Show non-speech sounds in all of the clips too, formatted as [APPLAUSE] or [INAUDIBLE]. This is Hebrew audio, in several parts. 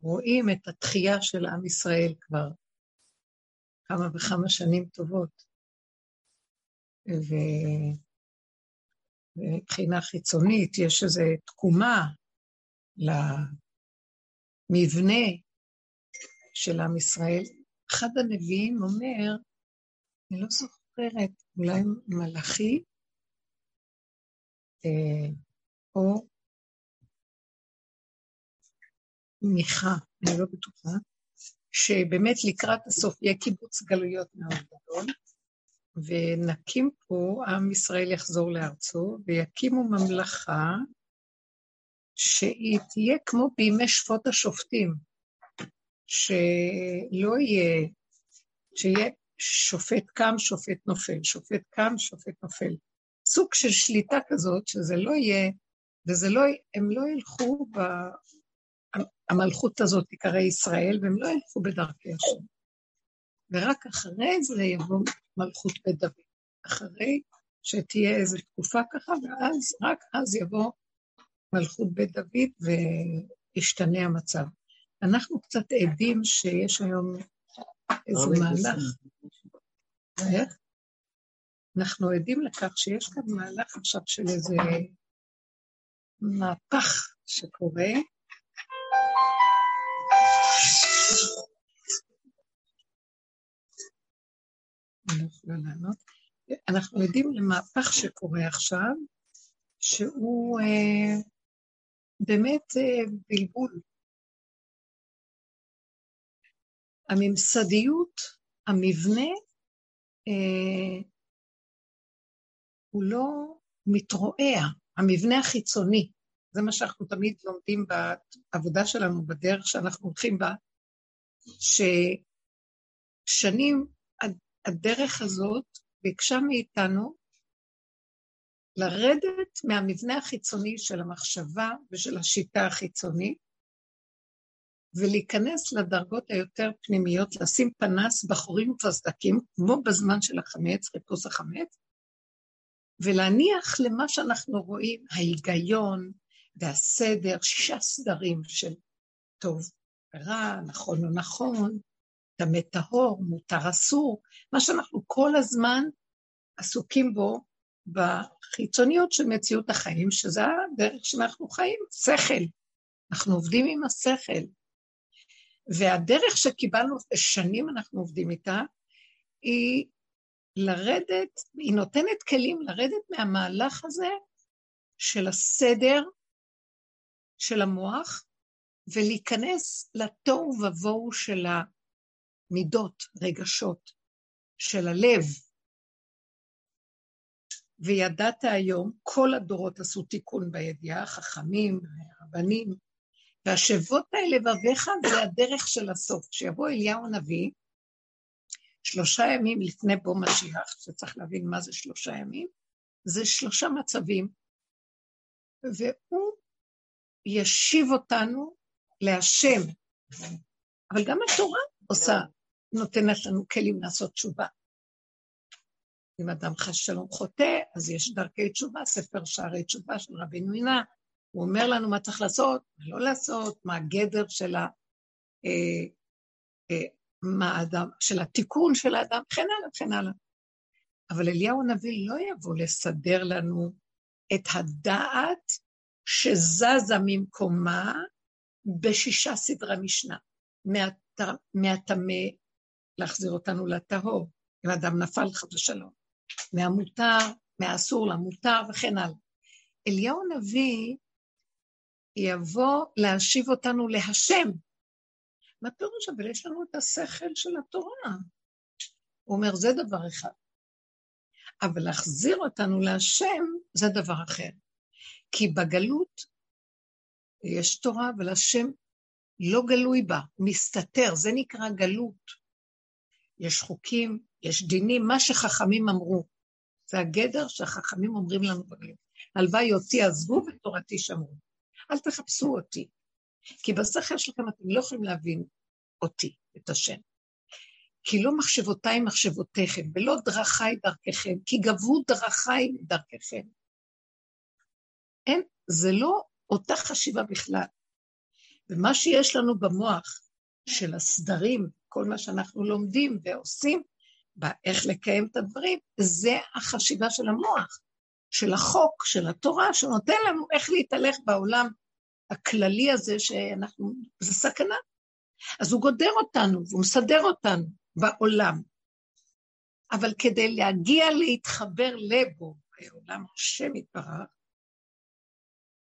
רואים את התחייה של עם ישראל כבר כמה וכמה שנים טובות. ו... ומבחינה חיצונית יש איזו תקומה למבנה של עם ישראל. אחד הנביאים אומר, אני לא זוכרת, אולי מלאכי, אה, או מיכה, אני לא בטוחה, שבאמת לקראת הסוף יהיה קיבוץ גלויות מאוד גדול, ונקים פה, עם ישראל יחזור לארצו, ויקימו ממלכה שהיא תהיה כמו בימי שפוט השופטים, שלא יהיה, שיהיה שופט קם, שופט נופל, שופט קם, שופט נופל. סוג של שליטה כזאת, שזה לא יהיה, וזה לא, הם לא ילכו ב... המלכות הזאת תיקרא ישראל, והם לא ילכו בדרכי השם. ורק אחרי זה יבוא מלכות בית דוד. אחרי שתהיה איזו תקופה ככה, ואז, רק אז יבוא מלכות בית דוד וישתנה המצב. אנחנו קצת עדים שיש היום איזה מהלך. איך? אנחנו עדים לכך שיש כאן מהלך עכשיו של איזה מהפך שקורה. אנחנו עדים למהפך שקורה עכשיו, שהוא אה, באמת אה, בלבול. הממסדיות, המבנה, אה, הוא לא מתרועע, המבנה החיצוני, זה מה שאנחנו תמיד לומדים בעבודה שלנו, בדרך שאנחנו הולכים בה, ששנים הדרך הזאת ביקשה מאיתנו לרדת מהמבנה החיצוני של המחשבה ושל השיטה החיצונית, ולהיכנס לדרגות היותר פנימיות, לשים פנס בחורים ופסדקים, כמו בזמן של החמץ, חיפוש החמץ, ולהניח למה שאנחנו רואים, ההיגיון והסדר, שישה סדרים של טוב ורע, נכון או נכון, טמא טהור, מותר אסור, מה שאנחנו כל הזמן עסוקים בו בחיצוניות של מציאות החיים, שזה הדרך שאנחנו חיים, שכל. אנחנו עובדים עם השכל. והדרך שקיבלנו, שנים אנחנו עובדים איתה, היא לרדת, היא נותנת כלים לרדת מהמהלך הזה של הסדר של המוח, ולהיכנס לתוהו ובוהו של המידות, רגשות, של הלב. וידעת היום, כל הדורות עשו תיקון בידיעה, חכמים, רבנים, והשבות האלה לבביך זה הדרך של הסוף. כשיבוא אליהו הנביא, שלושה ימים לפני בוא משיח, שצריך להבין מה זה שלושה ימים, זה שלושה מצבים, והוא ישיב אותנו להשם. אבל גם התורה עושה, נותנת לנו כלים לעשות תשובה. אם אדם חס שלום חוטא, אז יש דרכי תשובה, ספר שערי תשובה של רבינו עינה, הוא אומר לנו מה צריך לעשות, מה לא לעשות, מה הגדר של, ה, אה, אה, מה האדם, של התיקון של האדם, וכן הלאה וכן הלאה. אבל אליהו הנביא לא יבוא לסדר לנו את הדעת שזזה ממקומה בשישה סדרי משנה, מהטמא להחזיר אותנו לטהור, אם אדם נפל חד ושלום, מהמותר, מהאסור למותר וכן הלאה. אליהו הנביא יבוא להשיב אותנו להשם. מה פירוש? אבל יש לנו את השכל של התורה. הוא אומר, זה דבר אחד. אבל להחזיר אותנו להשם זה דבר אחר. כי בגלות יש תורה, אבל השם לא גלוי בה, מסתתר, זה נקרא גלות. יש חוקים, יש דינים, מה שחכמים אמרו. זה הגדר שהחכמים אומרים לנו בגלות. הלוואי אותי עזבו ותורתי שמרו. אל תחפשו אותי. כי בשכל שלכם אתם לא יכולים להבין אותי, את השם. כי לא מחשבותיי מחשבותיכם, ולא דרכיי דרככם, כי גבו דרכיי דרככם. אין, זה לא אותה חשיבה בכלל. ומה שיש לנו במוח של הסדרים, כל מה שאנחנו לומדים ועושים, באיך לקיים את הדברים, זה החשיבה של המוח, של החוק, של התורה, שנותן לנו איך להתהלך בעולם הכללי הזה שאנחנו, זה סכנה. אז הוא גודר אותנו והוא מסדר אותנו בעולם. אבל כדי להגיע להתחבר לבו, בעולם השם יתברך,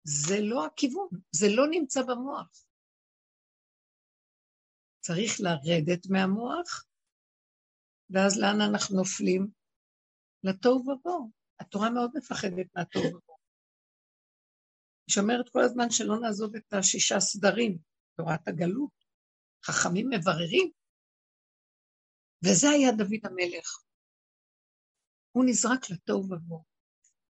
זה לא הכיוון, זה לא נמצא במוח. צריך לרדת מהמוח, ואז לאן אנחנו נופלים? לתוהו ובוהו. התורה מאוד מפחדת מהתוהו ובוהו. היא שומרת כל הזמן שלא נעזוב את השישה סדרים, תורת הגלות. חכמים מבררים. וזה היה דוד המלך. הוא נזרק לתוהו ובוהו.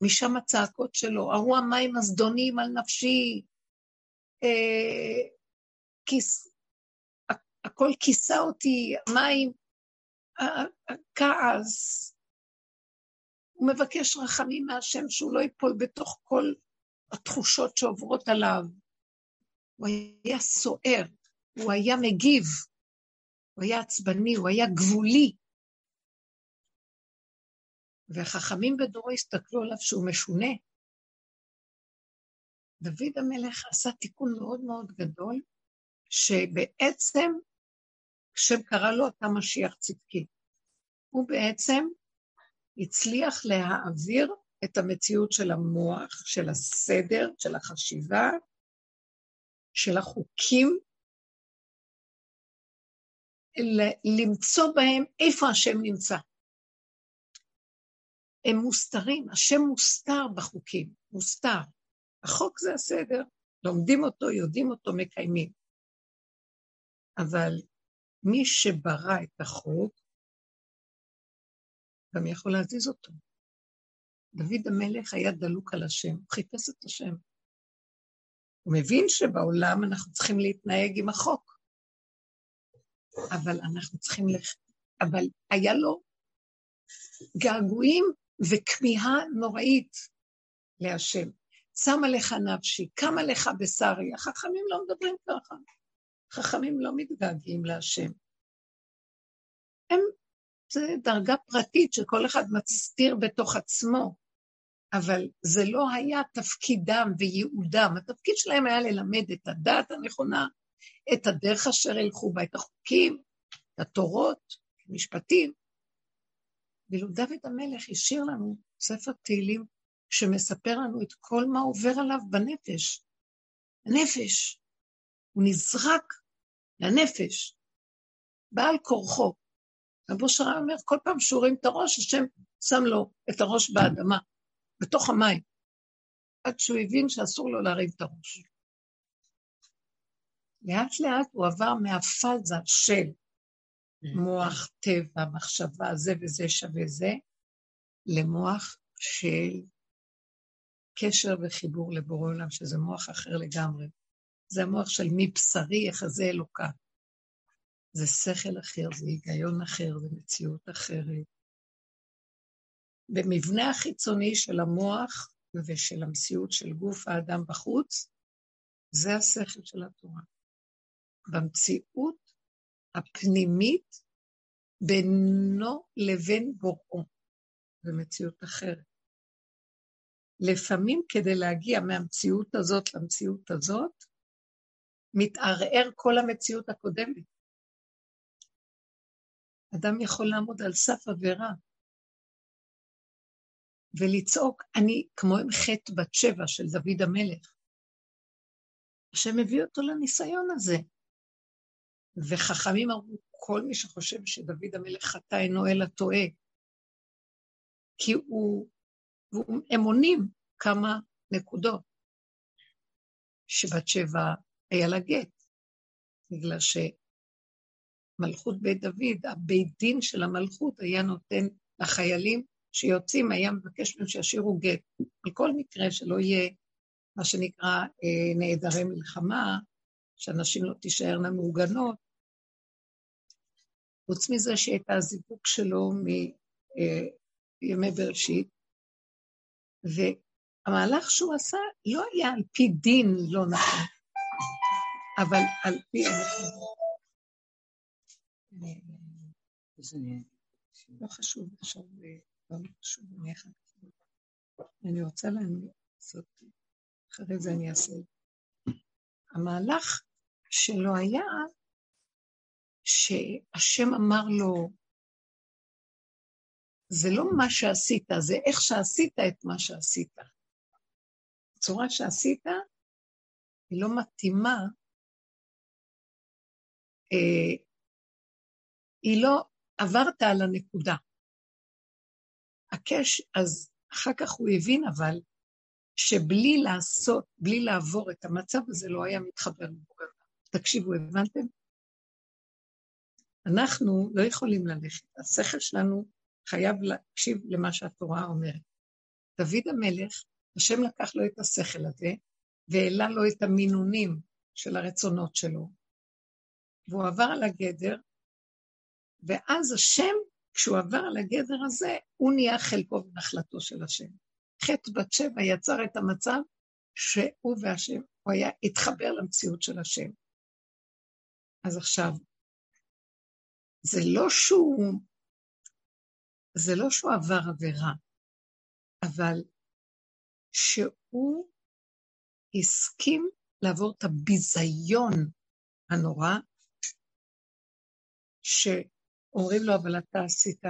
משם הצעקות שלו, ההוא המים הזדונים על נפשי, אה, כיס, הכל כיסה אותי, מים, הכעס. הוא מבקש רחמים מהשם שהוא לא ייפול בתוך כל התחושות שעוברות עליו. הוא היה סוער, הוא היה מגיב, הוא היה עצבני, הוא היה גבולי. והחכמים בדורו הסתכלו עליו שהוא משונה. דוד המלך עשה תיקון מאוד מאוד גדול, שבעצם, כשם קרא לו אתה משיח צדקי, הוא בעצם הצליח להעביר את המציאות של המוח, של הסדר, של החשיבה, של החוקים, למצוא בהם איפה השם נמצא. הם מוסתרים, השם מוסתר בחוקים, מוסתר. החוק זה הסדר, לומדים אותו, יודעים אותו, מקיימים. אבל מי שברא את החוק, גם יכול להזיז אותו. דוד המלך היה דלוק על השם, הוא חיפש את השם. הוא מבין שבעולם אנחנו צריכים להתנהג עם החוק, אבל אנחנו צריכים לח... אבל היה לו געגועים וכמיהה נוראית להשם. שמה לך נפשי, קמה לך בשרי. החכמים לא מדברים ככה. חכמים לא מתגעגעים להשם. הם, זה דרגה פרטית שכל אחד מסתיר בתוך עצמו, אבל זה לא היה תפקידם וייעודם. התפקיד שלהם היה ללמד את הדת הנכונה, את הדרך אשר ילכו בה, את החוקים, את התורות, משפטים. ואילו דוד המלך השאיר לנו ספר תהילים שמספר לנו את כל מה עובר עליו בנפש. הנפש. הוא נזרק לנפש, בעל כורחו. רבו שרה אומר, כל פעם שהוא רואים את הראש, השם שם לו את הראש באדמה, בתוך המים, עד שהוא הבין שאסור לו להרים את הראש. לאט לאט הוא עבר מהפאזה של מוח טבע, מחשבה, זה וזה שווה זה, למוח של קשר וחיבור לבורא עולם, שזה מוח אחר לגמרי. זה המוח של מי בשרי יחזה אלוקה. זה שכל אחר, זה היגיון אחר, זה מציאות אחרת. במבנה החיצוני של המוח ושל המציאות של גוף האדם בחוץ, זה השכל של התורה. במציאות הפנימית בינו לבין בוראו. זו מציאות אחרת. לפעמים כדי להגיע מהמציאות הזאת למציאות הזאת, מתערער כל המציאות הקודמת. אדם יכול לעמוד על סף עבירה ולצעוק, אני כמו עם חטא בת שבע של דוד המלך. השם הביא אותו לניסיון הזה. וחכמים אמרו, כל מי שחושב שדוד המלך חטא אינו אלא טועה, כי הוא, הם עונים כמה נקודות, שבת שבע היה לה גט, בגלל שמלכות בית דוד, הבית דין של המלכות היה נותן לחיילים שיוצאים, היה מבקש מהם שישאירו גט. על כל מקרה שלא יהיה מה שנקרא אה, נעדרי מלחמה, שאנשים לא תישארנה מעוגנות, חוץ מזה שהייתה הזיווג שלו מימי אה, בראשית, והמהלך שהוא עשה לא היה על פי דין לא נכון. אבל על פי... לא חשוב עכשיו, לא חשוב, אני כך. אני רוצה לעשות, אחרי זה אני אעשה. המהלך שלו היה שהשם אמר לו, זה לא מה שעשית, זה איך שעשית את מה שעשית. הצורה שעשית היא לא מתאימה, אה, היא לא, עברת על הנקודה. הקש, אז אחר כך הוא הבין אבל, שבלי לעשות, בלי לעבור את המצב הזה, לא היה מתחבר לבורא. תקשיבו, הבנתם? אנחנו לא יכולים ללכת. השכל שלנו חייב להקשיב למה שהתורה אומרת. דוד המלך, השם לקח לו את השכל הזה, והעלה לו את המינונים של הרצונות שלו, והוא עבר על הגדר, ואז השם, כשהוא עבר על הגדר הזה, הוא נהיה חלקו ונחלתו של השם. חטא בת שבע יצר את המצב שהוא והשם, הוא היה התחבר למציאות של השם. אז עכשיו, זה לא שהוא, זה לא שהוא עבר עבירה, אבל שהוא הסכים לעבור את הביזיון הנורא, שאומרים לו, אבל אתה עשית,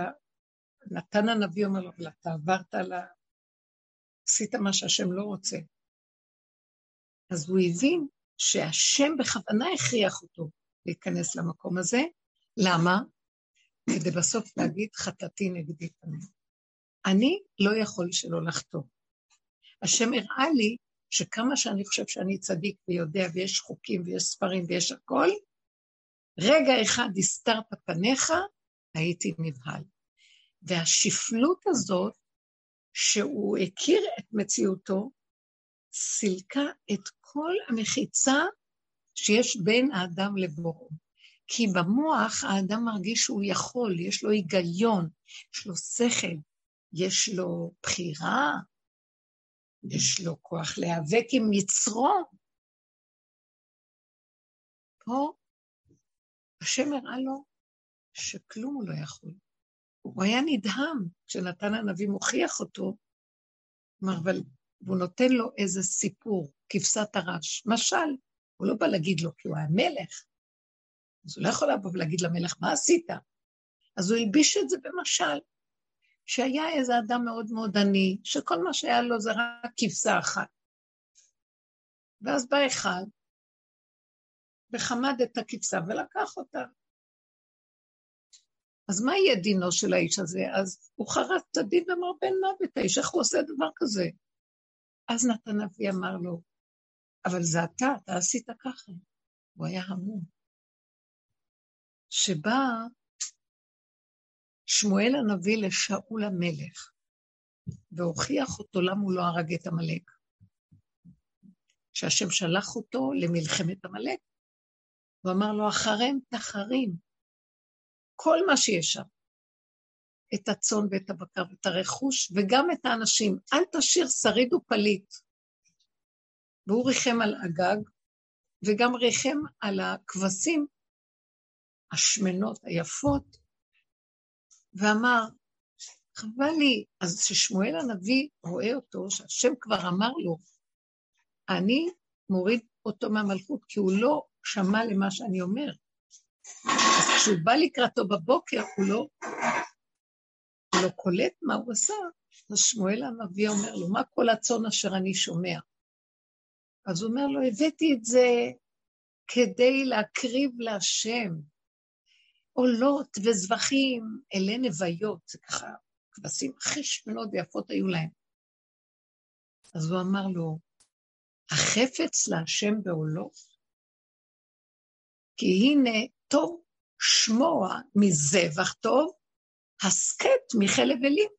נתן הנביא אומר לו, אבל אתה עברת ל... עשית מה שהשם לא רוצה. אז הוא הבין שהשם בכוונה הכריח אותו להיכנס למקום הזה. למה? כדי בסוף להגיד חטאתי נגדי פנים. אני לא יכול שלא לחטוא. השם הראה לי שכמה שאני חושב שאני צדיק ויודע ויש חוקים ויש ספרים ויש הכל, רגע אחד הסתרת פניך, הייתי נבהל. והשפלות הזאת, שהוא הכיר את מציאותו, סילקה את כל המחיצה שיש בין האדם לבוראו. כי במוח האדם מרגיש שהוא יכול, יש לו היגיון, יש לו שכל, יש לו בחירה, יש לו כוח להיאבק עם יצרו. פה השם הראה לו שכלום הוא לא יכול. הוא היה נדהם כשנתן הנביא מוכיח אותו, כלומר, אבל והוא נותן לו איזה סיפור, כבשת הרש. משל, הוא לא בא להגיד לו כי הוא היה מלך, אז הוא לא יכול לבוא ולהגיד למלך, מה עשית? אז הוא הלביש את זה במשל, שהיה איזה אדם מאוד מאוד עני, שכל מה שהיה לו זה רק כבשה אחת. ואז בא אחד, וחמד את הכבשה ולקח אותה. אז מה יהיה דינו של האיש הזה? אז הוא חרץ את הדין ואמר, בן מוות האיש, איך הוא עושה דבר כזה? אז נתן אבי אמר לו, אבל זה אתה, אתה עשית ככה. הוא היה המום. שבא שמואל הנביא לשאול המלך, והוכיח אותו למה הוא לא הרג את עמלק. שהשם שלח אותו למלחמת עמלק, הוא אמר לו, אחריהם תחרים, כל מה שיש שם, את הצאן ואת הבקר ואת הרכוש, וגם את האנשים. אל תשאיר שריד ופליט. והוא ריחם על הגג, וגם ריחם על הכבשים השמנות, היפות, ואמר, חבל לי, אז כששמואל הנביא רואה אותו, שהשם כבר אמר לו, אני מוריד אותו מהמלכות, כי הוא לא שמע למה שאני אומר. אז כשהוא בא לקראתו בבוקר, הוא לא, הוא לא קולט מה הוא עשה. אז שמואל הנביא אומר לו, מה כל הצאן אשר אני שומע? אז הוא אומר לו, הבאתי את זה כדי להקריב להשם. עולות וזבחים, אלה נוויות, זה ככה, כבשים הכי שמנות ויפות היו להם. אז הוא אמר לו, החפץ להשם בעולות? כי הנה טוב שמוע מזבח טוב, הסכת מחלב אלים.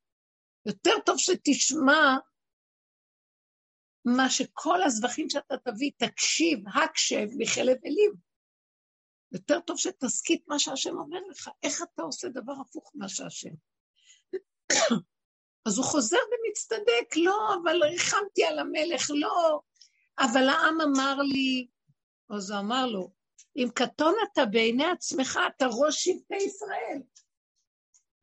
יותר טוב שתשמע מה שכל הזבחים שאתה תביא, תקשיב, הקשב מחלב אלים. יותר טוב שתסכית מה שהשם אומר לך, איך אתה עושה דבר הפוך ממה שהשם. [COUGHS] אז הוא חוזר ומצטדק, לא, אבל ריחמתי על המלך, לא, אבל העם אמר לי, אז הוא אמר לו, אם קטון אתה בעיני עצמך, אתה ראש שבטי ישראל.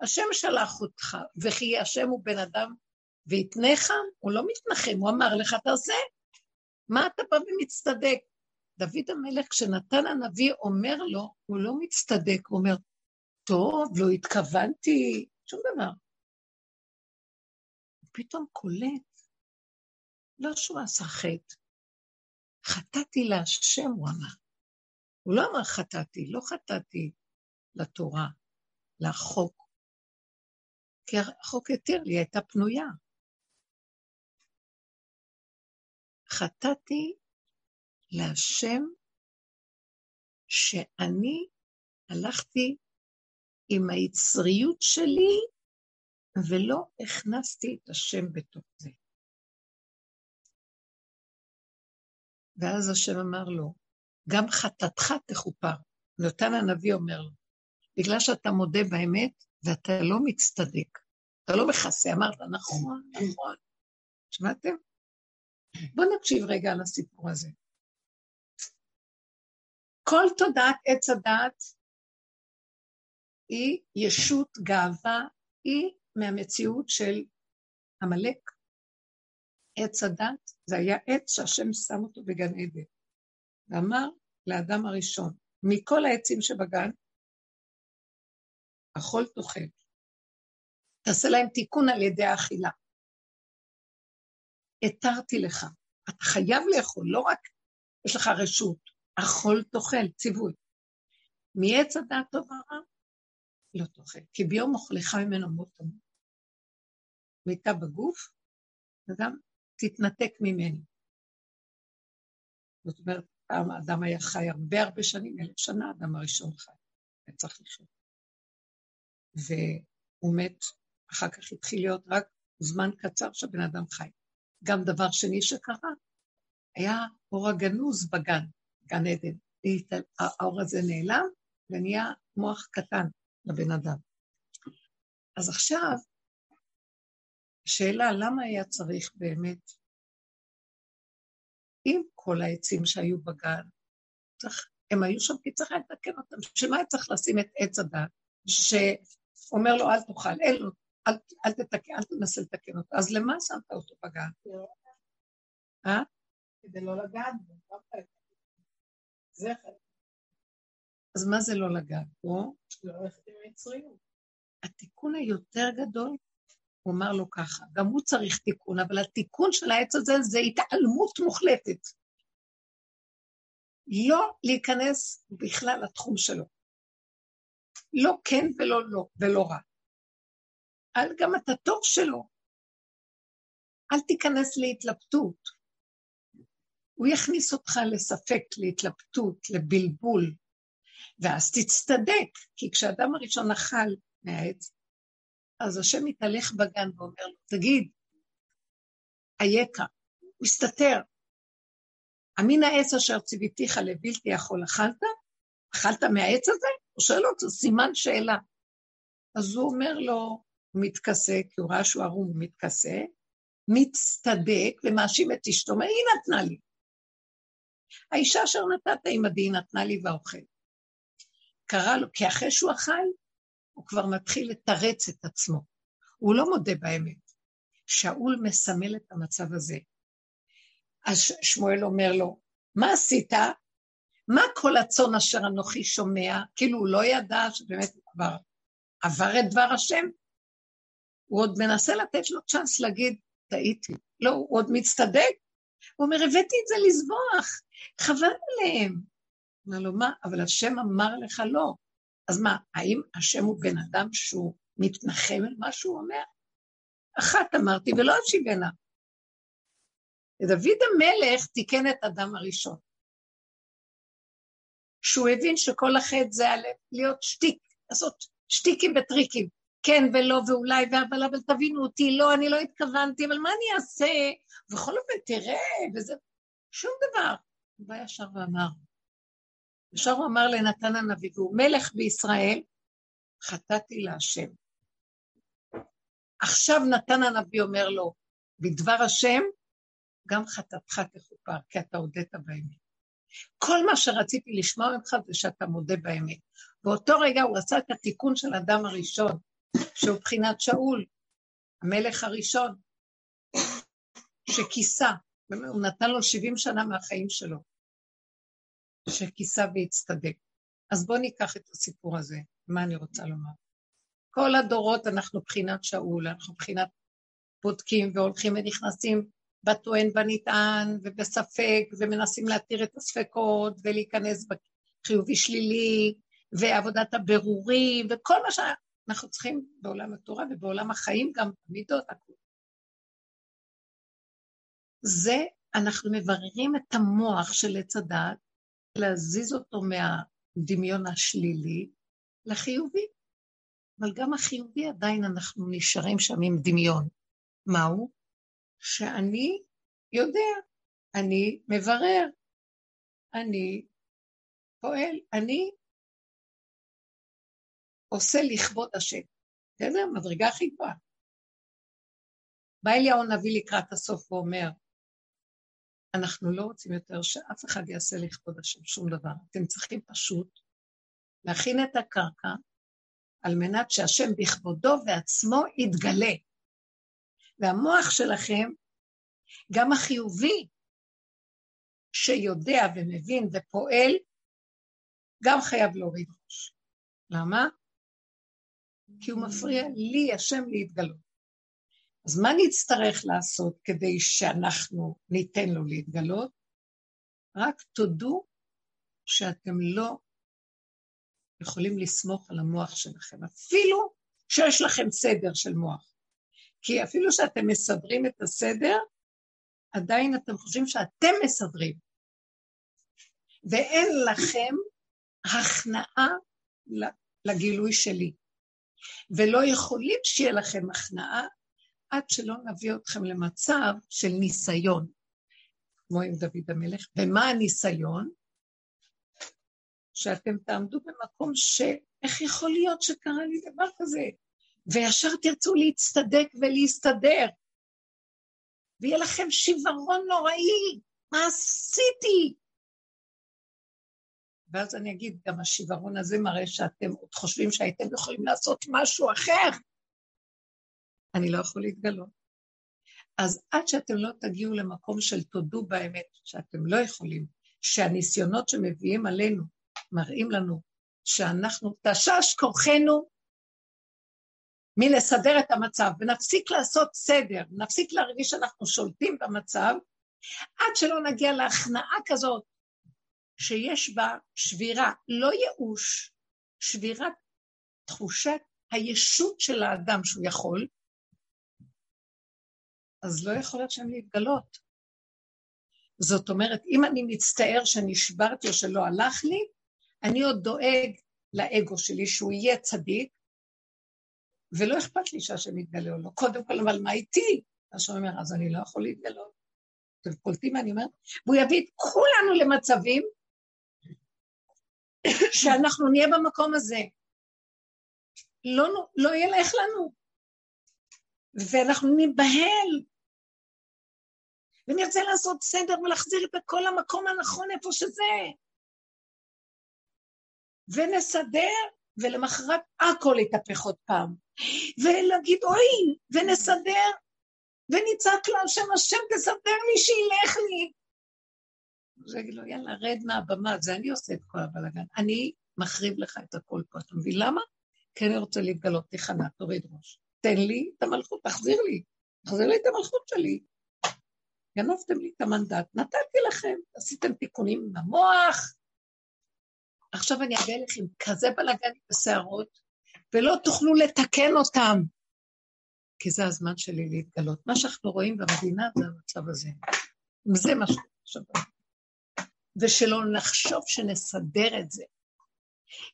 השם שלח אותך, וכי השם הוא בן אדם ויתנך, הוא לא מתנחם, הוא אמר לך, תעשה. מה אתה בא ומצטדק? דוד המלך, כשנתן הנביא אומר לו, הוא לא מצטדק, הוא אומר, טוב, לא התכוונתי, שום דבר. הוא פתאום קולט, לא שהוא עשה חטא, חטאתי להשם, הוא אמר. הוא לא אמר חטאתי, לא חטאתי לתורה, לחוק, כי החוק התיר לי, הייתה פנויה. חטאתי להשם שאני הלכתי עם היצריות שלי ולא הכנסתי את השם בתוך זה. ואז השם אמר לו, גם חטאתך תכופר. נתן הנביא אומר לו, בגלל שאתה מודה באמת ואתה לא מצטדק, אתה לא מכסה, אמרת, נכון, נכון. שמעתם? בואו נקשיב רגע על הסיפור הזה. כל תודעת עץ הדעת היא ישות, גאווה, היא מהמציאות של עמלק. עץ הדת זה היה עץ שהשם שם אותו בגן עדן. ואמר לאדם הראשון, מכל העצים שבגן, אכול תאכל. תעשה להם תיקון על ידי האכילה. התרתי לך, אתה חייב לאכול, לא רק יש לך רשות, אכול תאכל, ציווי. מעץ הדעת טוב ורע, לא תאכל, כי ביום אוכלך ממנו מות תמות. מיטה בגוף, וגם תתנתק ממני. זאת אומרת, האדם היה חי הרבה הרבה שנים, אלף שנה, האדם הראשון חי, היה צריך לחיות. והוא מת, אחר כך התחיל להיות רק זמן קצר שהבן אדם חי. גם דבר שני שקרה, היה אור הגנוז בגן, גן עדן. האור הזה נעלם ונהיה מוח קטן לבן אדם. אז עכשיו, שאלה, למה היה צריך באמת, עם כל העצים שהיו בגן, צריך, הם היו שם כי צריך לתקן אותם, בשביל מה היה צריך לשים את עץ הדת, שאומר לו אל תאכל, אין לו, אל, אל תתקן, אל תנסה לתקן אותו, אז למה שמת אותו בגן? אה? כדי לא לגעת בו, לא זכר. אז מה זה לא לגעת בו? לא ללכת עם. התיקון היותר גדול, הוא אמר לו ככה, גם הוא צריך תיקון, אבל התיקון של העץ הזה זה התעלמות מוחלטת. לא להיכנס בכלל לתחום שלו. לא כן ולא לא, ולא רע. על גם את הטוב שלו. אל תיכנס להתלבטות. הוא יכניס אותך לספק, להתלבטות, לבלבול, ואז תצטדק, כי כשאדם הראשון אכל מהעץ, אז השם מתהלך בגן ואומר לו, תגיד, אייכה, הוא הסתתר, אמין העץ אשר ציוויתיך לבלתי יכול אכלת? אכלת מהעץ הזה? הוא שואל אותו, סימן שאלה. אז הוא אומר לו, הוא מתכסה, כי הוא ראה שהוא ערום, הוא מתכסה, מצטדק ומאשים את אשתו, אומר, היא נתנה לי. האישה אשר נתת עמדי היא נתנה לי ואוכל. קרא לו, כי אחרי שהוא אכל, הוא כבר מתחיל לתרץ את עצמו. הוא לא מודה באמת. שאול מסמל את המצב הזה. אז שמואל אומר לו, מה עשית? מה כל הצאן אשר אנוכי שומע? כאילו הוא לא ידע שבאמת כבר עבר את דבר השם? הוא עוד מנסה לתת לו צ'אנס להגיד, טעיתי. לא, הוא עוד מצטדק. הוא אומר, הבאתי את זה לזבוח, חבל עליהם. אומר לו, מה? אבל השם אמר לך לא. אז מה, האם השם הוא בן אדם שהוא מתנחם על מה שהוא אומר? אחת אמרתי, ולא אשיבנה. דוד המלך תיקן את אדם הראשון. שהוא הבין שכל החטא זה להיות שטיק, לעשות שטיקים וטריקים. כן ולא ואולי ואבל, אבל תבינו אותי, לא, אני לא התכוונתי, אבל מה אני אעשה? בכל אופן, תראה, וזה... שום דבר. הוא בא ישר ואמר, ישר הוא אמר לנתן הנביא, והוא מלך בישראל, חטאתי להשם. עכשיו נתן הנביא אומר לו, בדבר השם, גם חטאתך תכופר, כי אתה הודית באמת. כל מה שרציתי לשמוע ממך זה שאתה מודה באמת. באותו רגע הוא עשה את התיקון של אדם הראשון, שהוא בחינת שאול, המלך הראשון, שכיסה, הוא נתן לו 70 שנה מהחיים שלו, שכיסה והצטדק. אז בואו ניקח את הסיפור הזה, מה אני רוצה לומר. כל הדורות אנחנו בחינת שאול, אנחנו בחינת בודקים והולכים ונכנסים בטוען בנטען ובספק ומנסים להתיר את הספקות ולהיכנס בחיובי שלילי ועבודת הבירורים וכל מה שאנחנו צריכים בעולם התורה ובעולם החיים גם במידות הכול. זה, אנחנו מבררים את המוח של עץ הדעת, להזיז אותו מהדמיון השלילי לחיובי. אבל גם החיובי עדיין אנחנו נשארים שם עם דמיון. מהו? שאני יודע, אני מברר, אני פועל, אני עושה לכבוד השם. בסדר? מדרגה הכי גבוהה. בא אליהו הנביא לקראת הסוף ואומר, אנחנו לא רוצים יותר שאף אחד יעשה לכבוד השם שום דבר. אתם צריכים פשוט להכין את הקרקע על מנת שהשם בכבודו ועצמו יתגלה. והמוח שלכם, גם החיובי, שיודע ומבין ופועל, גם חייב להוריד ראש. למה? כי הוא מפריע לי, השם, להתגלות. אז מה נצטרך לעשות כדי שאנחנו ניתן לו להתגלות? רק תודו שאתם לא יכולים לסמוך על המוח שלכם, אפילו שיש לכם סדר של מוח. כי אפילו שאתם מסדרים את הסדר, עדיין אתם חושבים שאתם מסדרים. ואין לכם הכנעה לגילוי שלי. ולא יכולים שיהיה לכם הכנעה עד שלא נביא אתכם למצב של ניסיון, כמו עם דוד המלך. ומה הניסיון? שאתם תעמדו במקום ש... איך יכול להיות שקרה לי דבר כזה? וישר תרצו להצטדק ולהסתדר. ויהיה לכם שיוורון נוראי, מה עשיתי? ואז אני אגיד, גם השיוורון הזה מראה שאתם עוד חושבים שהייתם יכולים לעשות משהו אחר. אני לא יכול להתגלות. אז עד שאתם לא תגיעו למקום של תודו באמת, שאתם לא יכולים, שהניסיונות שמביאים עלינו מראים לנו שאנחנו, תשש כוחנו מלסדר את המצב, ונפסיק לעשות סדר, נפסיק להרגיש שאנחנו שולטים במצב, עד שלא נגיע להכנעה כזאת שיש בה שבירה, לא ייאוש, שבירת תחושת הישות של האדם שהוא יכול, אז לא יכול להיות שהן להתגלות. זאת אומרת, אם אני מצטער שנשברתי או שלא הלך לי, אני עוד דואג לאגו שלי שהוא יהיה צדיק, ולא אכפת לי שהשם יתגלה או לא. קודם כל, אבל מה איתי? השם אומר, אז אני לא יכול להתגלות. אתם קולטים מה אני אומרת? והוא יביא את כולנו למצבים שאנחנו נהיה במקום הזה. לא, לא ילך לנו. ואנחנו ניבהל. ונרצה לעשות סדר ולהחזיר את הכל למקום הנכון איפה שזה. ונסדר, ולמחרת הכל יתהפך עוד פעם. ולהגיד, אוי, ונסדר, ונצעק לה, השם, תסדר לי, שילך לי. אז הוא יגיד לו, יאללה, רד מהבמה, זה אני עושה את כל הבלאגן. אני מחריב לך את הכל פה. אתה מבין למה? כי אני רוצה להתגלות, תיכנע, תוריד ראש. תן לי את המלכות, תחזיר לי. תחזיר לי את המלכות שלי. גנבתם לי את המנדט, נתתי לכם, עשיתם תיקונים במוח. עכשיו אני אביא לכם כזה בלאגן בשערות, ולא תוכלו לתקן אותם, כי זה הזמן שלי להתגלות. מה שאנחנו רואים במדינה זה המצב הזה. זה מה שקורה ושלא נחשוב שנסדר את זה,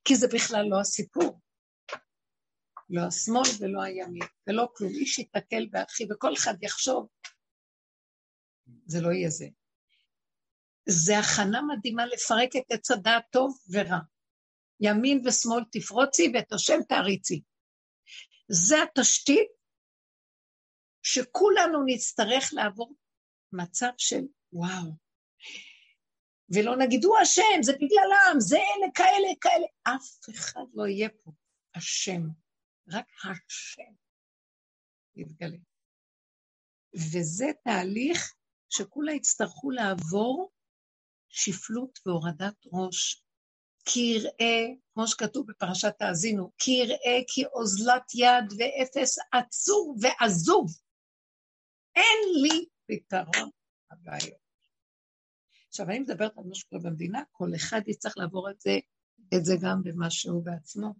כי זה בכלל לא הסיפור. לא השמאל ולא הימין, ולא כלום. איש יתקל באחי, וכל אחד יחשוב, זה לא יהיה זה. זה הכנה מדהימה לפרק את עץ הדעת טוב ורע. ימין ושמאל תפרוצי ואת השם תעריצי. זה התשתית שכולנו נצטרך לעבור מצב של וואו, ולא נגיד, הוא אשם, זה בגללם, זה אלה, כאלה, כאלה. אף אחד לא יהיה פה אשם, רק השם יתגלה. וזה תהליך שכולה יצטרכו לעבור שפלות והורדת ראש. כי יראה, כמו שכתוב בפרשת האזינו, כי יראה כי אוזלת יד ואפס עצוב ועזוב. אין לי פתרון הבעיות. עכשיו, אני מדברת על מה שקורה במדינה, כל אחד יצטרך לעבור את זה, את זה גם במה שהוא בעצמו,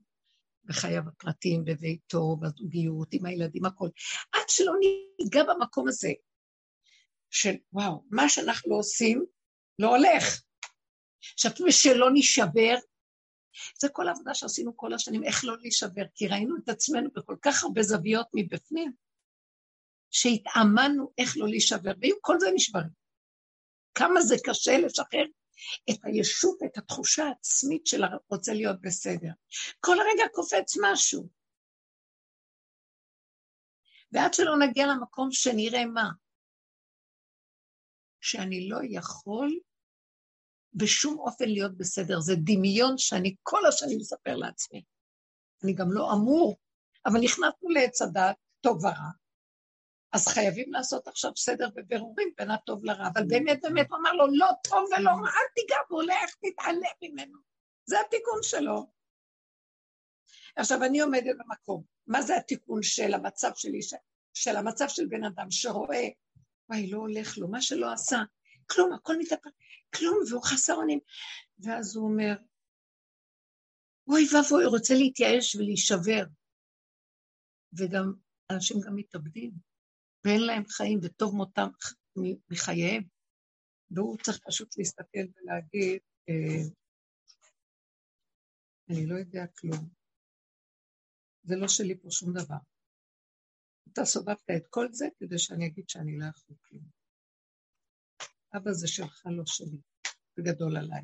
בחייו הפרטיים, בביתו, בזוגיות, עם הילדים, הכל. עד שלא ניגע במקום הזה של, וואו, מה שאנחנו עושים לא הולך. שאפילו שלא נישבר, זה כל העבודה שעשינו כל השנים, איך לא להישבר, כי ראינו את עצמנו בכל כך הרבה זוויות מבפנים, שהתאמנו איך לא להישבר, ועם כל זה נשברים. כמה זה קשה לשחרר את הישות, את התחושה העצמית של הרוצה להיות בסדר. כל רגע קופץ משהו. ועד שלא נגיע למקום שנראה מה? שאני לא יכול בשום אופן להיות בסדר. זה דמיון שאני כל השנים מספר לעצמי. אני גם לא אמור, אבל נכנסנו לעץ הדת, טוב ורע, אז חייבים לעשות עכשיו סדר ובירורים בין הטוב לרע. אבל באמת באמת הוא אמר לו, לא טוב ולא רע, אל תיגע בו, לך תתעלם ממנו. זה התיקון שלו. עכשיו, אני עומדת במקום. מה זה התיקון של המצב שלי, של המצב של בן אדם שרואה, וואי, לא הולך לו, מה שלא עשה, כלום, הכל מתהפך, כלום, והוא חסר אונים. ואז הוא אומר, אוי ואבוי, רוצה להתייאש ולהישבר. וגם, אנשים גם מתאבדים. ואין להם חיים, וטוב מותם מחייהם. והוא צריך פשוט להסתכל ולהגיד, אה, אני לא יודע כלום. זה לא שלי פה שום דבר. אתה סובבת את כל זה כדי שאני אגיד שאני לא יכול כלום. אבא זה שלך, לא שלי, זה גדול עליי.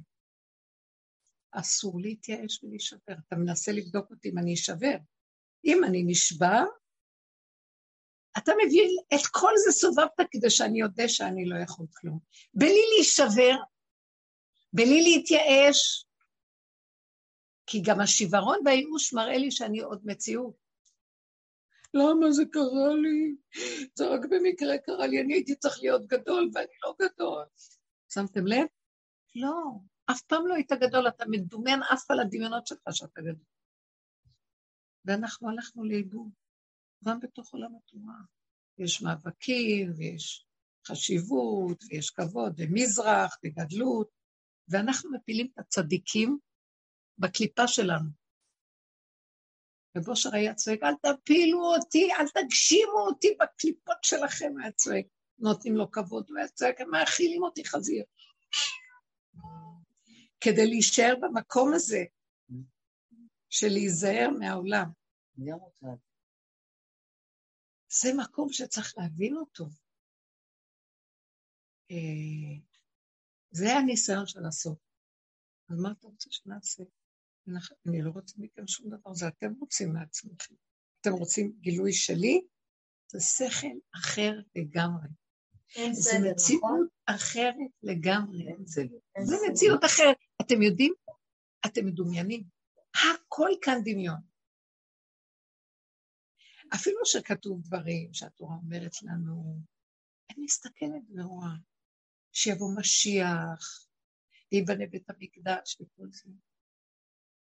אסור להתייאש ולהישבר. אתה מנסה לבדוק אותי אם אני אשבר. אם אני נשבר, אתה מביא את כל זה סובבת כדי שאני אודה שאני לא יכול כלום. בלי להישבר, בלי להתייאש, כי גם השיוורון והייאוש מראה לי שאני עוד מציאות. למה זה קרה לי? זה רק במקרה קרה לי, אני הייתי צריך להיות גדול ואני לא גדול. שמתם לב? לא, אף פעם לא היית גדול, אתה מדומיין אף על הדמיונות שלך שאתה גדול. ואנחנו הלכנו לאיבוד. גם בתוך עולם התורה. יש מאבקים, ויש חשיבות, ויש כבוד, ומזרח, וגדלות, ואנחנו מפילים את הצדיקים בקליפה שלנו. ובושר היה צועק, אל תפילו אותי, אל תגשימו אותי בקליפות שלכם, היה צועק. נותנים לו כבוד, הוא היה צועק, הם מאכילים אותי חזיר. כדי להישאר במקום הזה של להיזהר מהעולם. זה מקום שצריך להבין אותו. אה, זה הניסיון של הסוף. אז מה אתה רוצה שנעשה? אני לא רוצה מכם שום דבר, זה אתם רוצים מעצמכם. אתם רוצים גילוי שלי? זה שכל אחר לגמרי. אין סדר, נכון? זה מציאות אחרת לגמרי. אין סדר. זה מציאות אחרת. אתם יודעים? אתם מדומיינים. הכל כאן דמיון. אפילו שכתוב דברים שהתורה אומרת לנו, אני מסתכלת ורואה שיבוא משיח, ויבנה בית המקדש וכל זה.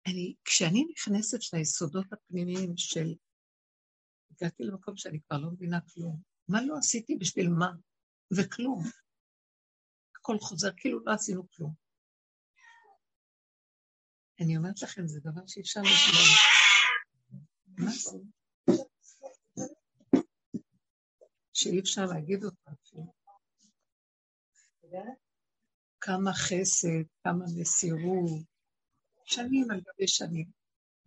אני, כשאני נכנסת ליסודות הפנימיים של... הגעתי למקום שאני כבר לא מבינה כלום. מה לא עשיתי בשביל מה? וכלום. הכל חוזר כאילו לא עשינו כלום. אני אומרת לכם, זה דבר שאי אפשר לשמוע. מה זה? שאי אפשר להגיד אותה אפילו. כמה חסד, כמה מסירות, שנים על גבי שנים.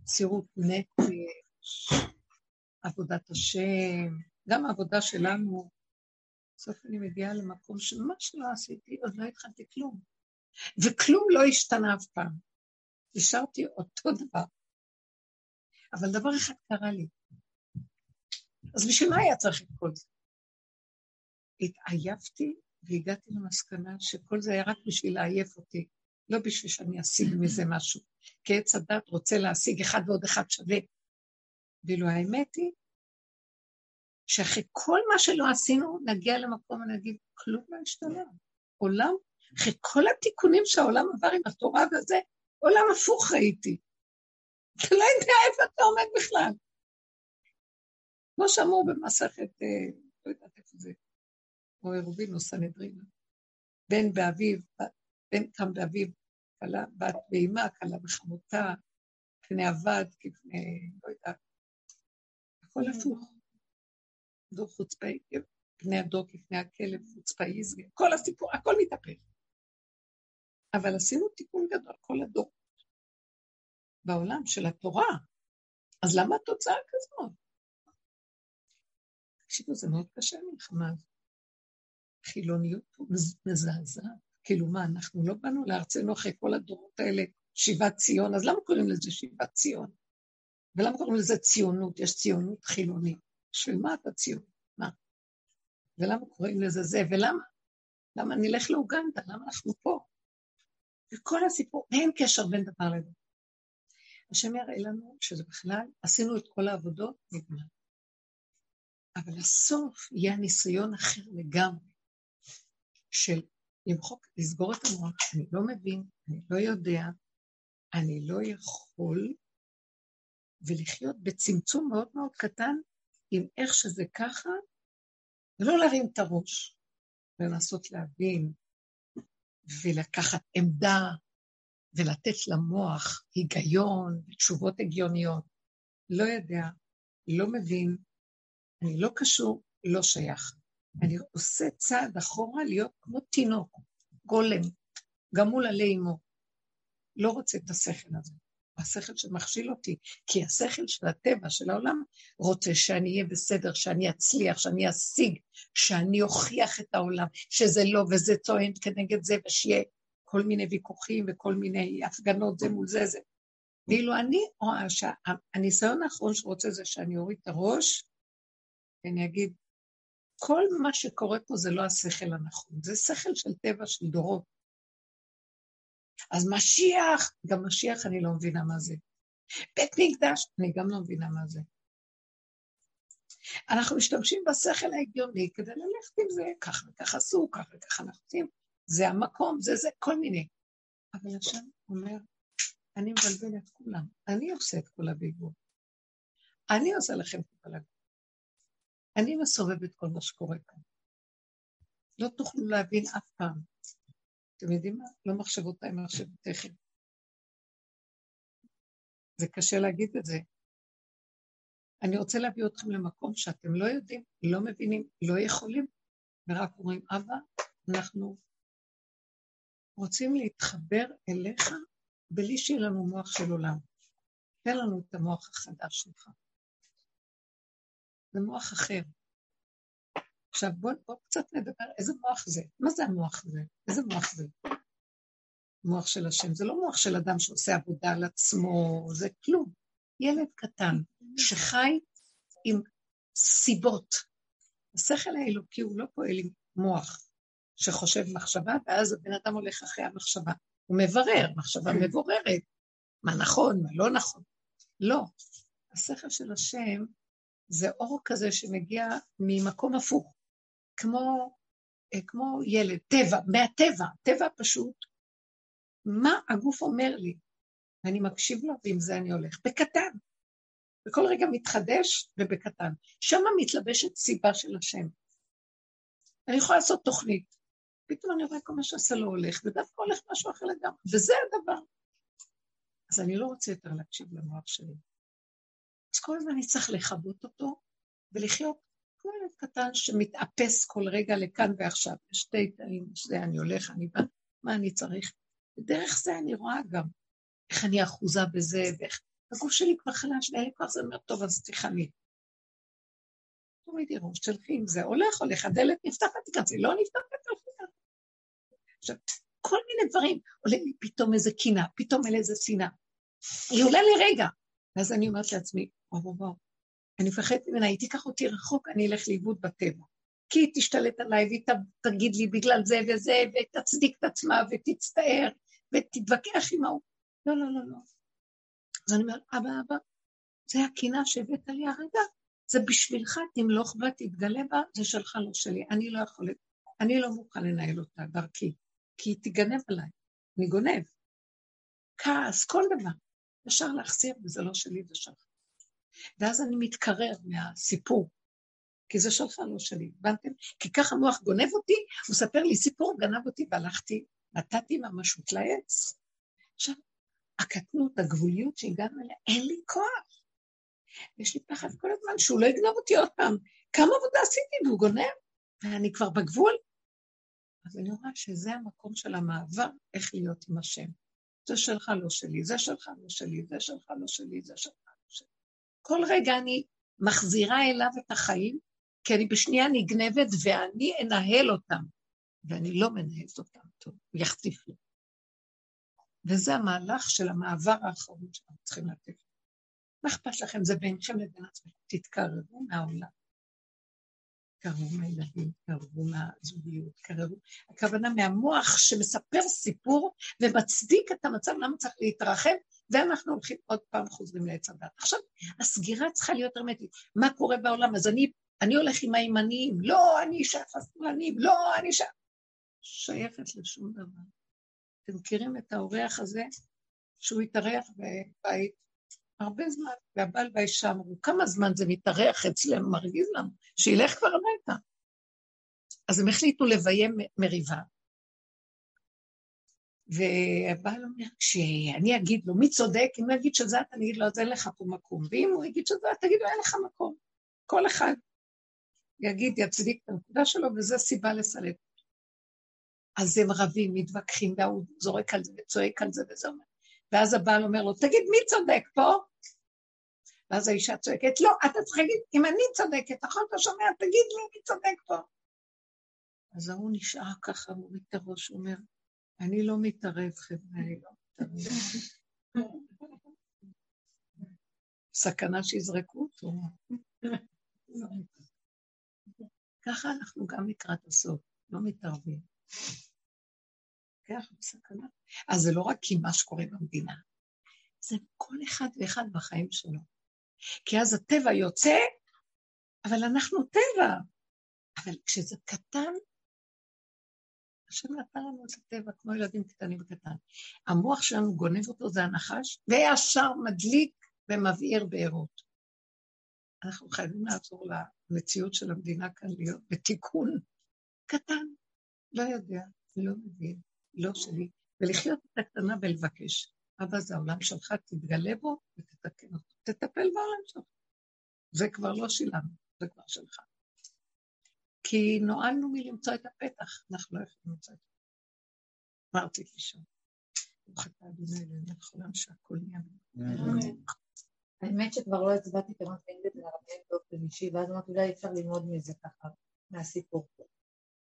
מסירות נפש, עבודת השם, גם העבודה שלנו. בסוף אני מגיעה למקום שמה שלא עשיתי, עוד לא התחלתי כלום. וכלום לא השתנה אף פעם. נשארתי אותו דבר. אבל דבר אחד קרה לי. אז בשביל מה היה צריך את כל זה? התעייפתי והגעתי למסקנה שכל זה היה רק בשביל לעייף אותי, לא בשביל שאני אשיג מזה משהו. כי עץ הדת רוצה להשיג אחד ועוד אחד שווה. ואילו האמת היא שאחרי כל מה שלא עשינו, נגיע למקום ונגיד, כלום לא השתנה. עולם, אחרי כל התיקונים שהעולם עבר עם התורה וזה, עולם הפוך ראיתי. אתה לא יודע איפה אתה עומד בכלל. כמו שאמרו במסכת, אה, לא יודעת איפה זה, או עירובין או סנהדרין. בן באביו, בן קם באביו, כלה, בת באימה, כלה בחמותה, פני עבד, כפני, לא יודעת, הכל הפוך. דור חוצפאי, פני הדור כפני הכלב, חוצפאי כל הסיפור, הכל מתהפך. אבל עשינו תיקון גדול, כל הדור. בעולם של התורה. אז למה התוצאה כזאת? תקשיבו, זה מאוד קשה המלחמה הזאת. חילוניות מזעזעת. כאילו מה, אנחנו לא באנו לארצנו אחרי כל הדורות האלה, שיבת ציון, אז למה קוראים לזה שיבת ציון? ולמה קוראים לזה ציונות? יש ציונות חילונית. בשביל מה אתה ציון? מה? ולמה קוראים לזה זה? ולמה? למה נלך לאוגנדה? למה אנחנו פה? וכל הסיפור, אין קשר בין דבר לדבר. השם יראה לנו שזה בכלל, עשינו את כל העבודות, נגמר. אבל הסוף יהיה הניסיון אחר לגמרי, של למחוק, לסגור את המוח, אני לא מבין, אני לא יודע, אני לא יכול, ולחיות בצמצום מאוד מאוד קטן עם איך שזה ככה, ולא להרים את הראש, ולנסות להבין, ולקחת עמדה, ולתת למוח היגיון ותשובות הגיוניות. לא יודע, לא מבין, אני לא קשור, לא שייך. אני עושה צעד אחורה להיות כמו תינוק, גולם, גם מול עלי אמו. לא רוצה את השכל הזה. השכל שמכשיל אותי, כי השכל של הטבע, של העולם, רוצה שאני אהיה בסדר, שאני אצליח, שאני אשיג, שאני אוכיח את העולם, שזה לא וזה טוען כנגד זה, ושיהיה כל מיני ויכוחים וכל מיני הפגנות זה מול זה זה. ואילו אני רואה שהניסיון האחרון שרוצה זה שאני אוריד את הראש, ואני אגיד, כל מה שקורה פה זה לא השכל הנכון, זה שכל של טבע של דורות. אז משיח, גם משיח אני לא מבינה מה זה. בית מקדש, אני גם לא מבינה מה זה. אנחנו משתמשים בשכל ההגיוני כדי ללכת עם זה, כך וכך עשו, כך וכך אנחנו עושים, זה המקום, זה זה, כל מיני. אבל השם אומר, אני מבלבל את כולם, אני עושה את כל הביגור. אני עושה לכם את כל הביגור. אני מסובב את כל מה שקורה כאן. לא תוכלו להבין אף פעם. אתם יודעים מה? לא מחשבותיי, מחשבותיכם. זה קשה להגיד את זה. אני רוצה להביא אתכם למקום שאתם לא יודעים, לא מבינים, לא יכולים, ורק אומרים, אבא, אנחנו רוצים להתחבר אליך בלי שיהיה לנו מוח של עולם. תן לנו את המוח החדש שלך. זה מוח אחר. עכשיו בואו בוא קצת נדבר, איזה מוח זה? מה זה המוח הזה? איזה מוח זה? מוח של השם. זה לא מוח של אדם שעושה עבודה על עצמו, זה כלום. ילד קטן שחי עם סיבות. השכל האלוקי הוא לא פועל עם מוח. שחושב מחשבה, ואז הבן אדם הולך אחרי המחשבה. הוא מברר, מחשבה מבוררת, מה נכון, מה לא נכון. לא. השכל של השם זה אור כזה שמגיע ממקום הפוך, כמו, אה, כמו ילד, טבע, מהטבע, טבע פשוט. מה הגוף אומר לי? ואני מקשיב לו, ועם זה אני הולך. בקטן. בכל רגע מתחדש ובקטן. שם מתלבשת סיבה של השם. אני יכולה לעשות תוכנית. פתאום אני רואה כל מה שעשה לו הולך, ודווקא הולך משהו אחר לגמרי, וזה הדבר. אז אני לא רוצה יותר להקשיב למוח שלי. אז כל הזמן אני צריך לכבות אותו ולחיות כמו ילד קטן שמתאפס כל רגע לכאן ועכשיו. יש שתי תאים, זה אני הולך, אני בא, מה אני צריך? ודרך זה אני רואה גם איך אני אחוזה בזה, ואיך הגוף שלי כבר חלש, ואין לי כוח, זה אומר, טוב, אז תיכני. תורידי ראש, תלכי עם זה, הולך, הולך, הדלת נפתחת, תיכנסי, לא נפתחת, עכשיו, כל מיני דברים, עולה לי פתאום איזה קינה, פתאום איזה שנאה. היא עולה לי רגע. ואז אני אומרת לעצמי, וואו וואו אני מפחדת ממנה, היא תיקח אותי רחוק, אני אלך לאיבוד בטבע. כי היא תשתלט עליי והיא תגיד לי בגלל זה וזה, ותצדיק את עצמה ותצטער ותתווכח עם ההוא. לא, לא, לא, לא. אז אני אומרת, אבא, אבא, זה הקינה שהבאת לי הרגע, זה בשבילך, תמלוך בה, תתגלה בה, זה שלך, לא שלי. אני לא יכול, אני לא מוכן לנהל אותה דרכי, כי היא תיגנב עליי. אני גונב. כעס, כל דבר. אפשר להחזיר, וזה לא שלי, זה שלך. ואז אני מתקרר מהסיפור, כי זה שלך, לא שלי, הבנתם? כי ככה המוח גונב אותי, הוא מספר לי סיפור, גנב אותי והלכתי, נתתי ממשות לעץ. עכשיו, הקטנות, הגבוליות שהגענו אליה, אין לי כוח. יש לי פחד כל הזמן שהוא לא יגנוב אותי עוד פעם. כמה עבודה עשיתי והוא גונב, ואני כבר בגבול. אז אני רואה שזה המקום של המעבר, איך להיות עם השם. זה שלך, לא שלי, זה שלך, לא שלי, זה שלך, לא שלי, זה שלך. כל רגע אני מחזירה אליו את החיים, כי אני בשנייה נגנבת ואני אנהל אותם, ואני לא מנהלת אותם טוב, יחטיף לי. וזה המהלך של המעבר האחרון שאנחנו צריכים לתת. מה אכפת לכם? זה בינכם לבין עצמכם. תתקרבו מהעולם. תתקרבו מהילדים, תתקרבו מהזוגיות, תתקרבו. הכוונה מהמוח שמספר סיפור ומצדיק את המצב, למה צריך להתרחב, ואנחנו הולכים עוד פעם חוזרים לעץ הדת. עכשיו, הסגירה צריכה להיות הרמטית. מה קורה בעולם? אז אני, אני הולך עם הימניים, לא, אני שייך לשמאלנים, לא, אני שייך... שייכת לשום דבר. אתם מכירים את האורח הזה, שהוא התארח בבית הרבה זמן, והבעל והאישה אמרו, כמה זמן זה מתארח אצלם, מרגיז לנו, שילך כבר הביתה. אז הם החליטו לביים מריבה. והבעל אומר, כשאני אגיד לו מי צודק, אם הוא יגיד שזה אתה, אני אגיד לו, אז אין לך פה מקום. ואם הוא יגיד שזה אתה, תגיד לו, אין לך מקום. כל אחד יגיד, יצדיק את הנקודה שלו, וזו סיבה לסלק. אז הם רבים, מתווכחים, והוא זורק על זה וצועק על זה וזה אומר. ואז הבעל אומר לו, תגיד, מי צודק פה? ואז האישה צועקת, לא, אתה צריך להגיד, אם אני צודקת, נכון, אתה שומע, תגיד לי מי צודק פה. אז ההוא נשאר ככה, מוריד את הראש, הוא אומר, אני לא מתערב, חבר'ה, אני לא מתערב. סכנה שיזרקו אותו. ככה אנחנו גם לקראת הסוף, לא מתערבים. לוקח בסכנה. אז זה לא רק כי מה שקורה במדינה, זה כל אחד ואחד בחיים שלו. כי אז הטבע יוצא, אבל אנחנו טבע. אבל כשזה קטן, השם נתן לנו את הטבע כמו ילדים קטנים וקטן. המוח שלנו גונב אותו, זה הנחש, וישר מדליק ומבעיר בארות. אנחנו חייבים לעזור למציאות של המדינה כאן להיות בתיקון קטן, לא יודע, לא מבין. לא שלי, ולחיות את הקטנה ולבקש. אבא, זה העולם שלך, תתגלה בו ותתקן אותו. תטפל בעולם שלך. זה כבר לא שלנו, זה כבר שלך. כי נועלנו מלמצוא את הפתח, אנחנו לא יכולים למצוא את הפתח. אמרתי לי שם. ברוך אתה אדוני אלוהינו העולם שהכל נהיה. האמת שכבר לא הצבעתי כמעט נגד לרבים באופן אישי, ואז אמרתי, אולי אפשר ללמוד מזה ככה, מהסיפור.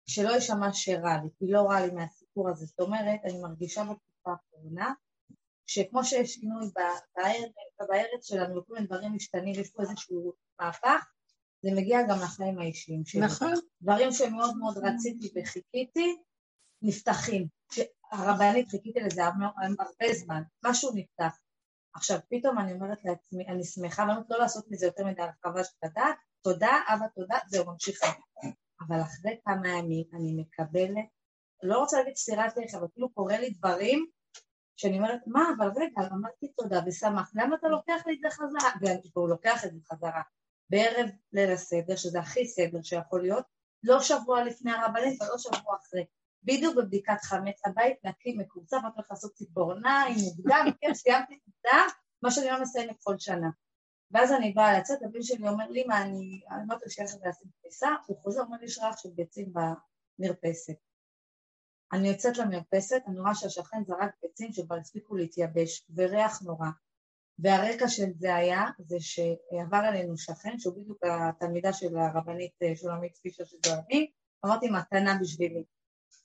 שלא יישמע שרע לי, כי לא רע לי מהסיפור הזה. זאת אומרת, אני מרגישה בתקופה האחרונה, שכמו שיש שינוי בארץ שלנו וכל מיני דברים משתנים, יש פה איזשהו מהפך, זה מגיע גם לחיים האישיים שלי. נכון. דברים שמאוד מאוד רציתי וחיכיתי, נפתחים. הרבנית, חיכיתי לזה הרבה זמן, משהו נפתח. עכשיו, פתאום אני אומרת לעצמי, אני שמחה, ואני אומרת לא לעשות מזה יותר מדי הרחבה של הדעת, תודה, אבא, תודה, זהו, ממשיכה. אבל אחרי כמה ימים אני מקבלת, לא רוצה להגיד סטירת לחם, אבל כאילו קורה לי דברים שאני אומרת, מה, אבל רגע, אמרתי תודה ושמח, למה אתה לוקח לי את זה חזרה? והוא לוקח את זה חזרה. בערב ליל הסדר, שזה הכי סדר שיכול להיות, לא שבוע לפני הרבנית ולא שבוע אחרי. בדיוק בבדיקת חמץ, הבית נקי, מקורצף, רק הולך לעשות ציפורניים, מוקדם, כן, סיימתי מוקדם, מה שאני לא מסיימת כל שנה. ואז אני באה לצאת, הבן שלי אומר לי, מה, אני אמרתי לו שהולכת לעשות כניסה, הוא חוזר, אומר לי, יש ריח של ביצים במרפסת. אני יוצאת למרפסת, אני רואה שהשכן זרק ביצים שכבר הספיקו להתייבש, וריח נורא. והרקע של זה היה, זה שעבר אלינו שכן, שהוא בדיוק התלמידה של הרבנית אה, שולמית פישר של אני, אמרתי, מתנה בשבילי.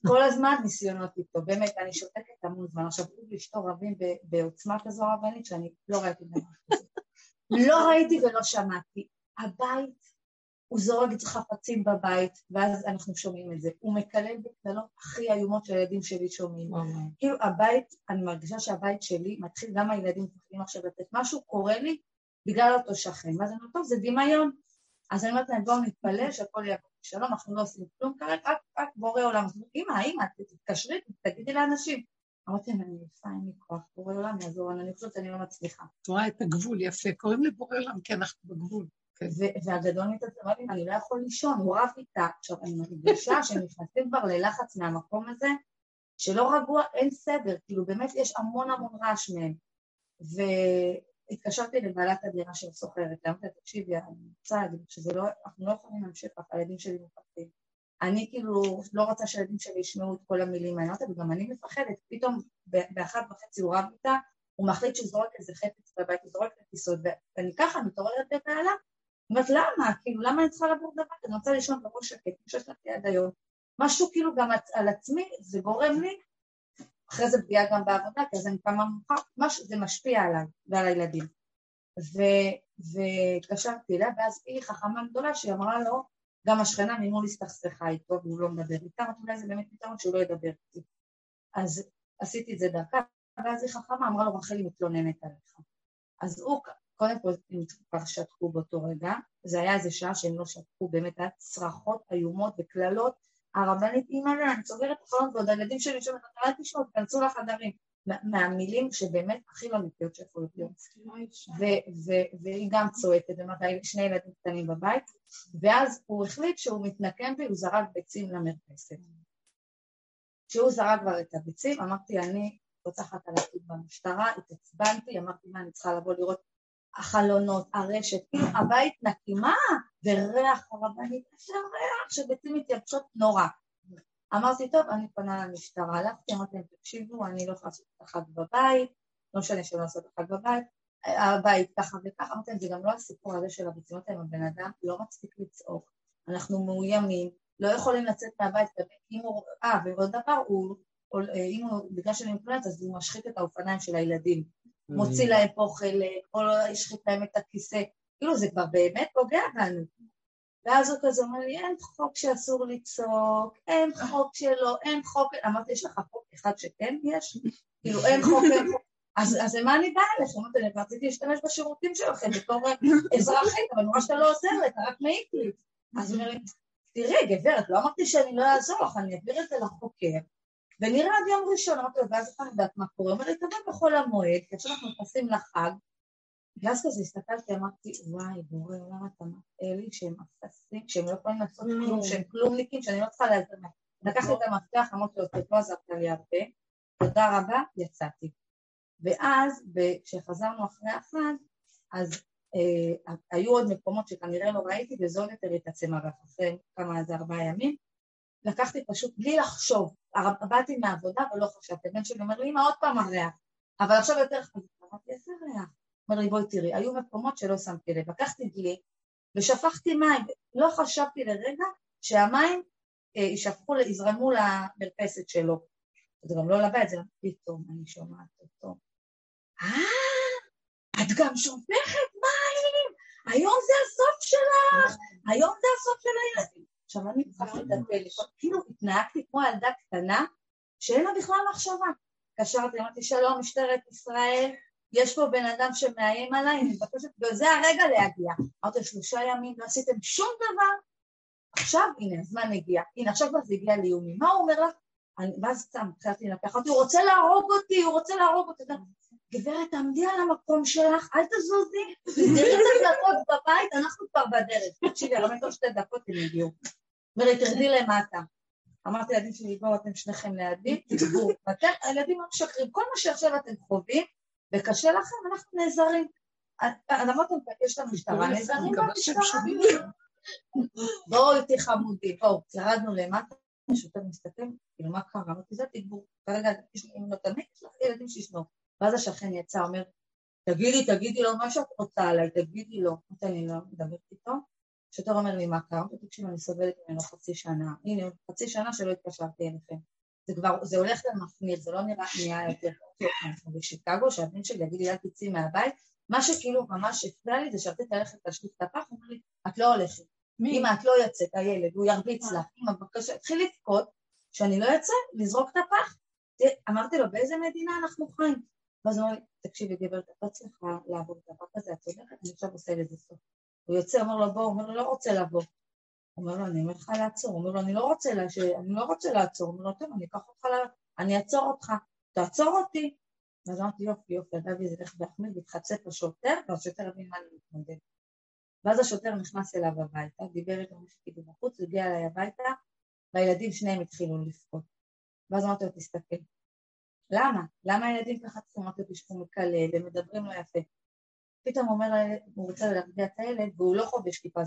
כל הזמן ניסיונות איתו, באמת, אני שותקת המון זמן. עכשיו, הוא ואשתו רבים בעוצמה כזו רבנית, שאני לא ראיתי דבר כזה. לא ראיתי ולא שמעתי. הבית הוא זורק את חפצים בבית, ואז אנחנו שומעים את זה. הוא מקלל בקללות הכי איומות שהילדים שלי שומעים. כאילו הבית, אני מרגישה שהבית שלי מתחיל, גם הילדים מפחדים עכשיו לתת משהו, קורה לי בגלל אותו שכן. ואז אני אומרת, טוב, זה דמיון. אז אני אומרת להם, בואו נתפלל שהכל יהיה בשלום, אנחנו לא עושים כלום כרגע, רק, רק בורא עולם. אמא, אמא, תתקשרי, תגידי לאנשים. אמרתי להם, אני יפה, אין לי כוח, בורא עולם יעזור, אני חושבת שאני לא מצליחה. את רואה את הגבול, יפה. קוראים לבורא עולם, כי אנחנו בגבול. והגדול מתעצבן לי, אני לא יכול לישון, הוא רב איתה. עכשיו, אני מרגישה [LAUGHS] שהם נכנסים כבר ללחץ מהמקום הזה, שלא רגוע, אין סדר, כאילו באמת יש המון המון רעש מהם. והתקשרתי לבעלת הדירה של סוחרת, אמרתי לה, תקשיבי, אני רוצה להגיד שזה לא, אנחנו לא יכולים להמשיך ככה, הילדים שלי מפחדים. אני כאילו לא רוצה שהילדים שלי ישמעו את כל המילים האלה, וגם אני מפחדת, פתאום באחת וחצי הוא רב איתה, הוא מחליט שהוא זורק איזה חפץ בבית, הוא זורק את הכיסאות, ואני ככה מתעוררת בבהלה, אומרת, למה? כאילו, למה אני צריכה לעבור דבר כזה? אני רוצה לישון בראש שקט, כמו שיש לי עד היום. משהו כאילו גם על עצמי, זה גורם לי, אחרי זה פגיעה גם בעבודה, כי אז אני קמה מאוחר, משהו, זה משפיע עליי ועל הילדים. והתקשרתי אליה, ואז היא חכמה גדולה שהיא אמרה לו, גם השכנה ממול הסתכסכה איתו והוא לא מדבר איתה, אולי זה באמת פתרון שהוא לא ידבר איתי. אז עשיתי את זה דרכה, ואז היא חכמה, אמרה לו רחלי מתלוננת עליך. אז הוא קודם כל הם כבר שתקו באותו רגע, זה היה איזה שעה שהם לא שתקו, באמת היה צרחות איומות וקללות, הרבנית אימא'לה, אני סוגרת את החלון ועוד הילדים שלי שומעים, אל תשמעו, תכנסו לחדרים, מהמילים שבאמת הכי לא נקיות שיכולות להיות. והיא גם צועקת, זאת שני ילדים קטנים בבית, ואז הוא החליט שהוא מתנקם בי, הוא זרק ביצים למרפסת. כשהוא זרק כבר את הביצים, אמרתי, אני פוצחת על התיק במשטרה, התעצבנתי, אמרתי, מה, אני צריכה לבוא לראות החלונות, הרשת, כאילו הבית נקי, מה? וריח הרבנית, איזה ריח שביצים מתייבשות נורא. אמרתי, טוב, אני פונה למשטרה, הלכתי, אמרתי להם, תקשיבו, אני לא יכולה לעשות את החג בבית, לא משנה שלא לעשות את החג בבית, הבית ככה וככה, אמרתי להם, זה גם לא הסיפור הזה של הביציות עם הבן אדם לא מצליק לצעוק, אנחנו מאוימים, לא יכולים לצאת מהבית, אם הוא, אה, ועוד דבר, הוא, אם הוא, בגלל שאני מתלוננת, אז הוא משחית את האופניים של הילדים. מוציא mm. להם חלק, או לא השחית להם את הכיסא, כאילו זה כבר באמת פוגע בנו. ואז הוא כזה אומר לי, אין חוק שאסור לצעוק, אין חוק שלא, אין חוק, אמרתי, יש לך חוק אחד שכן יש? כאילו אין חוק, אין חוק. אז, אז למה אני באה אליכם? אמרתי, אני רציתי להשתמש בשירותים שלכם בתור אזרחית, אבל נורא שאתה לא עוזר לי, אתה רק מעיק לי. אז הוא אומר לי, תראי, גברת, לא אמרתי שאני לא אעזור לך, אני אעביר את זה לחוקר, ונראה עד יום ראשון, אמרתי לו, ואז אתה יודעת מה קורה? אומר לי, תבוא בחול המועד, כי עכשיו אנחנו נכנסים לחג, ואז כזה הסתכלתי, אמרתי, וואי, בורא עולם אתה מראה לי שהם אפסים, שהם לא יכולים לעשות mm. כלום, שהם כלומניקים, שאני לא צריכה להם. לקחתי את המפתח, אמרתי לו, לא עזרת לי הרבה, תודה רבה, יצאתי. ואז, כשחזרנו אחרי החג, אז אה, היו עוד מקומות שכנראה לא ראיתי, וזה עוד יותר התעצם הרב, אחרי כמה, איזה ארבעה ימים, לקחתי פשוט בלי לחשוב, באתי מהעבודה ולא חשבתי, הבן שלי אומר לי, אמא עוד פעם הריח, אבל עכשיו יותר חשוב, אמרתי, איזה ריח? אומר לי, בואי תראי, היו מקומות שלא שמתי לב, לקחתי דלי ושפכתי מים, לא חשבתי לרגע שהמים אה, יישפכו, יזרמו למרפסת שלו. זה גם לא לבית, זה פתאום אני שומעת אותו. אה, את גם שופכת מים, היום זה הסוף שלך, היום זה הסוף של הילדים. עכשיו אני פתחתי את הטלפון, כאילו התנהגתי כמו ילדה קטנה שאין לה בכלל מחשבה. התקשרתי, אמרתי שלום משטרת ישראל, יש פה בן אדם שמאיים עליי, אני מבקשת, וזה הרגע להגיע. אמרתי שלושה ימים לא עשיתם שום דבר, עכשיו הנה הזמן הגיע, הנה עכשיו כבר זה הגיע לאיומים, מה הוא אומר לך? ואז סתם התחלתי לקחת אותי, הוא רוצה להרוג אותי, הוא רוצה להרוג אותי, גברת תעמדי על המקום שלך, אל תזוזי, תראי את הדלתות בבית, אנחנו כבר בדרך, תקשיבי, הרמת עוד שתי דקות הם הגיעו. אומרת, תרדי למטה. אמרתי לילדים שלי, בואו אתם שניכם לידי, תגבו. ואתם, הילדים לא משקרים, כל מה שעכשיו אתם חווים, וקשה לכם, אנחנו נעזרים. אמרתם, יש לנו משטרה, נעזרים במשטרה. בואו איתי חמודי, בואו, ירדנו למטה, השוטר מסתכל, כאילו מה קרה? אמרתי, זה תגבור. כרגע, אם לא תמיד, יש לך ילדים שישמעו. ואז השכן יצא, אומר, תגידי, תגידי לו מה שאת רוצה עליי, תגידי לו. אמרתי, אני לא מדברת איתו. השוטר אומר לי, מה קרה? תקשיב, אני סובלת ממנו חצי שנה. הנה, חצי שנה שלא התקשרתי אליכם. זה כבר, זה הולך ומחמיר, זה לא נראה נהיה יותר טוב. אנחנו בשיקגו, שהבן שלי יגיד לי, אל תצאי מהבית. מה שכאילו ממש הפריע לי זה שרציתי ללכת להשליט את הפח, הוא אומר לי, את לא הולכת. אמא, את לא יוצאת, הילד, הוא ירביץ לך, אמא, בבקשה, התחיל לבכות, שאני לא יוצא, לזרוק את הפח. אמרתי לו, באיזה מדינה אנחנו חיים? ואז הוא אמר לי, תקשיבי גברת, את לא צריכה לעבור דבר כזה, את צודקת, אני עכשיו עושה לזה סוף. הוא יוצא, אומר לו, בוא, הוא אומר לו, לא רוצה לבוא. אומר לו, אני אומר לך לעצור. אומר לו, אני לא רוצה, ש... אני לא רוצה לעצור. אומר לו, טוב, אני אקח אותך, ל... אני אעצור אותך, תעצור אותי. ואז אמרתי, יופי, יופי, ידעתי זה איך להחמיר, והתחצף לשוטר, והשוטר הבין מה אני מתמודד. ואז השוטר נכנס אליו הביתה, דיבר איתו משהו בחוץ, הגיע אליי הביתה, והילדים שניהם התחילו לבכות. ואז אמרתי לו, תסתכל. למה? למה הילדים ככה צריכים להיות בשביל מקלל ומדברים לא יפה? פתאום אומר, הוא רוצה להרגיע את הילד, והוא לא חובש כיפה,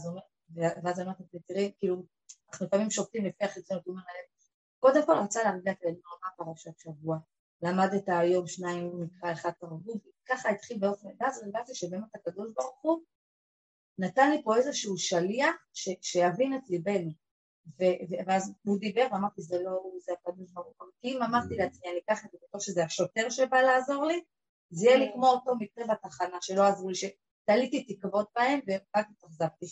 ואז אני אומרת, תראי, כאילו, אנחנו לפעמים שופטים לפי החיצונות, הוא אומר לילד, קודם כל רצה להרגיע את הילד, מה פרשת שבוע? למדת היום שניים מקרא אחד תרבות, ככה התחיל באופן, ואז הרגשתי שבאמת הקדוש ברוך הוא נתן לי פה איזשהו שליח שיבין את ליבנו. ואז הוא דיבר ואמרתי זה לא זה הקדוש ברוך הוא. כי אם אמרתי לעצמי אני אקח את זה בתור שזה השוטר שבא לעזור לי, זה יהיה לי כמו אותו מקרה בתחנה שלא עזרו לי, שתליתי תקוות בהם ורק התאכזבתי.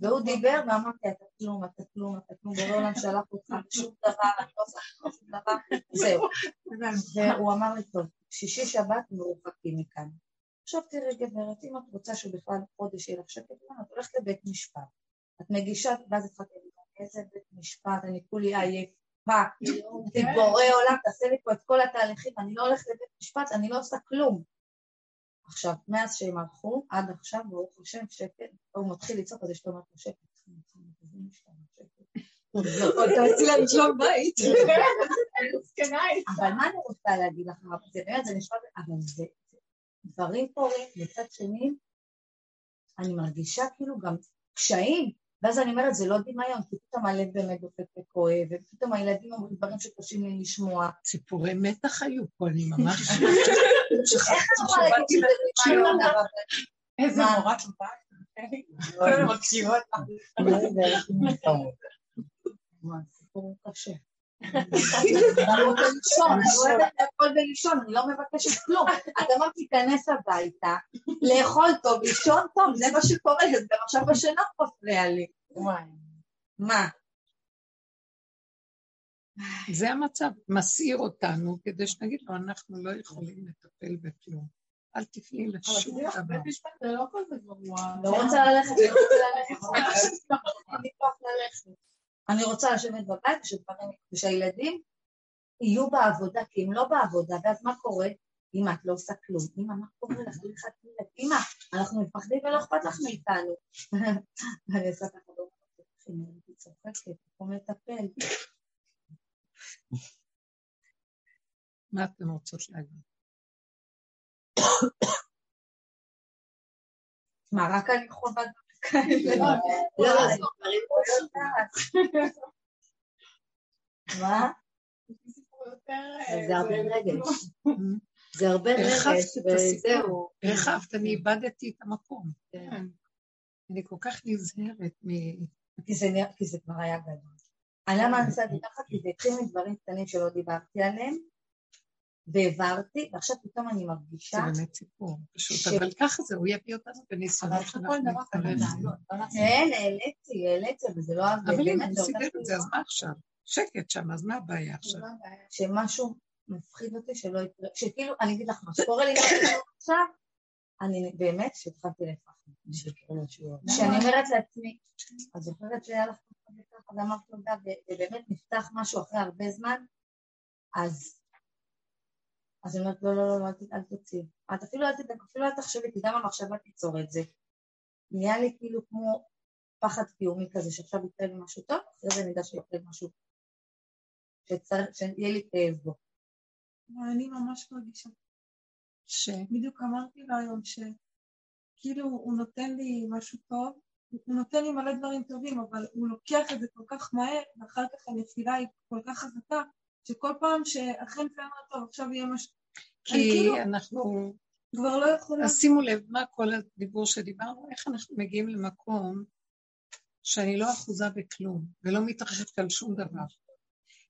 והוא דיבר ואמרתי אתה כלום, אתה כלום, אתה כלום, בורא עולם שלח אותך [LAUGHS] בשום דבר, אני לא עושה שום דבר, זהו. והוא אמר לי טוב, שישי שבת מרוחקים מכאן. עכשיו תראי גברת, אם את רוצה שבכלל חודש יהיה לך שקט, את הולכת לבית משפט. את מגישה, ואז התחלתי איזה בית משפט, אני כולי עייפה, תבורא עולם, תעשה לי פה את כל התהליכים, אני לא הולכת לבית משפט, אני לא עושה כלום. עכשיו, מאז שהם הלכו, עד עכשיו, ברוך השם, שקט, הוא מתחיל לצעוק, אז יש לו משהו שקט. אתה מציע להם שלום בית. אבל מה אני רוצה להגיד לך, זה באמת, זה נשמע, אבל זה דברים קורים, מצד שני, אני מרגישה כאילו גם קשיים, ואז אני אומרת, זה לא דמיון, כי פתאום הלב באמת דופק וכואב, ופתאום הילדים אומרים דברים שקשים לי לשמוע. ציפורי מתח היו פה, אני [LAUGHS] ממש... איך אני יכולה להגיד שזה דמיון? איזה מורה טובה. כל הזמן מקשיבות. [LAUGHS] סיפור קשה. אני רוצה לישון, אני אוהבת לאכול ולישון, אני לא מבקשת כלום. את אמרת להיכנס הביתה, לאכול טוב, לישון טוב, זה מה שקורה, אז גם עכשיו בשינה מפריע לי. מה? זה המצב, מסעיר אותנו כדי שנגיד לו, אנחנו לא יכולים לטפל בכלום. אל תפני לשום דבר. אבל בית משפט זה לא כזה גרוע. לא רוצה ללכת, לא רוצה ללכת. [LAUGHS] אני רוצה לשבת בבית ושהילדים יהיו בעבודה, כי הם לא בעבודה, ואז מה קורה? אמא, את לא עושה כלום. אמא, מה קורה לך? אמא, אנחנו מפחדים ולא אכפת לך מאיתנו. [LAUGHS] אני עושה ככה, היא צוחקת, במקום לטפל. מה אתן רוצות להגיד? [COUGHS] מה, רק אני חובה כאלה? לא, מה? זה הרבה רגש. זה הרבה רגש, וזהו. הרחבת, אני איבדתי את המקום. אני כל כך נזהרת מ... כי זה כבר היה גדול. למה אני את זה ככה? כי זה התחיל מדברים קטנים שלא דיברתי עליהם, והעברתי, ועכשיו פתאום אני מרגישה... זה באמת סיפור פשוט, אבל ככה זה, הוא יביא אותנו בניסיונות שאנחנו נתקבל. כן, העליתי, העליתי, אבל זה לא... אבל אם אני סידר את זה, אז מה עכשיו? שקט שם, אז מה הבעיה עכשיו? שמשהו מפחיד אותי שלא יקרה, שכאילו, אני אגיד לך מה שקורה לי עכשיו, אני באמת שהתחלתי לפחד. שאני אומרת לעצמי, את זוכרת שהיה לך ככה ואמרת תודה, ובאמת נפתח משהו אחרי הרבה זמן, אז אז היא אומרת, לא, לא, לא, אל תוציא. את אפילו אל תדאג, אפילו אל תחשבי, כי גם המחשבה תיצור את זה. נהיה לי כאילו כמו פחד קיומי כזה, שעכשיו יקרה לי משהו טוב, אחרי זה נדע שיקרה משהו, שיהיה לי כאב בו. אני ממש מרגישה. ש... בדיוק אמרתי לו היום שכאילו הוא נותן לי משהו טוב, הוא נותן לי מלא דברים טובים, אבל הוא לוקח את זה כל כך מהר, ואחר כך הנפילה היא כל כך חזקה, שכל פעם שאכן פעם טוב, עכשיו יהיה משהו... כי כאילו אנחנו... כבר לא יכולה... אז שימו לב, מה כל הדיבור שדיברנו, איך אנחנו מגיעים למקום שאני לא אחוזה בכלום, ולא מתרחשת על שום דבר.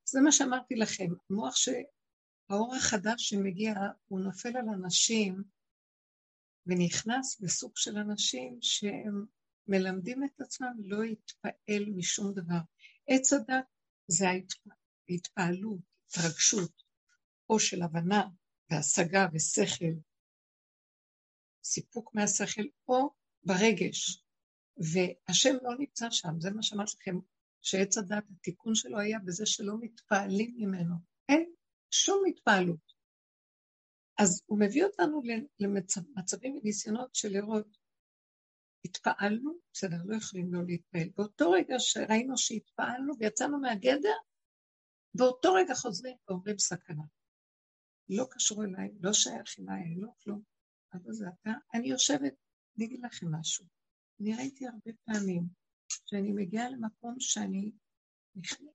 זה מה שאמרתי לכם, המוח שהאור החדש שמגיע, הוא נופל על אנשים ונכנס בסוג של אנשים שהם מלמדים את עצמם לא להתפעל משום דבר. עץ הדת זה ההתפעלות, התרגשות, או של הבנה והשגה ושכל, סיפוק מהשכל, או ברגש. והשם לא נמצא שם, זה מה שאמרתי לכם, שעץ הדת, התיקון שלו היה בזה שלא מתפעלים ממנו. אין שום התפעלות. אז הוא מביא אותנו למצבים וניסיונות של לראות, התפעלנו, בסדר, לא יכולים לא להתפעל. באותו רגע שראינו שהתפעלנו ויצאנו מהגדר, באותו רגע חוזרים ואומרים סכנה. לא קשור אליי, לא שייך אליי, לא כלום. אבל זה אתה, אני יושבת, אני אגיד לכם משהו. אני ראיתי הרבה פעמים שאני מגיעה למקום שאני,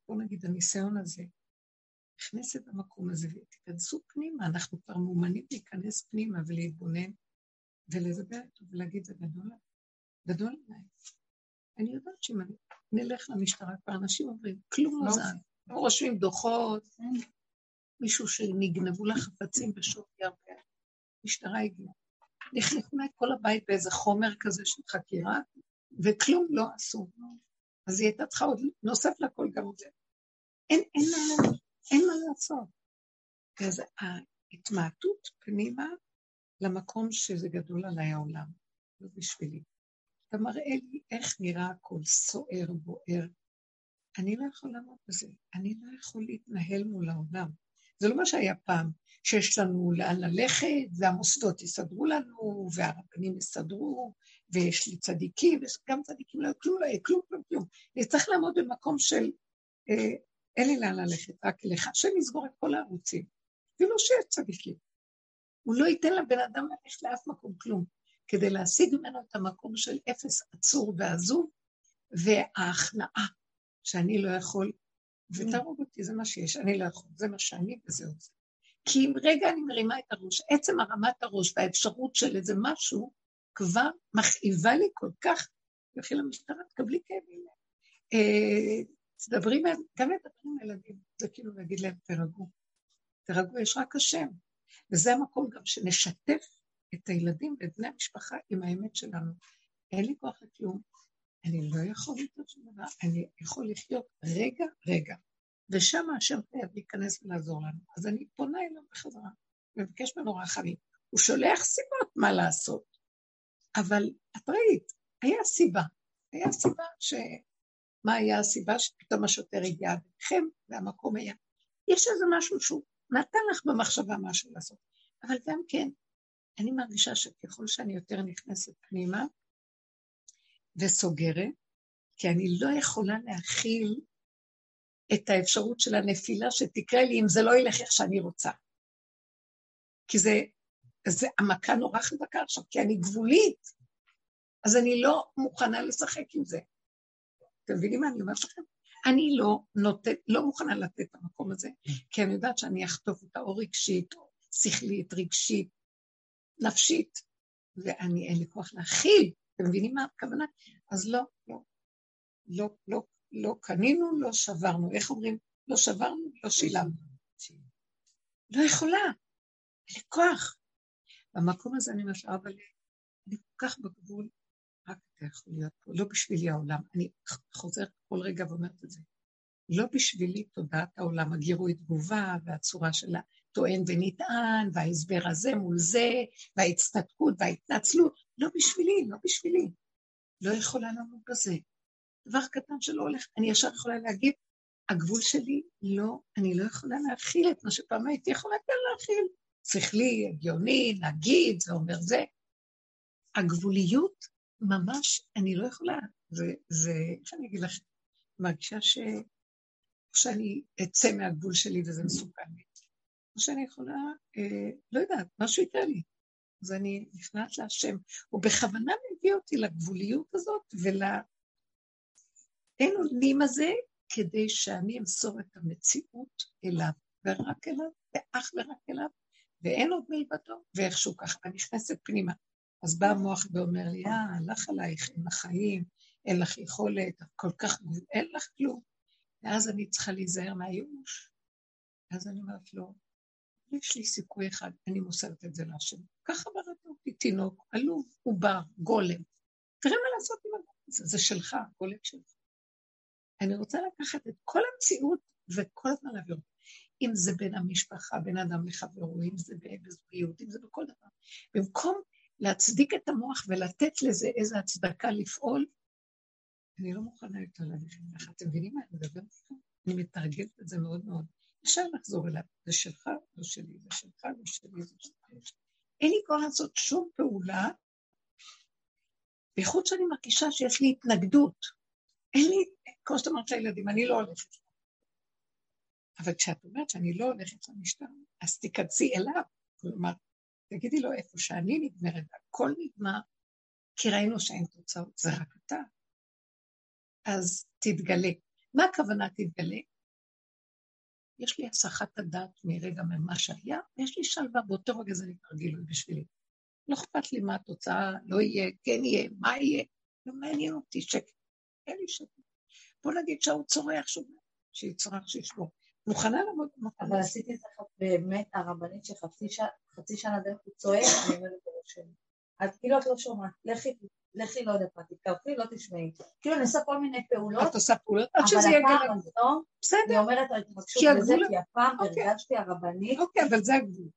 בוא נגיד, הניסיון הזה, נכנסת למקום הזה ותיכנסו פנימה, אנחנו כבר מאומנים להיכנס פנימה ולהתבונן ולדבר איתו ולהגיד, זה גדול, גדול עליי. אני יודעת שאם נלך למשטרה, כבר אנשים אומרים, כלום לא זז. רושמים דוחות, מישהו שנגנבו לה חפצים בשווי הרבה. משטרה הגיעה. לה את כל הבית באיזה חומר כזה של חקירה, וכלום לא עשו. אז היא הייתה צריכה עוד נוסף לכל גם זה. אין, אין, מה, אין מה לעשות. אז ההתמעטות פנימה למקום שזה גדול עליי העולם, לא בשבילי. אתה מראה לי איך נראה הכל סוער, בוער. אני לא יכול לעמוד בזה, אני לא יכול להתנהל מול העולם. זה לא מה שהיה פעם, שיש לנו לאן ללכת, והמוסדות יסדרו לנו, והרבנים יסדרו, ויש לי צדיקים, וגם צדיקים לא, כלום לא יהיה, כלום, כלום. אני צריך לעמוד במקום של, אה, אין לי לאן ללכת, רק לך, השם יסגור את כל הערוצים. אפילו שיש צדיקים. הוא לא ייתן לבן אדם ללכת לאף מקום כלום, כדי להשיג ממנו את המקום של אפס עצור ועזוב, וההכנעה, שאני לא יכול ותהרוג אותי, זה מה שיש, אני לא יכול, זה מה שאני וזהו זה. כי אם רגע אני מרימה את הראש, עצם הרמת הראש והאפשרות של איזה משהו, כבר מכאיבה לי כל כך, לכי למשטרה, תקבלי כאבים. אה, תדברי, גם לדבר עם ילדים, זה כאילו להגיד להם, תרגעו. תרגעו, יש רק השם. וזה המקום גם שנשתף את הילדים ואת בני המשפחה עם האמת שלנו. אין לי כוח לכלום, אני לא יכול לחיות שום דבר, אני יכול לחיות רגע, רגע. ושם השם חייב להיכנס ולעזור לנו. אז אני פונה אליו בחזרה, מבקש ממנו רחמים. הוא שולח סיבות מה לעשות. אבל את ראית, היה סיבה. היה סיבה ש... מה היה הסיבה שפתאום השוטר הגיע ביניכם, והמקום היה... יש איזה משהו שהוא נתן לך במחשבה משהו לעשות. אבל גם כן, אני מרגישה שככל שאני יותר נכנסת פנימה, וסוגרת, כי אני לא יכולה להכיל את האפשרות של הנפילה שתקרה לי אם זה לא ילך איך שאני רוצה. כי זה, זה המכה נורא חזקה עכשיו, כי אני גבולית, אז אני לא מוכנה לשחק עם זה. אתם מבינים מה אני אומרת לכם? אני לא נותנת, לא מוכנה לתת את המקום הזה, כי אני יודעת שאני אחטוף אותה או רגשית, או שכלית, רגשית, נפשית, ואני, אין לי כוח להכיל אתם מבינים מה הכוונה? אז לא, לא, לא, לא, לא קנינו, לא שברנו. איך אומרים? לא שברנו, לא שילמנו. לא יכולה, אין כוח. במקום הזה אני אומרת אבל אני כל כך בגבול, רק אתה יכול להיות פה, לא בשבילי העולם. אני חוזרת כל רגע ואומרת את זה. לא בשבילי תודעת העולם, הגירוי תגובה והצורה שלה, טוען ונטען, וההסבר הזה מול זה, וההצטדקות וההתנצלות, לא בשבילי, לא בשבילי. לא יכולה לעמוד בזה. דבר קטן שלא הולך, אני ישר יכולה להגיד, הגבול שלי לא, אני לא יכולה להכיל את מה שפעם הייתי יכולה כן להכיל. שכלי, הגיוני, נגיד, זה אומר זה. הגבוליות, ממש, אני לא יכולה. זה, זה, איך אני אגיד לך, מרגישה ש... שאני אצא מהגבול שלי וזה מסוכן לי. או שאני יכולה, אה, לא יודעת, משהו יקרה לי. אז אני נכנעת להשם. הוא בכוונה מביא אותי לגבוליות הזאת ולאין אונים הזה, כדי שאני אמסור את המציאות אליו, ורק אליו, ואך ורק אליו, ואין עוד מלבדו, ואיכשהו ככה, אני נכנסת פנימה. אז בא המוח ואומר לי, אה, הלך עלייך, אין לך חיים, אין לך יכולת, כל כך, אין לך כלום. ואז אני צריכה להיזהר מהייאוש. אז אני אומרת לו, יש לי סיכוי אחד, אני מוסרת את זה להשם. ככה בראת אותי תינוק, עלוב, עובר, גולם. תראה מה לעשות עם הגולם. זה, זה שלך, הקולט שלך. אני רוצה לקחת את כל המציאות וכל הזמן להעביר אותה. אם זה בין המשפחה, בין אדם לחברו, אם זה בזוגיות, אם זה בכל דבר. במקום להצדיק את המוח ולתת לזה איזו הצדקה לפעול, אני לא מוכנה יותר ללכת ככה. אתם מבינים מה אני מדברת איתכם? אני מתרגלת את זה מאוד מאוד. אפשר לחזור אליו, זה שלך, לא שלי, זה שלך, לא שלי, זה שלך. אין לי כוח לעשות שום פעולה, בייחוד שאני מרגישה שיש לי התנגדות. אין לי, כמו שאת אומרת לילדים, אני לא הולכת. אבל כשאת אומרת שאני לא הולכת למשטר, אז תיכנסי אליו. כלומר, תגידי לו איפה שאני נגמרת, הכל נגמר, כי ראינו שאין תוצאות, זה רק אתה. אז תתגלה. מה הכוונה תתגלה? יש לי הסחת הדעת מרגע ממה שהיה, ויש לי שלווה, באותו רגע זה נקרא גילוי בשבילי. לא אכפת לי מה התוצאה, לא יהיה, כן יהיה, מה יהיה, לא מעניין אותי שקט. אין לי שקט. בוא נגיד שההוא צורח שוב, שיצרח שישבור. מוכנה לעבוד במקום. אבל עשיתי את זה באמת, הרבנית שחצי שנה דרך הוא צועק, אני אומרת לו שלי. את כאילו את לא שומעת, לכי, לכי לא יודעת מה, תתקרפי, לא תשמעי. כאילו אני עושה כל מיני פעולות. את עושה פעולות עד שזה יגיע לגבול. לא, בסדר. אני אומרת על התרגשות לזה, כי הפעם אוקיי. הרגשתי הרבנית. אוקיי, אבל זה הגבול.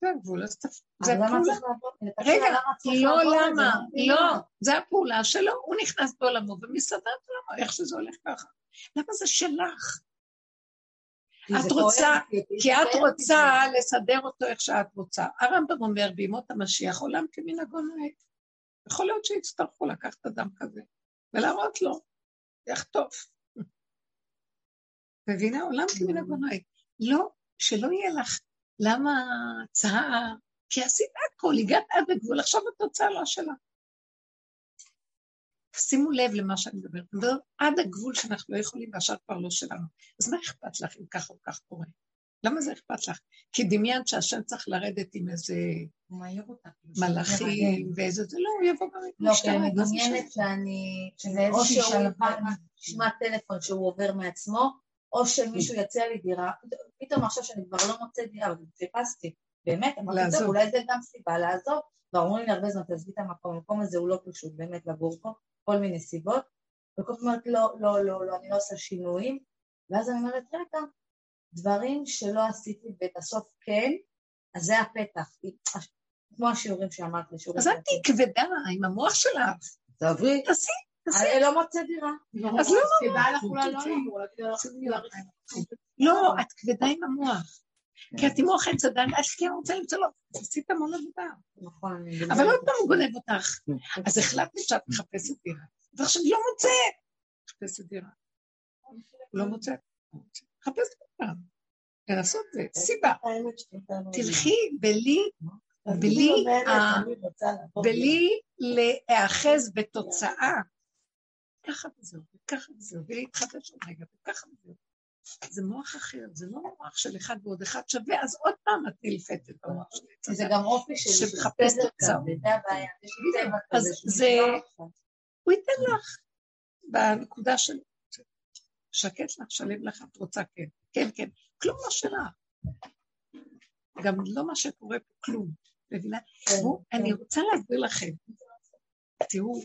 זה הגבול, אז זה הפעולה. רגע, לא למה, לא, זה הפעולה שלו, הוא נכנס בעולמו ומסתדר את עולמו, איך שזה הולך ככה. למה זה שלך? את רוצה, כי את רוצה לסדר אותו איך שאת רוצה. הרמב"ם אומר בימות המשיח עולם כמנהגו נוהג. יכול להיות שיצטרכו לקחת אדם כזה ולהראות לו, יחטוף. [LAUGHS] מבינה? עולם כמנהגו נוהג. לא, שלא יהיה לך, למה צער? כי עשית הכל, הגעת עד הגבול, עכשיו התוצאה לא שלה. שימו לב למה שאני מדברת, עד הגבול שאנחנו לא יכולים והשאר כבר לא שלנו. אז מה אכפת לך אם כך או כך קורה? למה זה אכפת לך? כי דמיינת שהשם צריך לרדת עם איזה מלאכים ואיזה זה, לא, הוא יבוא גם עם לא, כי אני מדמיינת שאני, שזה איזושהי שלווה, נשמע טלפון שהוא עובר מעצמו, או שמישהו יציע לי דירה, פתאום עכשיו שאני כבר לא מוצאת דירה, אבל חיפשתי, באמת, אמרתי, אולי זה גם סיבה לעזוב, ואמרו לי הרבה זמן, תעזבי את המקום, המקום הזה הוא לא פשוט באמת לגור פה, כל מיני סיבות, וכל פעם אומרת לא, לא, לא, לא, אני לא עושה שינויים, ואז אני אומרת, רגע, דברים שלא עשיתי ובסוף כן, אז זה הפתח, כמו השיעורים שאמרת לשיעורים. אז אל תהיי כבדה עם המוח שלך. תעברי. תעשי, תעשי. אני לא מוצאת דירה. אז לא. לא, את כבדה עם המוח. כי את עם מוח עץ אז אני רוצה למצוא לו, עשית המון עבודה. נכון. אבל עוד פעם הוא גונב אותך. אז החלטתי שאת מחפשת דירה. ועכשיו לא מוצאת. מחפשת דירה. לא מוצא. מחפשת דירה. לנסות זה, סיבה. תלכי בלי, בלי, בלי להיאחז בתוצאה. ככה וזהו, וככה וזהו, ולהתחדש עוד רגע, וככה וזהו. זה מוח אחר, זה לא מוח של אחד ועוד אחד שווה, אז עוד פעם את נלפתת במוח שלי. זה גם אופי של שמחפש תוצאות. זה הבעיה, אז זה, הוא ייתן לך בנקודה של שקט לך, שלם לך, את רוצה כן, כן, כן, כלום לא שלך. גם לא מה שקורה פה, כלום. מבינה? כן, אני כן. רוצה להסביר לכם. תראו,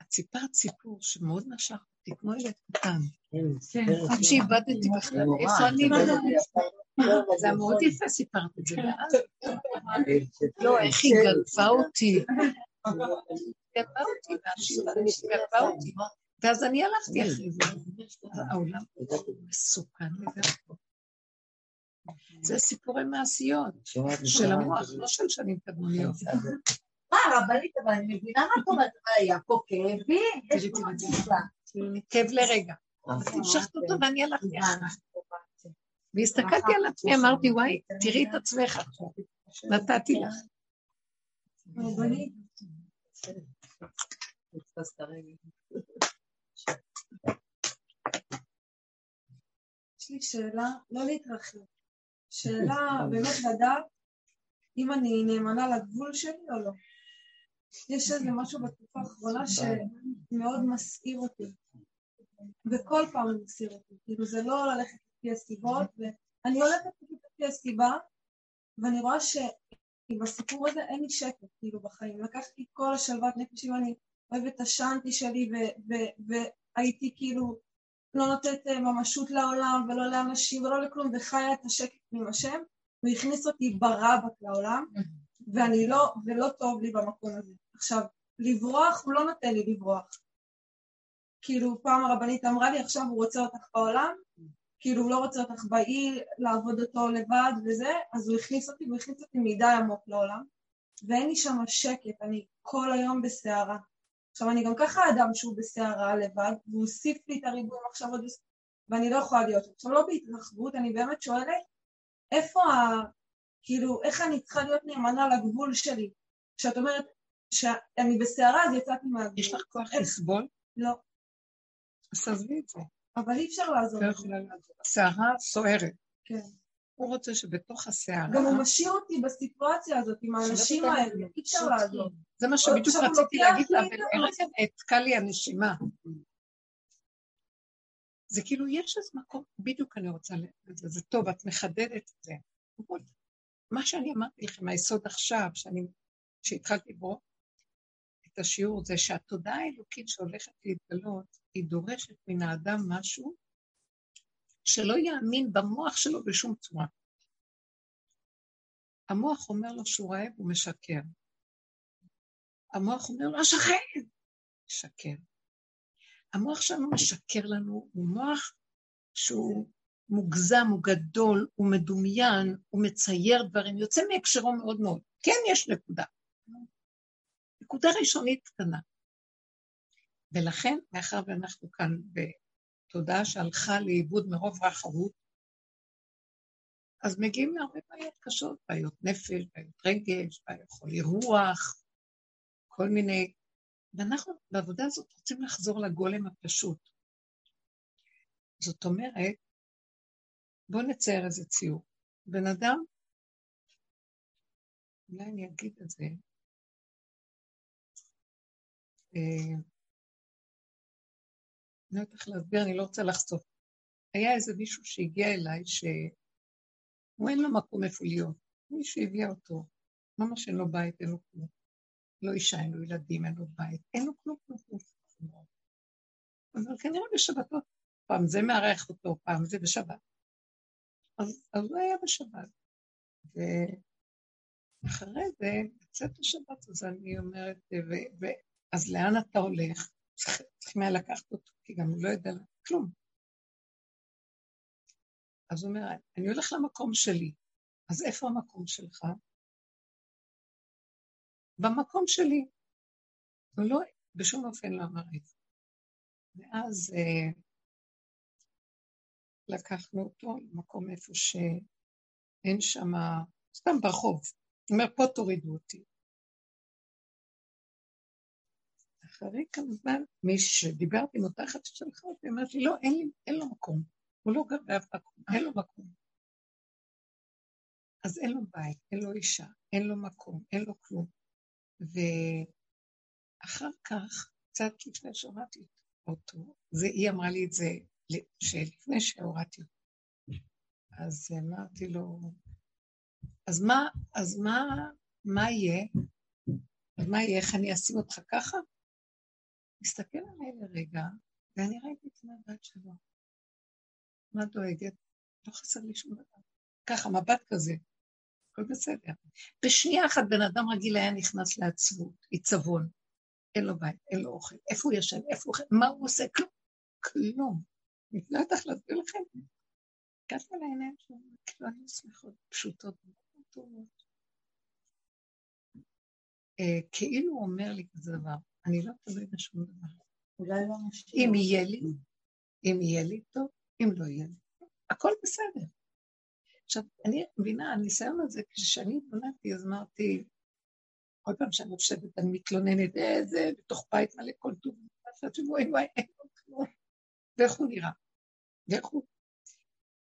את סיפרת סיפור שמאוד נשך אותי, כמו ילד קטן. כן, עד שאיבדתי בכלל, איפה אני? זה היה מאוד יפה סיפרת את זה, ואז... לא, איך היא גנבה אותי. גנבה אותי, גנבה אותי. ואז אני הלכתי אחרי זה. העולם מסוכן לגמרי. זה סיפורי מעשיות של המוח, לא של שנים קדמוניות. מה, רבנית, אבל אני מבינה מה את אומרת, היה פה כאבי, יש פה כאב לרגע. המשכת אותו ואני הלכתי אחריו. והסתכלתי על עצמי, אמרתי, וואי, תראי את עצמך נתתי לך. יש לי שאלה, לא להתרחב, שאלה באמת לדעת אם אני נאמנה לגבול שלי או לא. יש איזה משהו בתקופה האחרונה שמאוד מסעיר אותי, וכל פעם הוא מסעיר אותי, כאילו זה לא ללכת לפי הסיבות, ואני הולכת לפי הסיבה, ואני רואה עם הסיפור הזה אין לי שקט, כאילו, בחיים. לקחתי את כל השלוות נפש, אם אני אוהבת את השאנטי שלי, והייתי כאילו לא נותנת אה, ממשות לעולם, ולא לאנשים, ולא לכלום, וחיה את השקט עם השם, הוא הכניס אותי ברבק לעולם, ואני לא, ולא טוב לי במקום הזה. עכשיו, לברוח, הוא לא נותן לי לברוח. כאילו, פעם הרבנית אמרה לי, עכשיו הוא רוצה אותך בעולם, כאילו הוא לא רוצה אותך באי, לעבוד אותו לבד וזה, אז הוא הכניס אותי, הוא הכניס אותי מדי עמוק לעולם, ואין לי שם שקט, אני כל היום בסערה. עכשיו, אני גם ככה אדם שהוא בסערה לבד, והוא הוסיף לי את הריבוי עכשיו עוד... ואני לא יכולה להיות. עכשיו, לא בהתרחבות, אני באמת שואלת, איפה ה... כאילו, איך אני צריכה להיות נאמנה לגבול שלי? כשאת אומרת שאני בסערה, אז יצאתי מהגבול. יש לך כוח לסבול? לא. אז תעזבי את זה. אבל אי אפשר לעזור. לעזור. הסערה סוערת. כן. הוא רוצה שבתוך הסערה... גם הוא משאיר אותי בסיטואציה הזאת עם האנשים האלה, אי אפשר לעזור. זה מה שבדיוק רציתי להגיד לה, ולרגע נעתקה לי הנשימה. זה כאילו, יש איזה מקום, בדיוק אני רוצה זה, זה טוב, את מחדדת את זה. מה שאני אמרתי לכם, היסוד עכשיו, שאני, שהתחלתי בו, את השיעור, זה שהתודעה האלוקית שהולכת להתגלות, היא דורשת מן האדם משהו שלא יאמין במוח שלו בשום צורה. המוח אומר לו שהוא רעב, הוא משקר. המוח אומר לו, השכן! משקר. המוח שלנו משקר לנו, הוא מוח שהוא מוגזם, הוא גדול, הוא מדומיין, הוא מצייר דברים, יוצא מהקשרו מאוד מאוד. כן, יש נקודה. נקודה ראשונית קטנה. ולכן, מאחר ואנחנו כאן בתודעה שהלכה לאיבוד מרוב רחבות, אז מגיעים להרבה בעיות קשות, בעיות נפש, בעיות רגש, בעיות חולי רוח, כל מיני... ואנחנו בעבודה הזאת רוצים לחזור לגולם הפשוט. זאת אומרת, בואו נצייר איזה ציור. בן אדם, אולי אני אגיד את זה, אני לא יודעת איך להסביר, אני לא רוצה לחשוף. היה איזה מישהו שהגיע אליי, שהוא אין לו מקום איפה להיות. מישהו הביע אותו, ממש אין לו בית, אין לו כלום. לא אישה, אין לו ילדים, אין לו בית, אין לו כלום כלום כלום. אבל כנראה בשבתות, פעם זה מארח אותו, פעם זה בשבת. אז, אז הוא היה בשבת. ואחרי זה, בצאת השבת, אז אני אומרת, ו, ו, אז לאן אתה הולך? צריכים היה לקחת אותו, כי גם הוא לא יודע כלום. אז הוא אומר, אני הולך למקום שלי. אז איפה המקום שלך? במקום שלי. הוא לא, בשום אופן לא אמר את זה. ואז אה, לקחנו אותו למקום איפה שאין שם, סתם ברחוב. הוא אומר, פה תורידו אותי. אחרי כמה זמן, מי שדיברתי עם אותה אחת ששלחה אותי, אמרת לי, לא, אין, לי, אין לו מקום. הוא לא גר באף מקום, אין לו מקום. אז אין לו בית, אין לו אישה, אין לו מקום, אין לו כלום. ואחר כך, קצת לפני שהורדתי אותו, זה, היא אמרה לי את זה שלפני שהורדתי אותו. אז אמרתי לו, אז מה, אז מה, מה יהיה? אז מה יהיה, איך אני אשים אותך ככה? הסתכל עליי לרגע, ואני ראיתי את המבט שלו. מה דואגת? לא חסר לי שום דבר. ככה, מבט כזה, הכל בסדר. בשנייה אחת בן אדם רגיל היה נכנס לעצבות, עיצבון. אין לו בית, אין לו אוכל, איפה הוא ישן, איפה הוא... מה הוא עושה? כלום. כלום. אני לא יודעת איך להסביר לכם. הגעתי על העיניים שלו, כאילו היו שמחות פשוטות מאוד. אה, כאילו הוא אומר לי כזה דבר, אני לא תלוי בשום דבר. אולי לא משקיע. אם יהיה לי, אם יהיה לי טוב, אם לא יהיה לי, הכל בסדר. עכשיו, אני מבינה, הניסיון הזה, כשאני התבוננתי, אז אמרתי, כל פעם שאני יושבת, אני מתלוננת, איזה, בתוך בית מלא כל טוב, ואתה וואי וואי, אין לו כלום. ואיך הוא נראה? ואיך הוא...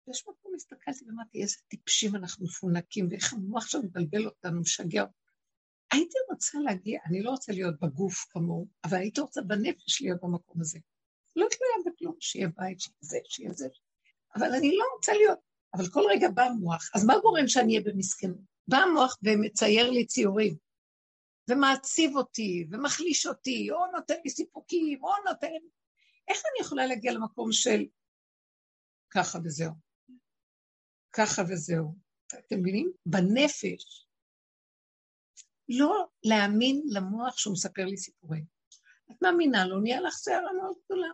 ויש מקום הסתכלתי ואמרתי, איזה טיפשים אנחנו מפונקים, ואיך המוח שלנו מבלבל אותנו, משגע אותנו. הייתי רוצה להגיע, אני לא רוצה להיות בגוף כמוהו, אבל הייתי רוצה בנפש להיות במקום הזה. לא תלויה בכלום, שיהיה בית, שיהיה זה, שיהיה זה. אבל אני לא רוצה להיות, אבל כל רגע בא מוח, אז מה גורם שאני אהיה במסכנות? בא המוח ומצייר לי ציורים, ומעציב אותי, ומחליש אותי, או נותן לי סיפוקים, או נותן. איך אני יכולה להגיע למקום של ככה וזהו? ככה וזהו. אתם מבינים? בנפש. לא להאמין למוח שהוא מספר לי סיפורים. את מאמינה לו, נהיה לך שערה מאוד גדולה.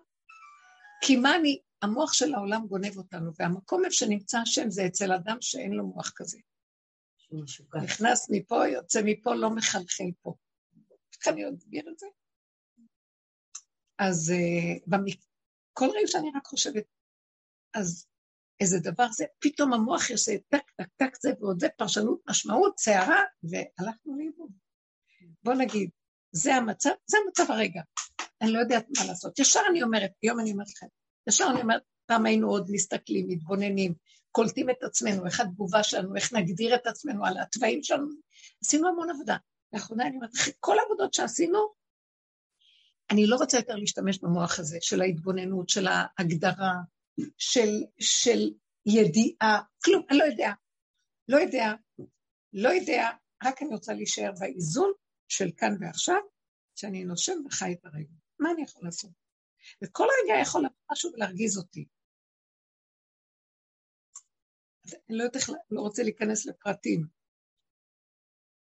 כי מה אני, המוח של העולם גונב אותנו, והמקום איפה שנמצא השם זה אצל אדם שאין לו מוח כזה. נכנס מפה, יוצא מפה, לא מחלחל פה. איך אני אסביר את זה? אז uh, כל רגע שאני רק חושבת, אז איזה דבר זה, פתאום המוח יעשה טק, טק, טק, זה ועוד זה, פרשנות, משמעות, סערה, והלכנו לאיבוד. בוא נגיד, זה המצב, זה המצב הרגע. אני לא יודעת מה לעשות. ישר אני אומרת, היום אני אומרת לכם, ישר אני אומרת, פעם היינו עוד מסתכלים, מתבוננים, קולטים את עצמנו, איך התגובה שלנו, איך נגדיר את עצמנו על התוואים שלנו. עשינו המון עבודה. לאחרונה אני אומרת, כל העבודות שעשינו, אני לא רוצה יותר להשתמש במוח הזה של ההתבוננות, של ההגדרה, של, של ידיעה, כלום, אני לא יודע. לא יודע, לא יודע, רק אני רוצה להישאר באיזון של כאן ועכשיו, שאני נושם וחי את הרגע. מה אני יכול לעשות? וכל רגע יכול לבוא משהו ולהרגיז אותי. אני לא יודעת איך, לא רוצה להיכנס לפרטים.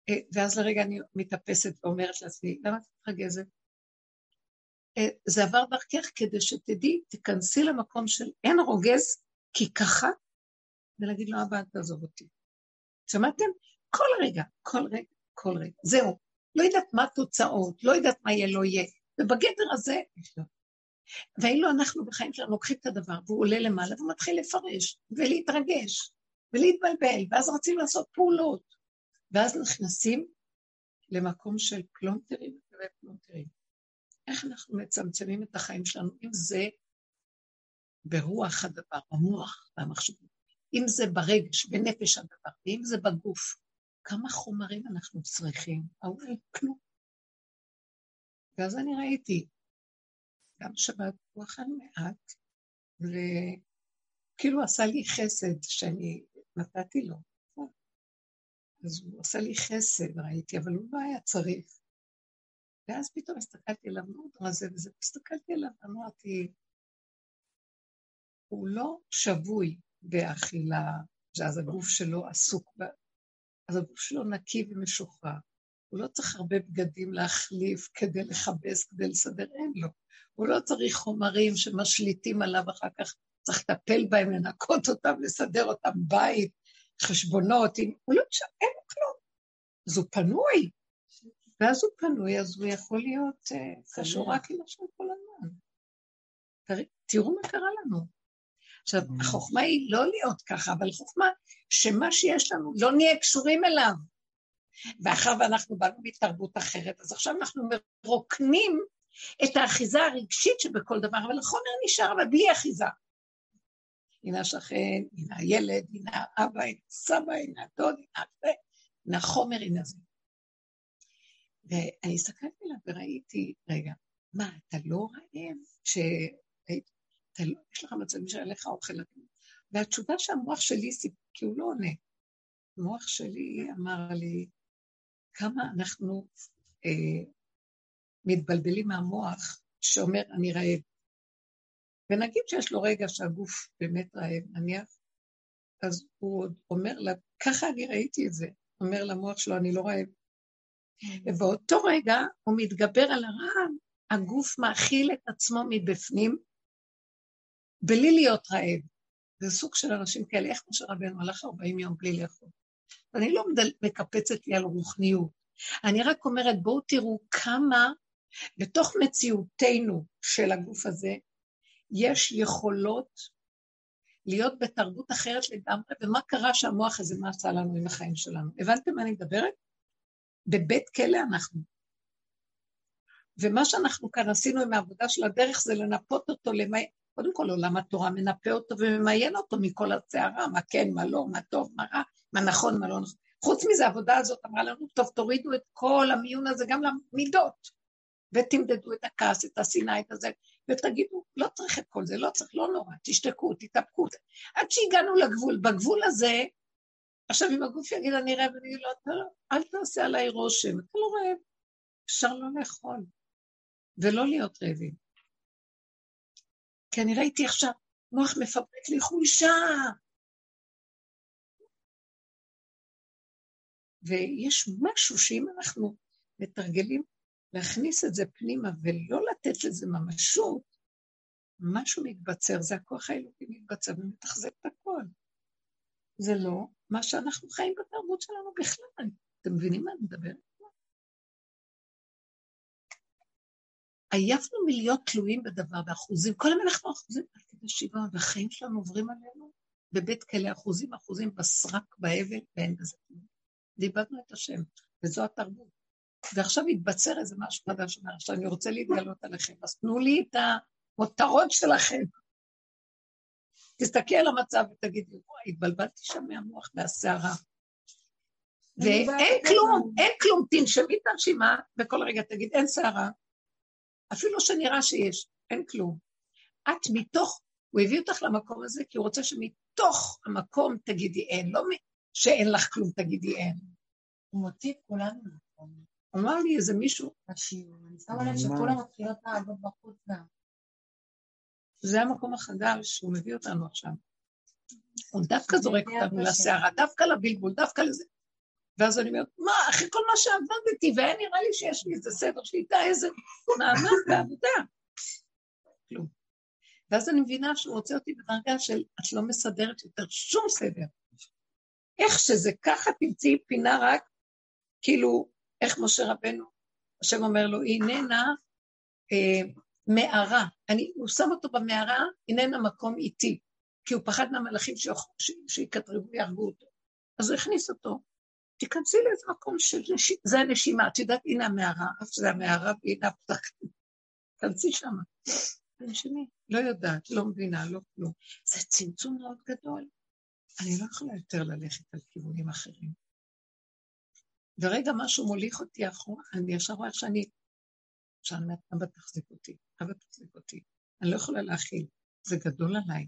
אה, ואז לרגע אני מתאפסת ואומרת לעצמי, למה את מתרגזת? אה, זה עבר דרכך כדי שתדעי, תיכנסי למקום של אין רוגז, כי ככה, ולהגיד לו, אבא, תעזוב אותי. שמעתם? כל רגע, כל רגע, כל רגע. זהו. לא יודעת מה התוצאות, לא יודעת מה יהיה, לא יהיה. ובגדר הזה, ואילו אנחנו בחיים שלנו לוקחים את הדבר, והוא עולה למעלה ומתחיל לפרש, ולהתרגש, ולהתבלבל, ואז רוצים לעשות פעולות. ואז נכנסים למקום של פלונטרים ופלונטרים. איך אנחנו מצמצמים את החיים שלנו, אם זה ברוח הדבר, במוח והמחשבות, אם זה ברגש, בנפש הדבר, ואם זה בגוף. כמה חומרים אנחנו צריכים? ההוא כלום. ואז אני ראיתי, גם שבת הוא אכל מעט, וכאילו עשה לי חסד שאני נתתי לו. אז הוא עשה לי חסד, ראיתי, אבל הוא לא היה צריך. ואז פתאום הסתכלתי עליו מאוד רזה וזה, הסתכלתי עליו אמרתי, הוא לא שבוי באכילה, שאז הגוף שלו עסוק, בה, אז הגוף שלו נקי ומשוחרר. הוא לא צריך הרבה בגדים להחליף כדי לכבס, כדי לסדר, אין לו. הוא לא צריך חומרים שמשליטים עליו אחר כך, צריך לטפל בהם, לנקות אותם, לסדר אותם בית, חשבונות, הוא לא, אין לו כלום. אז הוא פנוי, ואז הוא פנוי, אז הוא יכול להיות uh, קשור רק עם השם כל הזמן. תראו מה קרה לנו. עכשיו, mm. החוכמה היא לא להיות ככה, אבל חוכמה שמה שיש לנו, לא נהיה קשורים אליו. ואחר ואנחנו באנו מתרבות אחרת, אז עכשיו אנחנו מרוקנים את האחיזה הרגשית שבכל דבר, אבל החומר נשאר, אבל בלי אחיזה. הנה השכן, הנה הילד, הנה האבא, הנה הסבא, הנה הדוד, הנה הנה החומר, הנה זה. ואני הסתכלתי עליו וראיתי, רגע, מה, אתה לא רעב? שהיית, אתה לא, יש לך מצבים שהיה לך אוכל. והתשובה שהמוח שלי, כי הוא לא עונה, המוח שלי אמר לי, כמה אנחנו אה, מתבלבלים מהמוח שאומר, אני רעב. ונגיד שיש לו רגע שהגוף באמת רעב, נניח, אז הוא עוד אומר לה, ככה אני ראיתי את זה, אומר למוח שלו, אני לא רעב. ובאותו רגע הוא מתגבר על הרעב, הגוף מאכיל את עצמו מבפנים, בלי להיות רעב. זה סוג של אנשים כאלה, איך משה רבנו הלך 40 יום בלי לאכול. אני לא מקפצת לי על רוחניות, אני רק אומרת, בואו תראו כמה בתוך מציאותנו של הגוף הזה, יש יכולות להיות בתרבות אחרת לגמרי, ומה קרה שהמוח הזה, מה עשה לנו עם החיים שלנו. הבנתם מה אני מדברת? בבית כלא אנחנו. ומה שאנחנו כאן עשינו עם העבודה של הדרך זה לנפות אותו, למי... קודם כל עולם התורה מנפה אותו וממיין אותו מכל הסערה, מה כן, מה לא, מה טוב, מה רע, מה נכון, מה לא נכון. חוץ מזה, העבודה הזאת אמרה לנו, טוב, תורידו את כל המיון הזה גם למידות, ותמדדו את הכעס, את השנאה, את הזה, ותגידו, לא צריך את כל זה, לא צריך, לא נורא, תשתקו, תתאפקו. עד שהגענו לגבול. בגבול הזה, עכשיו, אם הגוף יגיד, אני רעב, אני אגיד לו, לא, אל תעשה עליי רושם, אתה לא רעב, אפשר לא לאכול, ולא להיות רעבים. כי אני ראיתי עכשיו, מוח מפברק לי חולשה. ויש משהו שאם אנחנו מתרגלים להכניס את זה פנימה ולא לתת לזה ממשות, משהו מתבצר, זה הכוח האלוקי מתבצר ומתחזק את הכל. זה לא מה שאנחנו חיים בתרבות שלנו בכלל. אתם מבינים מה אני מדברת? עייפנו מלהיות תלויים בדבר באחוזים, כל הזמן אנחנו אחוזים עד כדי שוויון, והחיים שלנו עוברים עלינו בבית כלא אחוזים אחוזים בסרק, באבל, ואין בזה כלום. ואיבדנו את השם, וזו התרבות. ועכשיו התבצר איזה משהו חדש, אומר, עכשיו אני רוצה להתגלות עליכם, אז תנו לי את המותרות שלכם. תסתכלי על המצב ותגידי, וואי, התבלבלתי שם מהמוח, מהסערה. ואין כלום, אין כלום, תנשמי את הנשימה, וכל רגע תגיד, אין סערה. אפילו שנראה שיש, אין כלום. את מתוך, הוא הביא אותך למקום הזה, כי הוא רוצה שמתוך המקום תגידי אין, לא שאין לך כלום תגידי אין. הוא מוציא את כולנו למקום. אמר לי איזה מישהו... השיעור, אני שמה לב שכולם מתחילות לעבוד בחוץ גם. זה המקום החדש שהוא מביא אותנו עכשיו. הוא דווקא זורק אותנו לסערה, דווקא לבלבול, דווקא לזה. ואז אני אומרת, מה, אחרי כל מה שעבדתי, והיה נראה לי שיש לי איזה סדר שליטה, איזה מאמץ [LAUGHS] בעבודה. כלום. ואז אני מבינה שהוא רוצה אותי בדרגה של את לא מסדרת יותר שום סדר. איך שזה ככה תמצאי פינה רק, כאילו, איך משה רבנו, השם אומר לו, היא איננה אה, מערה. אני, הוא שם אותו במערה, איננה מקום איטי, כי הוא פחד מהמלאכים שיקטרבו ויהרגו אותו. אז הוא הכניס אותו. תיכנסי לאיזה מקום של נשימה, זה הנשימה, את יודעת, הנה המערה, אף שזה המערה והנה הפתחים. תכנסי שמה. תנשמי, לא יודעת, לא מבינה, לא כלום. זה צמצום מאוד גדול. אני לא יכולה יותר ללכת על כיוונים אחרים. ורגע משהו מוליך אותי אחורה, אני ישר רואה שאני שאני אומרת, אבא תחזיק אותי, אבא תחזיק אותי. אני לא יכולה להכיל, זה גדול עליי.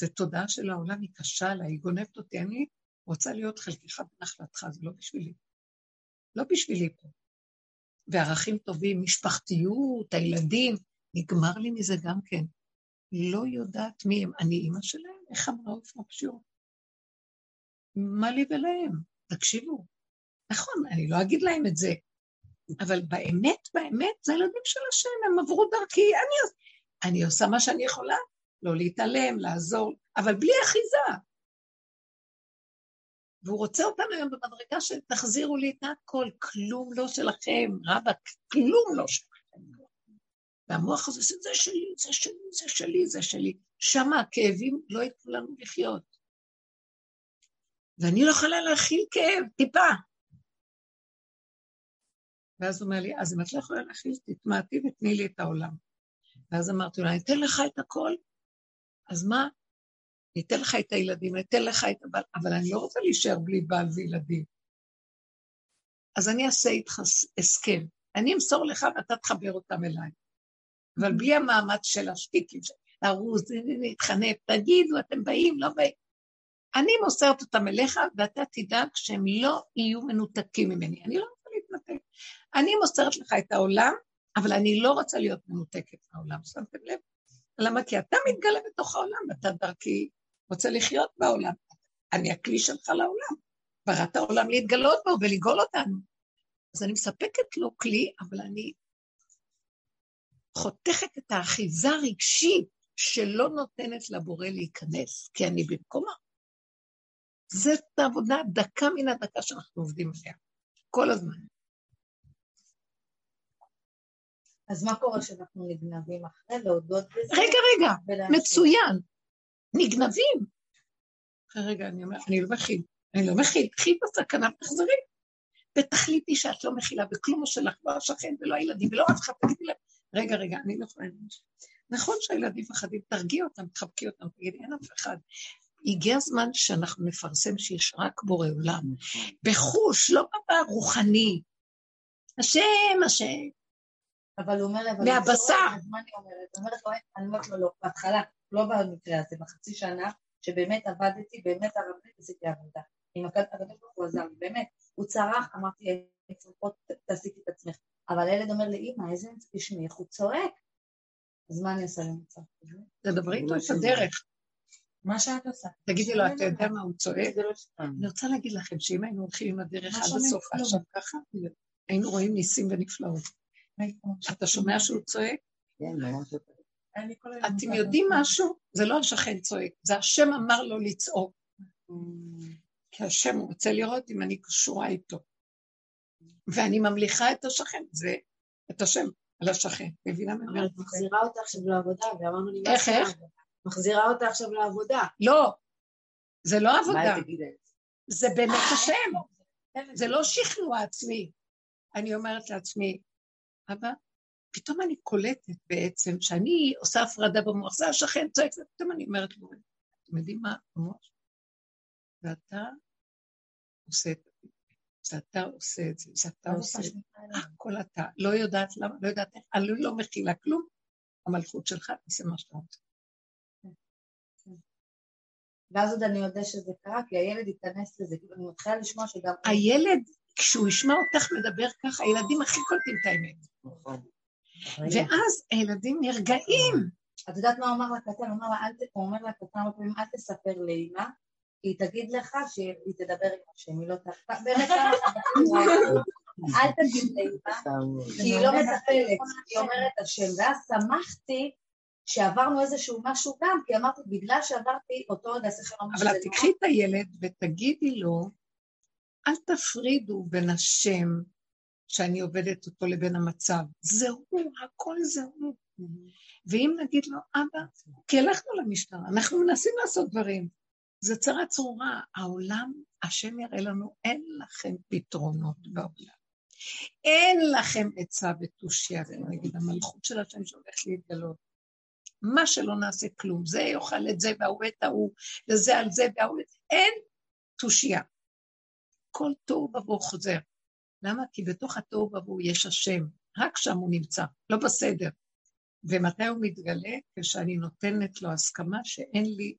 זו תודעה של העולם, היא קשה עליי, היא גונבת אותי, אני רוצה להיות חלקך בנחלתך, זה לא בשבילי. לא בשבילי פה. וערכים טובים, משפחתיות, הילדים, נגמר לי מזה גם כן. לא יודעת מי הם. אני אימא שלהם, איך אמרה אופנה פשיור? מה לי ולהם? תקשיבו. נכון, אני לא אגיד להם את זה, אבל באמת, באמת, זה ילדים של השם, הם עברו דרכי, אני, אני עושה מה שאני יכולה, לא להתעלם, לעזור, אבל בלי אחיזה. והוא רוצה אותנו היום במדרגה של תחזירו לי את הכל, כלום לא שלכם, רבאק, כלום לא שלכם. והמוח הזה, זה שלי, זה שלי, זה שלי, זה שלי. שם הכאבים לא ייתנו לנו לחיות. ואני לא יכולה להכיל כאב, טיפה. ואז הוא אומר לי, אז אם את לא יכולה להכיל, תתמעטי ותני לי את העולם. ואז אמרתי לו, אני אתן לך את הכל, אז מה? אני אתן לך את הילדים, אני אתן לך את הבעל, אבל אני לא רוצה להישאר בלי בעל וילדים. אז אני אעשה איתך הסכם. אני אמסור לך ואתה תחבר אותם אליי. אבל בלי המאמץ של השטיקים, לרוץ, להתחנף, תגידו, אתם באים, לא באים. אני מוסרת אותם אליך, ואתה תדאג שהם לא יהיו מנותקים ממני. אני לא. אני מוסרת לך את העולם, אבל אני לא רוצה להיות מנותקת מהעולם, שמתם לב? למה? כי אתה מתגלה בתוך העולם, ואתה דרכי רוצה לחיות בעולם. אני הכלי שלך לעולם. בראת העולם להתגלות בו ולגאול אותנו. אז אני מספקת לו כלי, אבל אני חותכת את האחיזה הרגשית שלא נותנת לבורא להיכנס, כי אני במקומה. זאת העבודה דקה מן הדקה שאנחנו עובדים עליה, כל הזמן. אז מה קורה כשאנחנו נגנבים אחרי להודות בזה? רגע, רגע, מצוין. נגנבים. אחרי רגע, אני אומרת, אני לא מכיל. אני לא מכיל, קחי בסכנה ותחזרי. ותחליטי שאת לא מכילה בכלום שלך, לא השכן ולא הילדים ולא אף אחד, תגידי להם, רגע, רגע, אני לא יכולה. נכון שהילדים מפחדים, תרגיעי אותם, תחבקי אותם, תגידי, אין אף אחד. הגיע הזמן שאנחנו נפרסם שיש רק בורא עולם, בחוש, לא ברוחני. השם, השם, אבל הוא אומר לי, אבל... מהבשר. אז מה אני אומרת? אני אומרת לו, אני אומרת לו, לא, בהתחלה, לא במקרה הזה, בחצי שנה, שבאמת עבדתי, באמת הרבנית עשיתי עבודה. עם הקדוש ברוך הוא עזר, באמת, הוא צרח, אמרתי, צריכות, תעסיקי את עצמך. אבל הילד אומר לי, אמא, איזה תשמעי, איך הוא צועק. אז מה אני עושה למצב כזה? תדברי איתו את הדרך. מה שאת עושה. תגידי לו, אתה יודע מה הוא צועק? לא אני רוצה להגיד לכם שאם היינו הולכים עם הדרך עד הסוף עכשיו ככה, היינו רואים ניסים ונפלאות. אתה שומע שהוא צועק? כן, ממש אתם יודעים משהו? זה לא השכן צועק, זה השם אמר לו לצעוק. כי השם רוצה לראות אם אני קשורה איתו. ואני ממליכה את השכן, זה את השם על השכן, מבינה מה אומרת? מחזירה אותה עכשיו לעבודה, ואמרנו לי, איך, איך? מחזירה אותה עכשיו לעבודה. לא, זה לא עבודה. זה באמת השם. זה לא שכנוע עצמי. אני אומרת לעצמי, אבא, פתאום אני קולטת בעצם שאני עושה הפרדה במוח, זה השכן צועק, ופתאום אני אומרת לו, אתם יודעים מה המוח? ואתה עושה את זה, ואתה עושה את זה, ואתה עושה את זה, הכל אתה, לא יודעת למה, לא יודעת איך, אני לא מכילה כלום, המלכות שלך, תעשה מה שאתה רוצה. ואז עוד אני יודע שזה קרה, כי הילד ייכנס לזה, כאילו אני מתחילה לשמוע שגם... הילד, כשהוא ישמע אותך מדבר ככה, הילדים הכי קולטים את האמת. נכון. ואז הילדים נרגעים. את יודעת מה הוא אמר לקטן? הוא אומר לקטן הרבה פעמים, אל תספר לאמא, כי היא תגיד לך שהיא תדבר עם השם, היא לא ת... באמת אל תגיד לאמא, כי היא לא מטפלת, היא אומרת השם. ואז שמחתי שעברנו איזשהו משהו גם, כי אמרתי, בגלל שעברתי אותו רגע אבל את תקחי את הילד ותגידי לו, אל תפרידו בין השם שאני עובדת אותו לבין המצב. זה הוא, הכל זה הוא. ואם נגיד לו, אבא, כי הלכנו למשטרה, אנחנו מנסים לעשות דברים. זה צרה צרורה. העולם, השם יראה לנו, אין לכם פתרונות בעולם. אין לכם עצה ותושייה, זה נגיד המלכות של השם שהולך להתגלות. מה שלא נעשה כלום, זה יאכל את זה וההוא את ההוא, וזה על זה וההוא את זה, אין תושייה. כל תוהו ובוהו חוזר. למה? כי בתוך התוהו ובוהו יש השם, רק שם הוא נמצא, לא בסדר. ומתי הוא מתגלה? כשאני נותנת לו הסכמה שאין לי,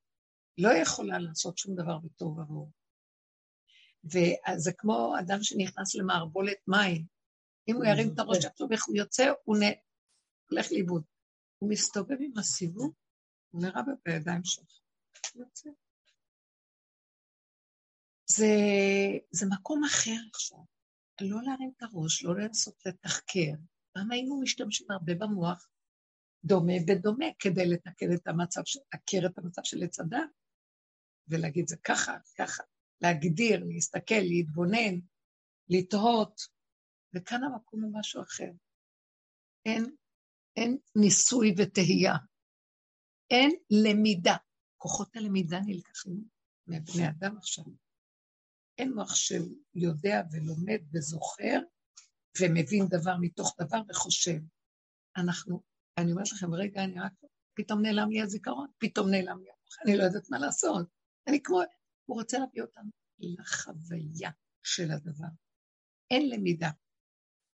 לא יכולה לעשות שום דבר בתוהו ובוהו. וזה כמו אדם שנכנס למערבולת מים. אם הוא ירים את הראש עכשיו איך הוא יוצא, הוא הולך לאיבוד. הוא מסתובב עם הסיבוב, הוא נראה בידיים שלך. זה, זה מקום אחר עכשיו. לא להרים את הראש, לא לנסות לתחקר. פעם היינו משתמשים הרבה במוח דומה בדומה כדי לתקן את המצב, לתקר את המצב של עץ הדת, ולהגיד זה ככה, ככה, להגדיר, להסתכל, להתבונן, לתהות, וכאן המקום הוא משהו אחר. אין אין ניסוי וטהייה, אין למידה. כוחות הלמידה נלקחים מבני אדם עכשיו. אין מוח של יודע ולומד וזוכר ומבין דבר מתוך דבר וחושב. אנחנו, אני אומרת לכם, רגע, אני רק, פתאום נעלם לי הזיכרון, פתאום נעלם לי המוח, אני לא יודעת מה לעשות. אני כמו, הוא רוצה להביא אותנו לחוויה של הדבר. אין למידה.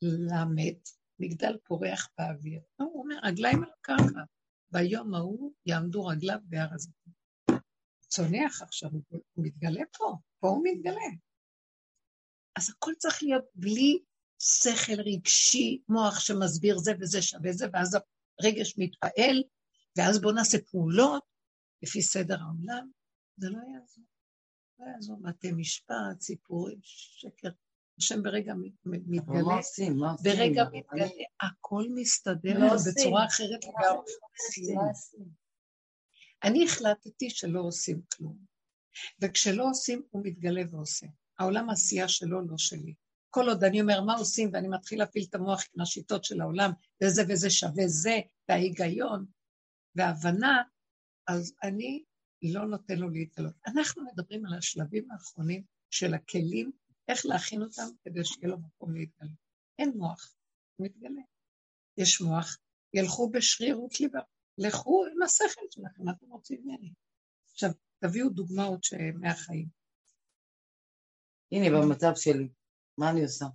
למד, מגדל פורח באוויר. הוא אומר, רגליים על הקרקע. ביום ההוא יעמדו רגליו בהר הזיתים. צונח עכשיו, הוא מתגלה פה, פה הוא מתגלה. אז הכל צריך להיות בלי שכל רגשי, מוח שמסביר זה וזה שווה זה, ואז הרגש מתפעל, ואז בואו נעשה פעולות לפי סדר העולם. זה לא יעזור. לא יעזור בתי משפט, סיפורים, שקר. השם ברגע מתגלה, מה עושים? מה עושים? ברגע מתגלה, הכל מסתדר לא בצורה אחרת לגמרי. אני החלטתי שלא עושים כלום, וכשלא עושים, הוא מתגלה ועושה. העולם העשייה שלו, לא שלי. כל עוד אני אומר מה עושים, ואני מתחיל להפעיל את המוח עם השיטות של העולם, וזה וזה שווה זה, וההיגיון, וההבנה, אז אני לא נותן לו להתגלות. אנחנו מדברים על השלבים האחרונים של הכלים איך להכין אותם כדי שיהיה לו מקום להתגלה. אין מוח, הוא מתגלה. יש מוח, ילכו בשרירות ליבה, לכו עם השכל שלכם, מה אתם רוצים ממני? עכשיו, תביאו דוגמאות מהחיים. הנה, במצב שלי, מה אני עושה?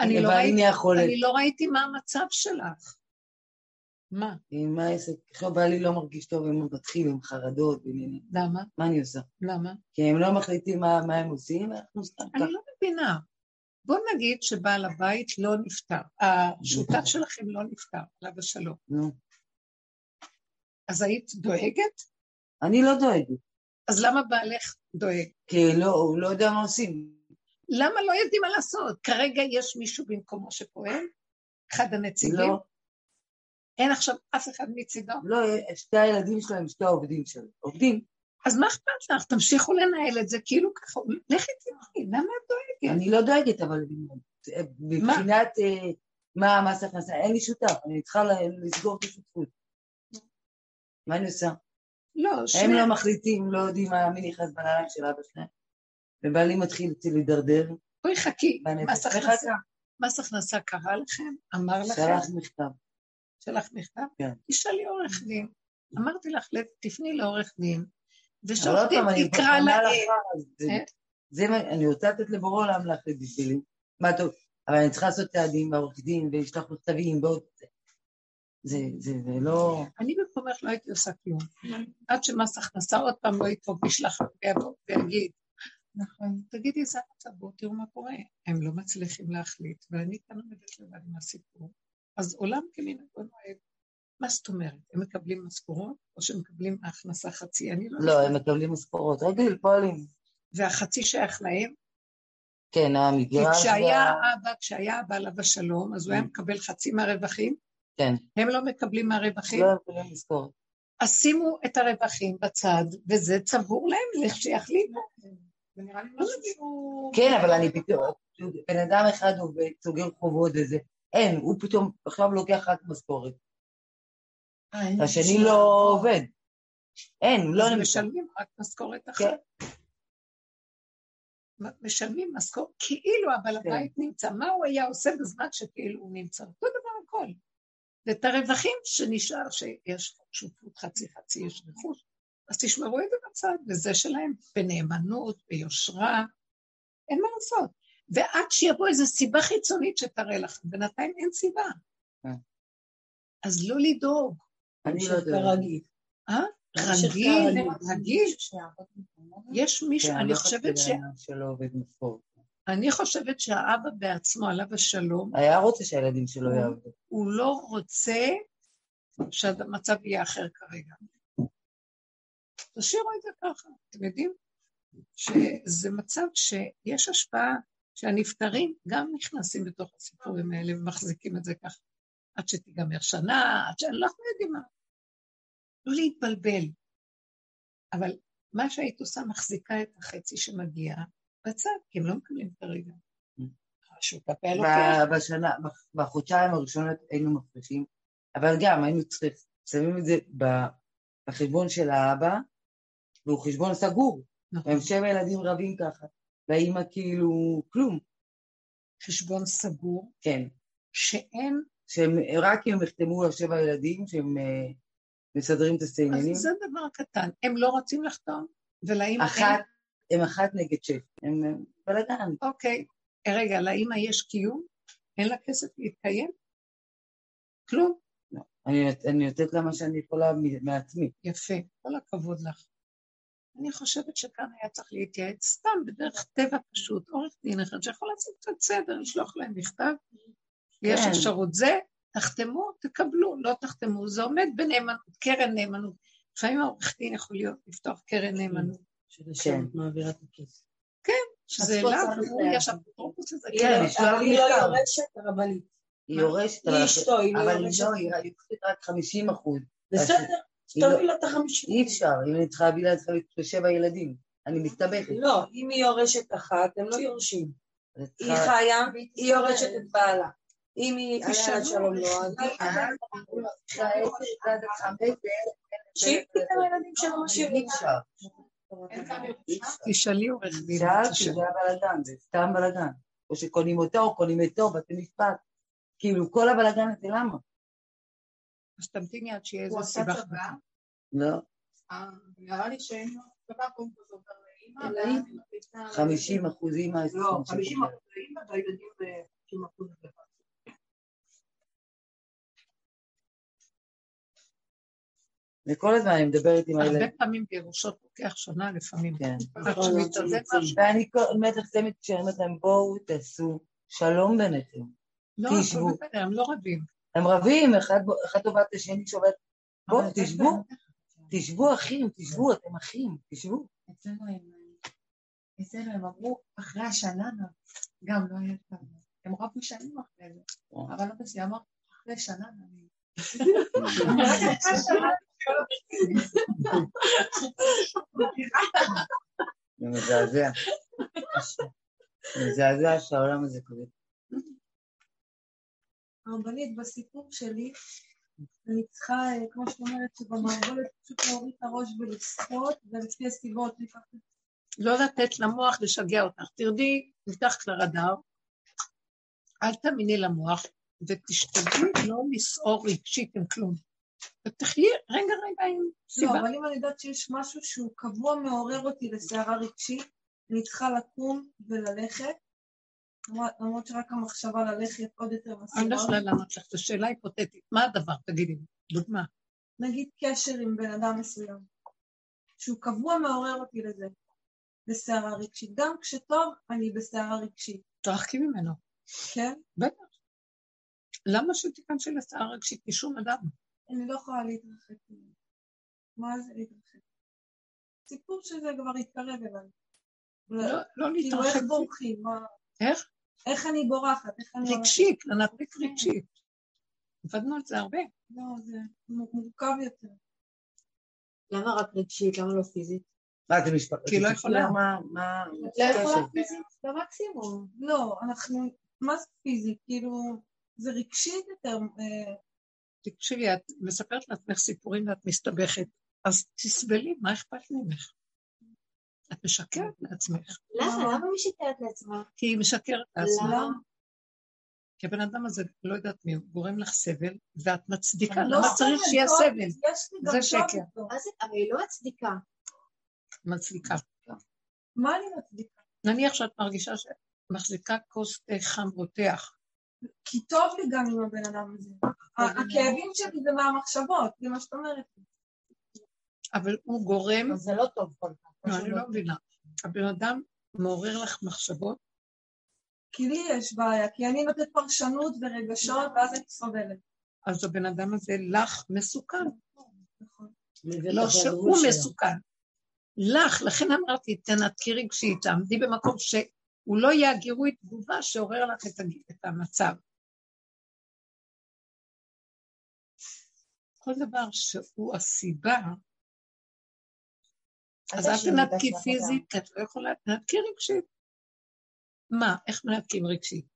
אני, לא ראיתי, אני לא ראיתי מה המצב שלך. מה? עם העסק. עכשיו בעלי לא מרגיש טוב, הם מתחיל עם חרדות ועניינים. למה? מה אני עושה? למה? כי הם לא מחליטים מה, מה הם עושים, אנחנו סתם ככה. אני לא מבינה. בוא נגיד שבעל הבית לא נפטר, השותף שלכם לא נפטר, עליו השלום. נו. אז היית דואגת? אני לא דואגת, אז למה בעלך דואג? כי לא, הוא לא יודע מה עושים. למה לא יודעים מה לעשות? כרגע יש מישהו במקומו שפועל? אחד הנציגים? לא, אין עכשיו אף אחד מצידו? לא, שתי הילדים שלהם, שתי העובדים שלהם. עובדים. אז מה אכפת לך? תמשיכו לנהל את זה כאילו ככה. לכי תראי, למה את דואגת? אני לא דואגת, אבל מבחינת אה, מה מס הכנסה, אין לי שותף, אני צריכה לסגור את השותפות. מה אני עושה? לא, הם שני... לא מחליטים, לא יודעים מה- מי נכנס בנעליים של אבא שלהם. ובעלי מתחיל אצלי להידרדר. בואי חכי. מס הכנסה, מס הכנסה קרא לכם? אמר לכם? שלח מכתב. שלח מכתב? כן. תשאלי עורך דין. אמרתי לך, תפני לעורך דין, ושעורך דין תקרא להם. זה- מה, אני רוצה לתת לבורא עולם להחליט בשבילי. מה טוב, אבל אני צריכה לעשות צעדים בעורך דין ולשלוח מכתבים ועוד... זה, זה, זה לא... אני במקומך לא הייתי עושה כלום. עד שמס הכנסה עוד פעם לא יטרוק וישלח ויבוא ויגיד, נכון, תגידי, זה המצב, בואו תראו מה קורה. הם לא מצליחים להחליט, ואני כאן עומדת לבד עם הסיפור. אז עולם כמנהגו נוהג. מה זאת אומרת? הם מקבלים משכורות, או שהם מקבלים הכנסה חצי? אני לא לא, יודעת. הם מקבלים משכורות. רגיל, פועלים. והחצי שייך להם, כן, כי המגרש... כשהיה וה- אבא, כשהיה אבא עליו השלום, אז הוא היה Mm. מקבל חצי מהרווחים, כן, הם לא מקבלים מהרווחים, לא מקבלים משכורת. אז שימו את הרווחים בצד, וזה צבור להם, לכשיחליטו. זה נראה לי משהו שהוא... כן, אבל אני פתאום... בן אדם אחד עובד, סוגר חובות וזה. אין, הוא פתאום עכשיו לוקח רק משכורת. השני לא עובד. אין, הוא לא נמצא. משלמים רק משכורת אחת. כן. משלמים משכורת, כאילו הבעל כן. הבית נמצא, מה הוא היה עושה בזמן שכאילו הוא נמצא? אותו דבר הכל. ואת הרווחים שנשאר, שיש שותפות חצי חצי, יש רכוש, אז תשמרו את זה בצד, וזה שלהם בנאמנות, ביושרה, אין מה לעשות. ועד שיבוא איזו סיבה חיצונית שתראה לכם, בינתיים אין סיבה. כן. אז לא לדאוג. אני לא יודע. כרגיל. אה? רגיל. רגיל. יש מישהו, כן, אני לא חושבת ש... שלא עובד משכורת. אני חושבת שהאבא בעצמו, עליו השלום, היה רוצה שהילדים שלו יעבדו. הוא לא רוצה שהמצב יהיה אחר כרגע. תשאירו את זה ככה, אתם יודעים? שזה מצב שיש השפעה שהנפטרים גם נכנסים בתוך הסיפורים האלה ומחזיקים את זה ככה. עד שתיגמר שנה, עד שאני לא יודעים מה. לא להתבלבל. אבל מה שהיית עושה מחזיקה את החצי שמגיע בצד, כי הם לא מקבלים כרגע. ב- בשנה, בחודשיים הראשונות היינו מפרישים, אבל גם היינו צריכים, שמים את זה בחשבון של האבא, והוא חשבון סגור. נכון. הם שבע ילדים רבים ככה, והאימא כאילו כלום, חשבון סגור, כן. שאין, שהם רק אם הם יחתמו על שבע ילדים, שהם אה, מסדרים את אז הסעניינים, זה דבר קטן. הם לא רוצים לחתום, ולאמא. אחת, הם אחת נגד שש, הם בלאגן. אוקיי, רגע, לאמא יש קיום? אין לה כסף להתקיים? כלום. אני, אני נותנת לה מה שאני יכולה מעצמי. יפה, כל הכבוד לך. אני חושבת שכאן היה צריך להתייעץ סתם בדרך טבע פשוט, עורך דין אחד שיכול לעשות קצת סדר, לשלוח להם מכתב, יש כן. אפשרות זה, תחתמו, תקבלו, לא תחתמו, זה עומד בנאמנות, קרן נאמנות. לפעמים העורך דין יכול להיות, לפתוח קרן נאמנות, כן. מעבירה את הכסף. שזה אז פה אליו, הוא. יש אפוטרופוס לזה, כן, אבל היא לא. יורשת הרבנית. היא יורשת, אבל- היא אשתו, היא לא אבל היא יורשת. לא, היא היא יורשת רק 50 אחוז. בסדר, היא לא- תביא לה את החמישים. אי אפשר, אם אני צריכה להביא לה להיות שבע ילדים. אני מסתבכת. לא, אם היא יורשת אחת, הם לא יורשים. את היא חיה, היא יורשת את בעלה. אם היא. עליה שלום לא, אז היא- שהיא תיתן לילדים שלו אפשר. תשאלי עורך דין, שאלתי. זה הבלאגן, זה סתם בלאגן. או שקונים אותו, או קונים אותו, בתי משפט. כאילו, כל הבלאגן הזה, למה? אז תמתיני עד שיהיה איזה הוא עשה סיבה. צבא, לא, אה, נראה לי שאין לו צבא, קודם כל זה עובר לאימא, אלא ואז היא- היא מחליטה... 50 אחוזים מה... לא, 50 אחוז לאימא והילדים ב-50 אחוז לבד. וכל הזמן אני מדברת עם הילדים. הרבה פעמים בירושות לוקח שנה, לפעמים. כן. שמתאזן משהו. ואני אומרת לך תמיד כשאני אומרת להם, בואו תעשו שלום ביניכם. לא, תשבו. הם לא רבים. הם רבים, אחד אחד טובת השני שעובד, בואו תשבו, תשבו אחים, תשבו, אתם אחים, תשבו. אצלנו הם, אצלנו הם אמרו, אחרי השנה גם לא היה טוב. הם רבו שנים אחרי זה. אבל אבא שלי אמר, אחרי שנה [LAUGHS] [LAUGHS] אני... זה מזעזע. מזעזע שהעולם הזה כזה. הרבנית, בסיפור שלי, אני צריכה, אה, כמו שאת אומרת, שבמערבולת פשוט להוריד את הראש ולשחות, ולפי הסיבות לא לתת למוח לשגע אותך. תרדי מתחת לרדאר, אל תאמיני למוח, ותשתדלי לא לסעור רגשית עם כלום. ותחיי רגע רגע עם לא, סיבה. אבל אם אני יודעת שיש משהו שהוא קבוע מעורר אותי לסערה רגשית, אני צריכה לקום וללכת, למרות- שרק המחשבה ללכת עוד יותר אני לא. יכולה לענות לך, זו שאלה היפותטית. מה הדבר? תגידי דוגמה. נגיד קשר עם בן אדם מסוים, שהוא קבוע מעורר אותי לזה, לסערה רגשית. גם כשטוב, אני בסערה רגשית, תרחקי ממנו. כן? בטח. למה שתיכנסי לסערה רגשית משום אדם? אני לא יכולה להתרחק ממנו. מה זה להתרחק? סיפור שזה כבר התקרב אליי. לא, לא כאילו, איך להתרחק. בורחים? מה- איך? איך אני בורחת? איך אני... רגשית, לנתק רגשית. עבדנו על זה הרבה. לא, זה מורכב יותר. למה רק רגשית? למה לא פיזית? מה, אתם משפחה? כי לא יכולה. מה, מה, לא יכולה? פיזית? במקסימום. לא, אנחנו... מה זה פיזי? כאילו, זה רגשית יותר. תקשיבי, את מספרת לעצמך סיפורים ואת מסתבכת, אז תסבלי, מה אכפת ממך? את משקרת לעצמך, למה? למה משקרת לעצמה? כי היא משקרת לעצמה. כי הבן אדם הזה, לא יודעת מי הוא, גורם לך סבל, ואת מצדיקה, לא למה צריך שיהיה טוב, סבל? זה שקר. אבל היא לא הצדיקה. מצדיקה. מה אני מצדיקה? נניח שאת מרגישה שאת מחזיקה כוס חם רותח, כי טוב לי גם עם הבן אדם הזה. הכאבים שלי זה מהמחשבות, זה מה שאת אומרת. אבל הוא גורם, זה לא טוב כל כך. לא, אני לא מבינה, הבן אדם מעורר לך מחשבות, כי לי יש בעיה, כי אני נותנת פרשנות ורגשות, ואז אני סובלת. אז הבן אדם הזה לך מסוכן. נכון. לא שהוא מסוכן. לך, לכן אמרתי, תנתקי רגשית, תעמדי במקום שהוא לא יהיה הגירוי תגובה שעורר לך את. את המצב. כל דבר שהוא הסיבה, אז אל תנתקי פיזית, כי את לא יכולה, תנתקי רגשית. מה, איך מנתקים רגשית?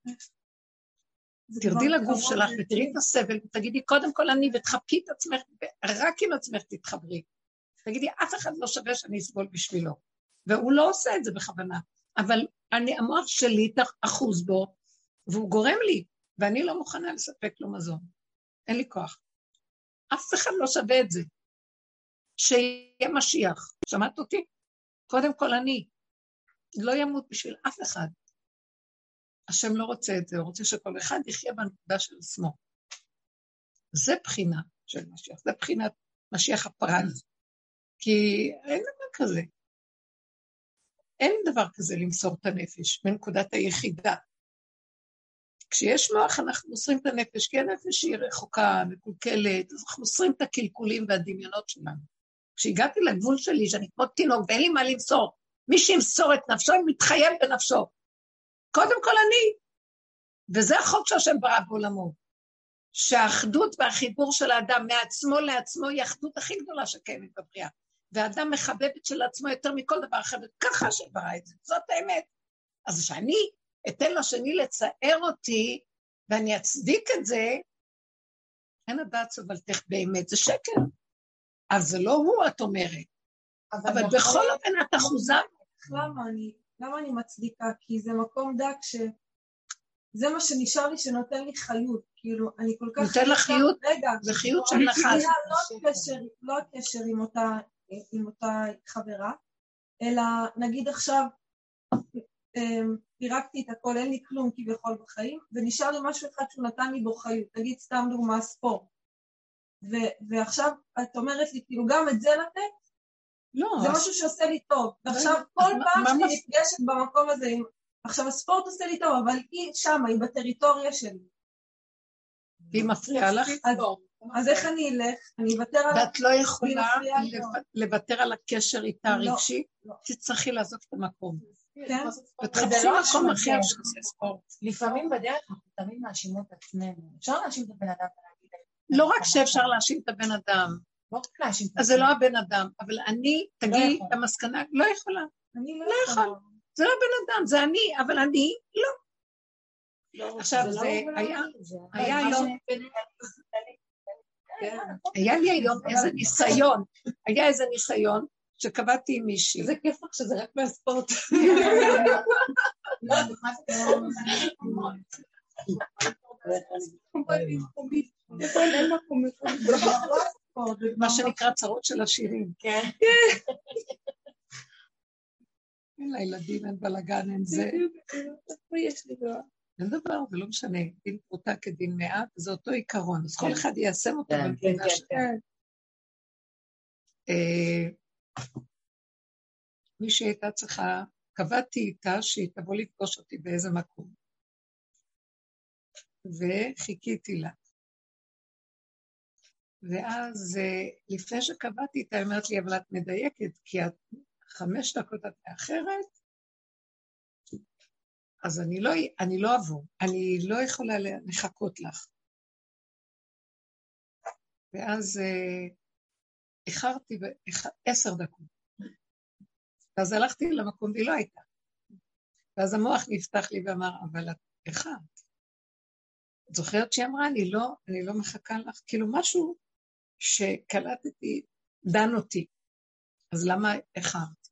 תרדי לגוף שלך. ותראי את הסבל ותגידי, קודם כל אני, ותחבקי את עצמך, רק עם עצמך תתחברי. תגידי, אף אחד לא שווה שאני אסבול בשבילו. והוא לא עושה את זה בכוונה. אבל אני, המוח שלי אחוז בו, והוא גורם לי, ואני לא מוכנה לספק לו מזון. אין לי כוח. אף אחד לא שווה את זה. שיהיה משיח. שמעת אותי? קודם כל אני. לא ימות בשביל אף אחד. השם לא רוצה את זה, הוא רוצה שכל אחד יחיה בנקודה של עצמו. זה בחינה של משיח, זה בחינת משיח הפרט. כי אין דבר כזה. אין דבר כזה למסור את הנפש בנקודת היחידה. כשיש מוח אנחנו מוסרים את הנפש, כי הנפש היא רחוקה, מקולקלת, אז אנחנו מוסרים את הקלקולים והדמיונות שלנו. כשהגעתי לגבול שלי, שאני כמו תינוק ואין לי מה למסור, מי שימסור את נפשו, מתחייב בנפשו. קודם כל אני. וזה החוק שהשם ברא בעולמו. שהאחדות והחיבור של האדם מעצמו לעצמו היא האחדות הכי גדולה שקיימת בבריאה. והאדם מחבב את של עצמו יותר מכל דבר אחר, וככה השם ברא את זה, זאת האמת. אז כשאני אתן לשני לצער אותי, ואני אצדיק את זה, אין הדעת סובלתך באמת, זה שקר. אז זה לא הוא, את אומרת. אבל בכל אופן את אחוזה. למה אני, למה אני מצדיקה? כי זה מקום דק ש... זה מה שנשאר לי שנותן לי חיות, כאילו, אני כל כך... נותן לך חיות? רגע. זה חיות של נחש. לא הקשר, לא הקשר עם אותה, עם אותה חברה, אלא נגיד עכשיו אמ, פירקתי את הכל, אין לי כלום כביכול בחיים, ונשאר לי משהו אחד שהוא נתן לי בו חיות, נגיד סתם דוגמה ספורט. ו- ועכשיו את אומרת לי, כאילו, גם את זה לתת? לא, זה משהו שעושה לי טוב. ועכשיו, אז כל פעם שאני נפגשת במקום הזה, עכשיו הספורט עושה לי טוב, אבל היא שמה, היא בטריטוריה שלי. היא מפריעה לך, אז- אז איך אני אלך? אני אוותר על... ואת לא יכולה. לוותר על הקשר איתה לא, הרגשי, לא. תצטרכי לעזוב את המקום. כן? ותחפשי וזה לא מקום. אחר שעושה ספורט. לפעמים בדרך אנחנו תמיד מאשימות את עצמנו. אפשר להאשים את הבן אדם ולהגיד... לא רק שאפשר להאשים את הבן אדם, לא את אז זה לא הבן אדם, אבל אני, תגיעי יכול. למסקנה, לא יכולה. אני לא לא יכולה. יכול. זה לא בן אדם, זה אני, אבל אני לא. עכשיו, זה היה, היה יום, היה לי היום איזה ניסיון, היה איזה ניסיון שקבעתי עם מישהי. איזה כיף לך שזה רק מהספורט. מה שנקרא צרות של השירים. כן. אין לילדים, אין בלאגן, אין זה. אין דבר, זה לא משנה. דין פרוטה כדין מעט, זה אותו עיקרון. אז כל כן. אחד יישם אותו כן, במדינה כן, שלו. מי שהייתה צריכה, קבעתי איתה שהיא תבוא לפגוש אותי באיזה מקום. וחיכיתי לה. ואז אה, לפני שקבעתי איתה, היא אומרת לי, אבל את מדייקת, כי את חמש דקות את מאחרת, אז אני לא, אני לא אבוא, אני לא יכולה לחכות לך. ואז אה, איחרתי עשר דקות. ואז הלכתי למקום והיא לא הייתה. ואז המוח נפתח לי ואמר, אבל את איחרת. את זוכרת שהיא אמרה, אני לא, אני לא מחכה לך, כאילו משהו שקלטתי, דן אותי. אז למה איחרת?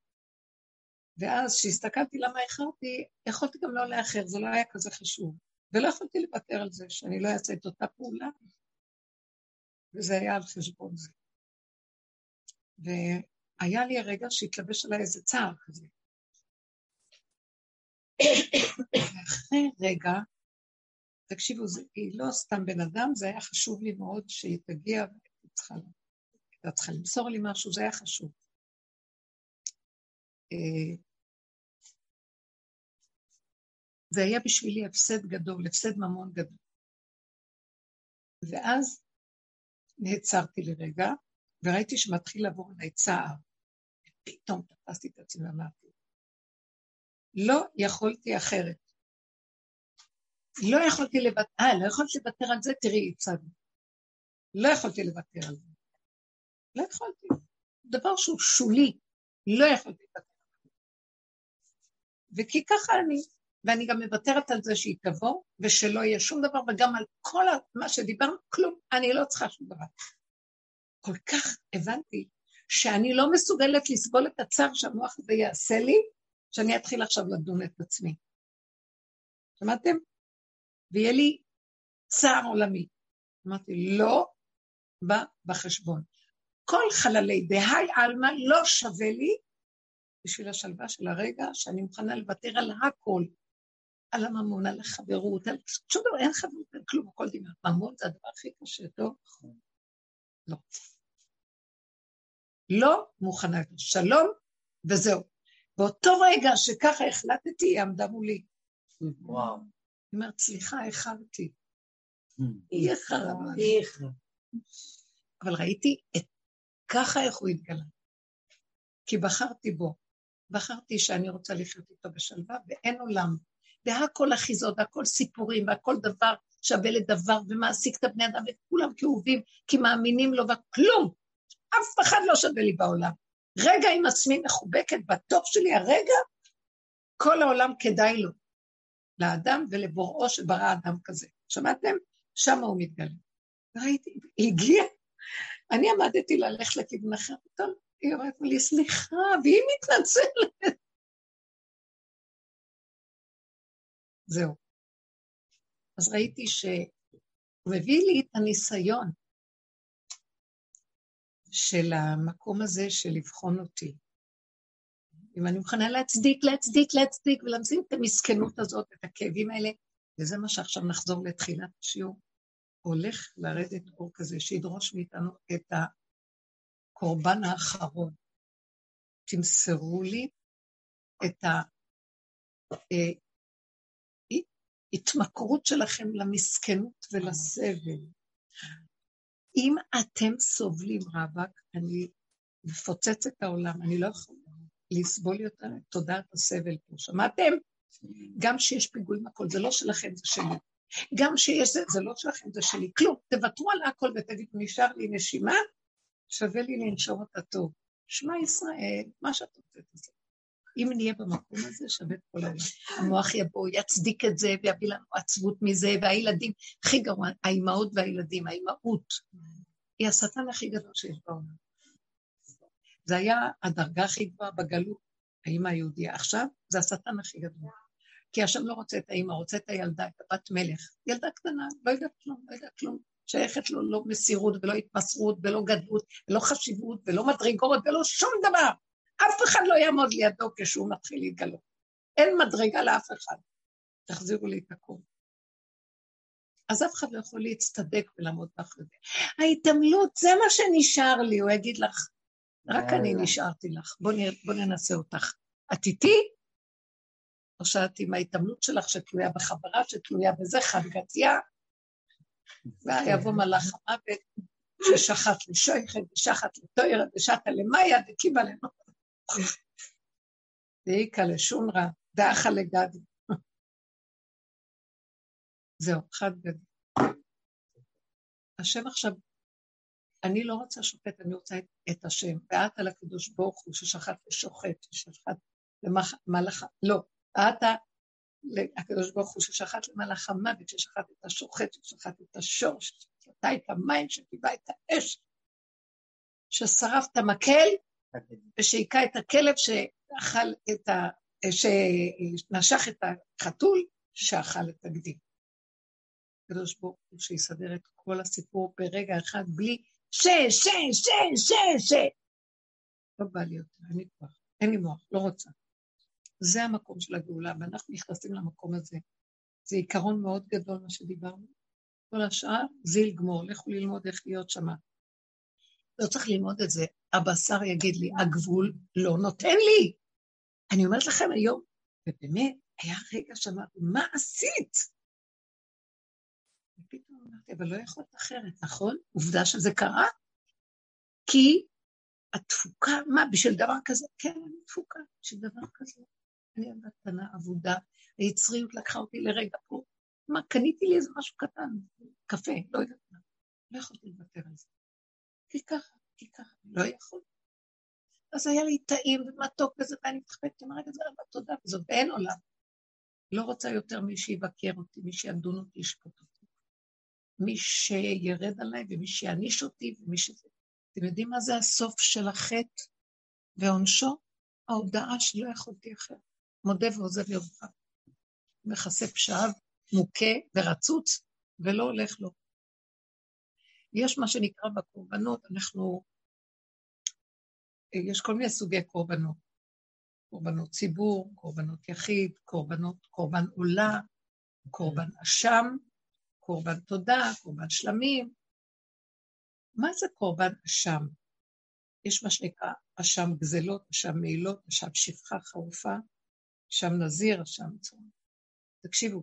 ואז כשהסתכלתי למה איחרתי, יכולתי גם לא לאחר, זה לא היה כזה חשוב. ולא יכולתי לוותר על זה שאני לא אעשה את אותה פעולה, וזה היה על חשבון זה. והיה לי הרגע שהתלבש עליי איזה צער כזה. ואחרי רגע, תקשיבו, זה, היא לא סתם בן אדם, זה היה חשוב לי מאוד שהיא תגיע והייתה צריכה, צריכה למסור לי משהו, זה היה חשוב. אה, זה היה בשבילי הפסד גדול, הפסד ממון גדול. ואז נעצרתי לרגע, וראיתי שמתחיל לעבור עליי צער. פתאום תפסתי את עצמי ואמרתי, לא יכולתי אחרת. לא יכולתי לוותר, אה, לא יכולתי לוותר על זה, תראי, הצגנו. לא יכולתי לוותר על זה. לא יכולתי. דבר שהוא שולי, לא יכולתי לוותר על זה. וכי ככה אני, ואני גם מוותרת על זה שהיא תבוא, ושלא יהיה שום דבר, וגם על כל מה שדיברנו, כלום, אני לא צריכה שום דבר. כל כך הבנתי שאני לא מסוגלת לסבול את הצער שהמוח הזה יעשה לי, שאני אתחיל עכשיו לדון את עצמי. שמעתם? ויהיה לי צער עולמי. אמרתי, לא בא בחשבון. כל חללי דהי עלמא לא שווה לי בשביל השלווה של הרגע שאני מוכנה לוותר על הכל. על הממון, על החברות, על שום דבר, אין חברות, אין כלום, הכל דמיון. ממון זה הדבר הכי קשה, טוב? לא. לא מוכנה. שלום, וזהו. באותו רגע שככה החלטתי, היא עמדה מולי. וואו. היא אומרת, סליחה, איחרתי. Mm. היא איחרה. אבל ראיתי את ככה איך הוא התגלה. כי בחרתי בו. בחרתי שאני רוצה לחיות איתו בשלווה, ואין עולם. והכל אחיזות, והכל סיפורים, והכל דבר שווה לדבר, ומעסיק את הבני אדם, וכולם כאובים, כי מאמינים לו, וכלום. אף אחד לא שווה לי בעולם. רגע עם עצמי מחובקת בטוב שלי, הרגע, כל העולם כדאי לו. לאדם ולבוראו שברא אדם כזה. שמעתם? שם הוא מתגלה. ראיתי, הגיע, אני עמדתי ללכת לכיוון אחר, פתאום היא אומרת לי, סליחה, והיא מתנצלת. זהו. אז ראיתי שהוא מביא לי את הניסיון של המקום הזה של לבחון אותי. אם אני מוכנה להצדיק, להצדיק, להצדיק, ולהמציא את המסכנות הזאת, את הכאבים האלה, וזה מה שעכשיו נחזור לתחילת השיעור. הולך לרדת אור כזה שידרוש מאיתנו את הקורבן האחרון. תמסרו לי את ההתמכרות שלכם למסכנות ולסבל. אם אתם סובלים רווק, אני מפוצץ את העולם, אני לא יכולה לסבול יותר את תודעת הסבל פה. שמעתם? גם שיש פיגועים הכל, זה לא שלכם, זה שלי. גם שיש זה, זה לא שלכם, זה שלי. כלום, תוותרו על הכל ותגידו, נשאר לי נשימה, שווה לי לנשום אותה טוב. שמע ישראל, מה שאת רוצה תעשה. אם נהיה במקום הזה, שווה את כל העולם. המוח יבוא, יצדיק את זה, ויביא לנו עצבות מזה, והילדים, הכי גרוע, האימהות והילדים, האימהות, היא השטן הכי גדול שיש בעולם. זה היה הדרגה הכי גבוהה בגלות, האימא היהודייה. עכשיו זה השטן הכי גדול. כי השם לא רוצה את האימא, רוצה את הילדה, את הבת מלך. ילדה קטנה, לא יודעת כלום, לא יודעת כלום. שייכת לו לא מסירות ולא התמסרות ולא גדלות ולא חשיבות ולא מדרגות ולא שום דבר. אף אחד לא יעמוד לידו כשהוא מתחיל להתגלות. אין מדרגה לאף אחד. תחזירו לי את הכול. אז אף אחד לא יכול להצטדק ולעמוד מאחורי זה. ההתעמלות, זה מה שנשאר לי, הוא יגיד לך, רק אני נשארתי לך, בוא, בוא ננסה אותך. את איתי? או שאת עם ההתעמלות שלך שתלויה בחברה, שתלויה בזה, חדגתיה, ויבוא מלאך המוות, ששחט לשויכת, ושחט לטוירת, ושחט למאיה, דקיבה לנו. דאיכא לשונרא, דאחה לגדי. זהו, חד גדול. השם עכשיו, אני לא רוצה שופט, אני רוצה את, את השם. ואת על הקדוש ברוך הוא ששחט ושוחט, ששחט למלאכה, לא, ואת הקדוש ברוך הוא ששחט למלאך המוות, ששחט את השוחט, ששחט את השור, ששחט את המים, שקיבה את האש, ששרף את המקל, ושהיכה את הכלב שאכל את ה... שנשך את החתול, שאכל את הגדי. הקדוש ברוך הוא שיסדר את כל הסיפור ברגע אחד בלי ש, ש, ש, ש, ש. לא בא לי יותר, אין לי כוח, אין לי מוח, לא רוצה. זה המקום של הגאולה, ואנחנו נכנסים למקום הזה. זה עיקרון מאוד גדול, מה שדיברנו. כל השאר, זיל גמור, לכו ללמוד איך להיות שמה. לא צריך ללמוד את זה. הבשר יגיד לי, הגבול לא נותן לי. אני אומרת לכם היום, ובאמת, היה רגע שאמרתי, מה עשית? ופתאום אמרתי, אבל לא יכול להיות אחרת, נכון? עובדה שזה קרה? כי התפוקה, מה, בשביל דבר כזה? כן, אני תפוקה, בשביל דבר כזה. אני ילדה קטנה, אבודה, היצריות לקחה אותי לרגע פה. מה, קניתי לי איזה משהו קטן, קפה, לא יודעת מה. לא יכולתי לוותר על זה. כי ככה, כי ככה, לא יכול. אז היה לי טעים ומתוק וזה, ואני מתחבקת עם הרגע הזה, אבל תודה, וזאת ואין עולם. לא רוצה יותר מי שיבקר אותי, מי שידון אותי, ישפוט אותי. מי שירד עליי ומי שיעניש אותי ומי שזה. אתם יודעים מה זה הסוף של החטא ועונשו? ההודעה שלא יכולתי אחרת. מודה ועוזב ירוחם. מכסה פשעיו, מוכה ורצוץ, ולא הולך לו. יש מה שנקרא בקורבנות, אנחנו, יש כל מיני סוגי קורבנות. קורבנות ציבור, קורבנות יחיד, קורבנות, קורבן עולה, קורבן אשם, קורבן תודה, קורבן שלמים. מה זה קורבן אשם? יש מה שנקרא אשם גזלות, אשם מעילות, אשם שפחה חרופה, שם נזיר, שם צום. תקשיבו,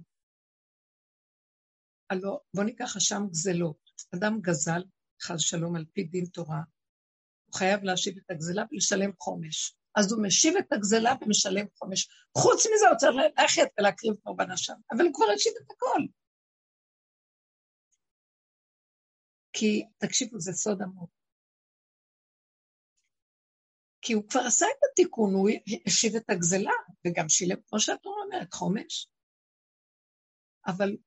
הלא, בואו ניקח אשם גזלות. אדם גזל, חס שלום, על פי דין תורה, הוא חייב להשיב את הגזלה ולשלם חומש. אז הוא משיב את הגזלה ומשלם חומש. חוץ מזה הוא צריך ללכת ולהקריב קורבן אשם, אבל הוא כבר השיב את הכל. כי, תקשיבו, זה סוד עמוק. כי הוא כבר עשה את התיקון, הוא השיב את הגזלה, וגם שילם, כמו שאת אומרת, חומש. אבל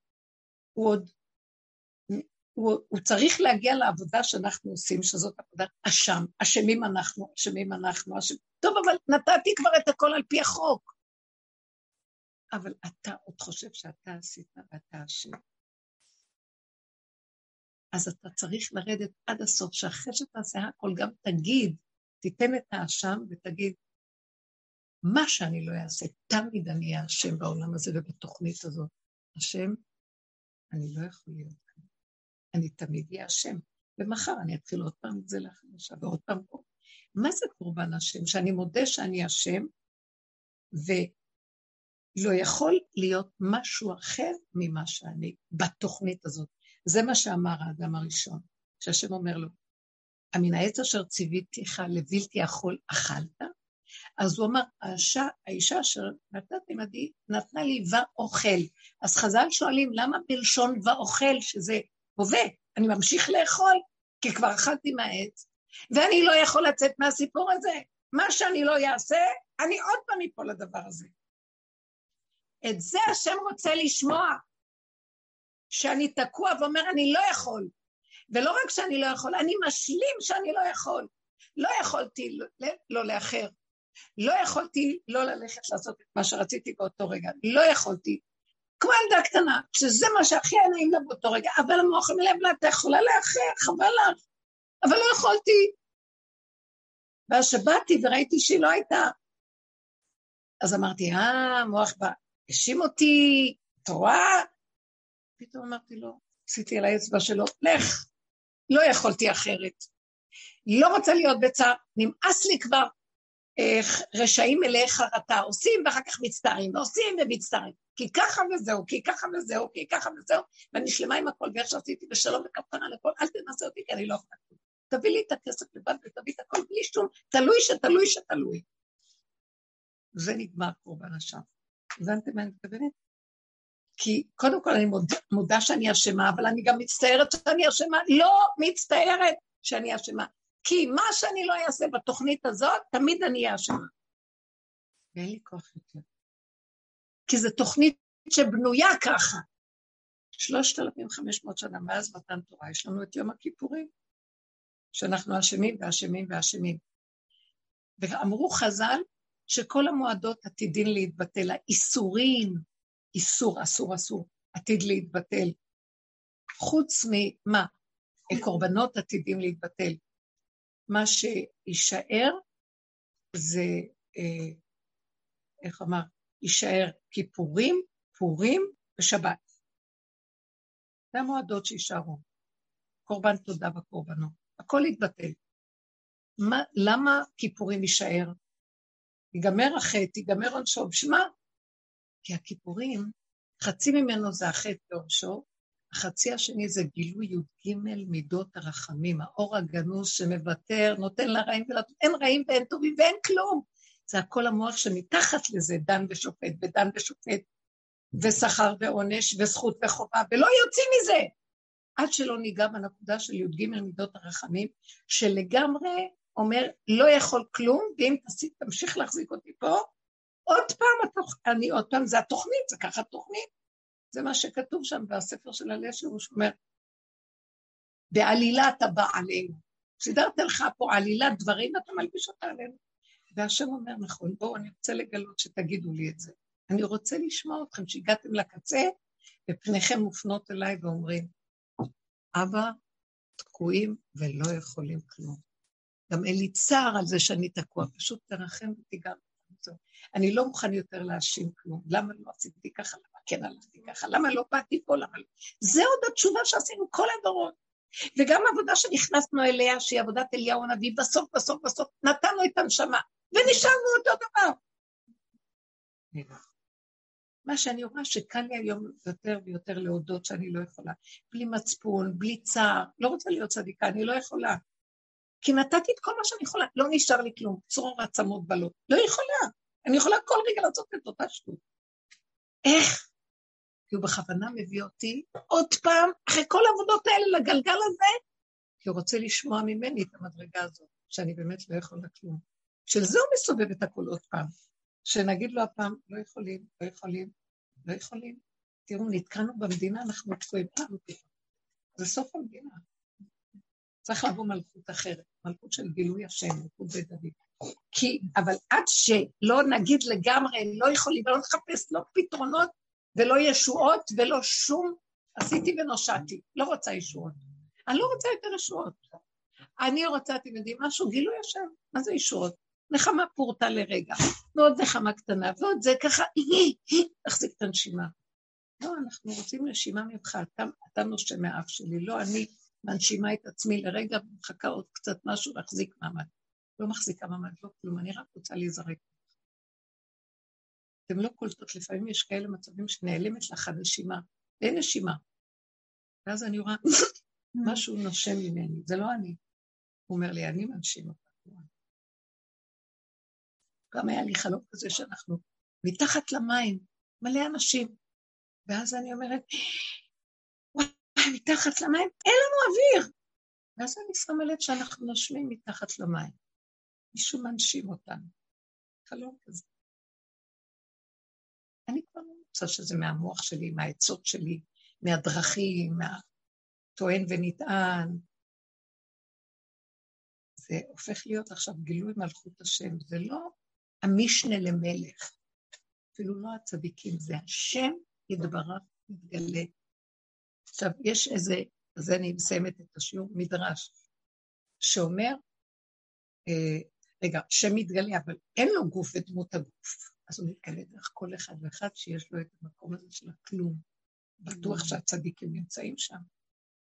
הוא עוד, הוא, הוא צריך להגיע לעבודה שאנחנו עושים, שזאת עבודת אשם, אשמים אנחנו, אשמים אנחנו, אשמים. טוב, אבל נתתי כבר את הכל על פי החוק. אבל אתה עוד חושב שאתה עשית ואתה אשם. אז אתה צריך לרדת עד הסוף, שאחרי שתעשה הכל גם תגיד, תיתן את האשם ותגיד, מה שאני לא אעשה, תמיד אני אהיה אשם בעולם הזה ובתוכנית הזאת. השם, אני לא יכול להיות. אני תמיד אהיה השם. ומחר אני אתחיל עוד פעם את זה לחדשה ועוד פעם פה. מה זה קורבן השם? שאני מודה שאני השם, ולא יכול להיות משהו אחר ממה שאני בתוכנית הזאת. זה מה שאמר האדם הראשון, שהשם אומר לו, המן העץ אשר ציוויתיך לבלתי יכול אכלת? אז הוא אמר, האישה, האישה אשר נתת עמדי, נתנה לי ואוכל. אז חז"ל שואלים, למה בלשון ואוכל, שזה הווה, אני ממשיך לאכול, כי כבר אכלתי מהעץ, ואני לא יכול לצאת מהסיפור הזה. מה שאני לא אעשה, אני עוד פעם אפול לדבר הזה. את זה השם רוצה לשמוע, שאני תקוע ואומר, אני לא יכול. ולא רק שאני לא יכול, אני משלים שאני לא יכול. לא יכולתי לא, לא לאחר. לא יכולתי לא ללכת לעשות את מה שרציתי באותו רגע. לא יכולתי. כמו ילדה קטנה, שזה מה שהכי היה נעים לה באותו רגע, אבל המוח מלב לה, אתה יכולה לאחר, חבל לך. אבל לא יכולתי. ואז שבאתי וראיתי שהיא לא הייתה. אז אמרתי, אה, המוח בא, האשים אותי, אתה רואה? פתאום אמרתי לו, עשיתי על האצבע שלו, לך, לא יכולתי אחרת. לא רוצה להיות בצער, נמאס לי כבר, רשעים מלאי חרטה, עושים ואחר כך מצטערים, ועושים ומצטערים, כי ככה וזהו, כי ככה וזהו, כי ככה וזהו, ואני שלמה עם הכל, ואיך שעשיתי בשלום וכפרה לכל, אל תנסה אותי כי אני לא יכולה. תביא לי את הכסף לבד ותביא את הכל בלי שום, תלוי שתלוי שתלוי. זה נגמר קורבן השם. הבנתם מה אני מתכוונת? כי קודם כל אני מודה שאני אשמה, אבל אני גם מצטערת שאני אשמה, לא מצטערת שאני אשמה. כי מה שאני לא אעשה בתוכנית הזאת, תמיד אני אהיה אשמה. ואין לי כוח יותר. כי זו תוכנית שבנויה ככה. 3,500 שנה מאז מתן תורה, יש לנו את יום הכיפורים, שאנחנו אשמים ואשמים ואשמים. ואמרו חז"ל שכל המועדות עתידין להתבטל, האיסורים, איסור, אסור, אסור, עתיד להתבטל. חוץ ממה? קורבנות עתידים להתבטל. מה שיישאר זה, אה, איך אמר, יישאר כיפורים, פורים ושבת. זה המועדות שיישארו. קורבן תודה בקורבנות. הכל יתבטל. מה, למה כיפורים יישאר? ייגמר החטא, ייגמר עונשו. בשביל מה? כי הכיפורים, חצי ממנו זה החטא ועונשו, החצי השני זה גילוי י"ג מידות הרחמים, האור הגנוז שמוותר, נותן לרעים ולטובים, אין רעים ואין טובים ואין כלום. זה הכל המוח שמתחת לזה דן ושופט ודן ושופט, ושכר ועונש וזכות וחובה, ולא יוצאים מזה. עד שלא ניגע בנקודה של י"ג מידות הרחמים, שלגמרי אומר, לא יכול כלום, ואם תמשיך להחזיק אותי פה, עוד פעם, אני עוד פעם, זה התוכנית, זה ככה תוכנית. זה מה שכתוב שם בספר של הלשם, הוא אומר, בעלילת הבא עלינו. סידרת לך פה עלילת דברים ואתה מלביש אותה עלינו. והשם אומר, נכון, בואו, אני רוצה לגלות שתגידו לי את זה. אני רוצה לשמוע אתכם, שהגעתם לקצה, ופניכם מופנות אליי ואומרים, אבא, תקועים ולא יכולים כלום. גם אין לי צער על זה שאני תקוע, פשוט תרחם ותיגע. אני לא מוכן יותר להאשים כלום. למה לא עשיתי ככה? כן הלכתי ככה? למה לא באתי פה? למה לא? זה עוד התשובה שעשינו כל הדורות. וגם עבודה שנכנסנו אליה, שהיא עבודת אליהו הנביא, בסוף, בסוף, בסוף, נתנו את הנשמה, ונשארנו אותו דבר. מה שאני רואה שקל לי היום יותר ויותר להודות שאני לא יכולה. בלי מצפון, בלי צער, לא רוצה להיות צדיקה, אני לא יכולה. כי נתתי את כל מה שאני יכולה, לא נשאר לי כלום, צרור עצמות בלות. לא יכולה. אני יכולה כל רגע לעשות את אותה שטות. איך? כי הוא בכוונה מביא אותי עוד פעם, אחרי כל העבודות האלה, לגלגל הזה, כי הוא רוצה לשמוע ממני את המדרגה הזאת, שאני באמת לא יכולה כלום. של זה הוא מסובב את הכל עוד פעם. שנגיד לו הפעם, לא יכולים, לא יכולים, לא יכולים. תראו, נתקענו במדינה, אנחנו תקועים פתאום. זה סוף המדינה. צריך לבוא מלכות אחרת, מלכות של גילוי השם, מלכות בית דוד. כי, אבל עד שלא נגיד לגמרי, לא יכולים, ולא נחפש לא פתרונות ולא ישועות ולא שום, עשיתי ונושעתי, לא רוצה ישועות. אני לא רוצה יותר ישועות. אני רוצה, אתם יודעים משהו? גילוי השם, מה זה ישועות? נחמה פורטה לרגע, ועוד נחמה קטנה, ועוד זה ככה, תחזיק את הנשימה. לא, אנחנו רוצים נשימה ממך, אתה, אתה נושם מהאף שלי, לא אני מנשימה את עצמי לרגע ומחכה עוד קצת משהו להחזיק מעמד. לא מחזיקה מעמד, לא כלום, אני רק רוצה להיזרק. אתם לא קולטות, לפעמים יש כאלה מצבים שנעלמת לך הנשימה, אין נשימה. ואז אני רואה, [LAUGHS] משהו נושם ממני, זה לא אני. הוא אומר לי, אני מנשים אותה. גם היה לי חלום כזה שאנחנו מתחת למים, מלא אנשים. ואז אני אומרת, וואי, מתחת למים, אין לנו אוויר. ואז אני שמה לב שאנחנו נושמים מתחת למים. מישהו מנשים אותנו. חלום כזה. אני כבר לא רוצה שזה מהמוח שלי, מהעצות שלי, מהדרכים, מהטוען ונטען. זה הופך להיות עכשיו גילוי מלכות השם, זה לא המשנה למלך, אפילו לא הצדיקים, זה השם יתברך מתגלה. עכשיו, יש איזה, אז אני מסיימת את השיעור, מדרש, שאומר, אה, רגע, שם מתגלה, אבל אין לו גוף ודמות הגוף. אז הוא מתגלה דרך כל אחד ואחד שיש לו את המקום הזה של הכלום. בטוח mm. שהצדיקים נמצאים שם.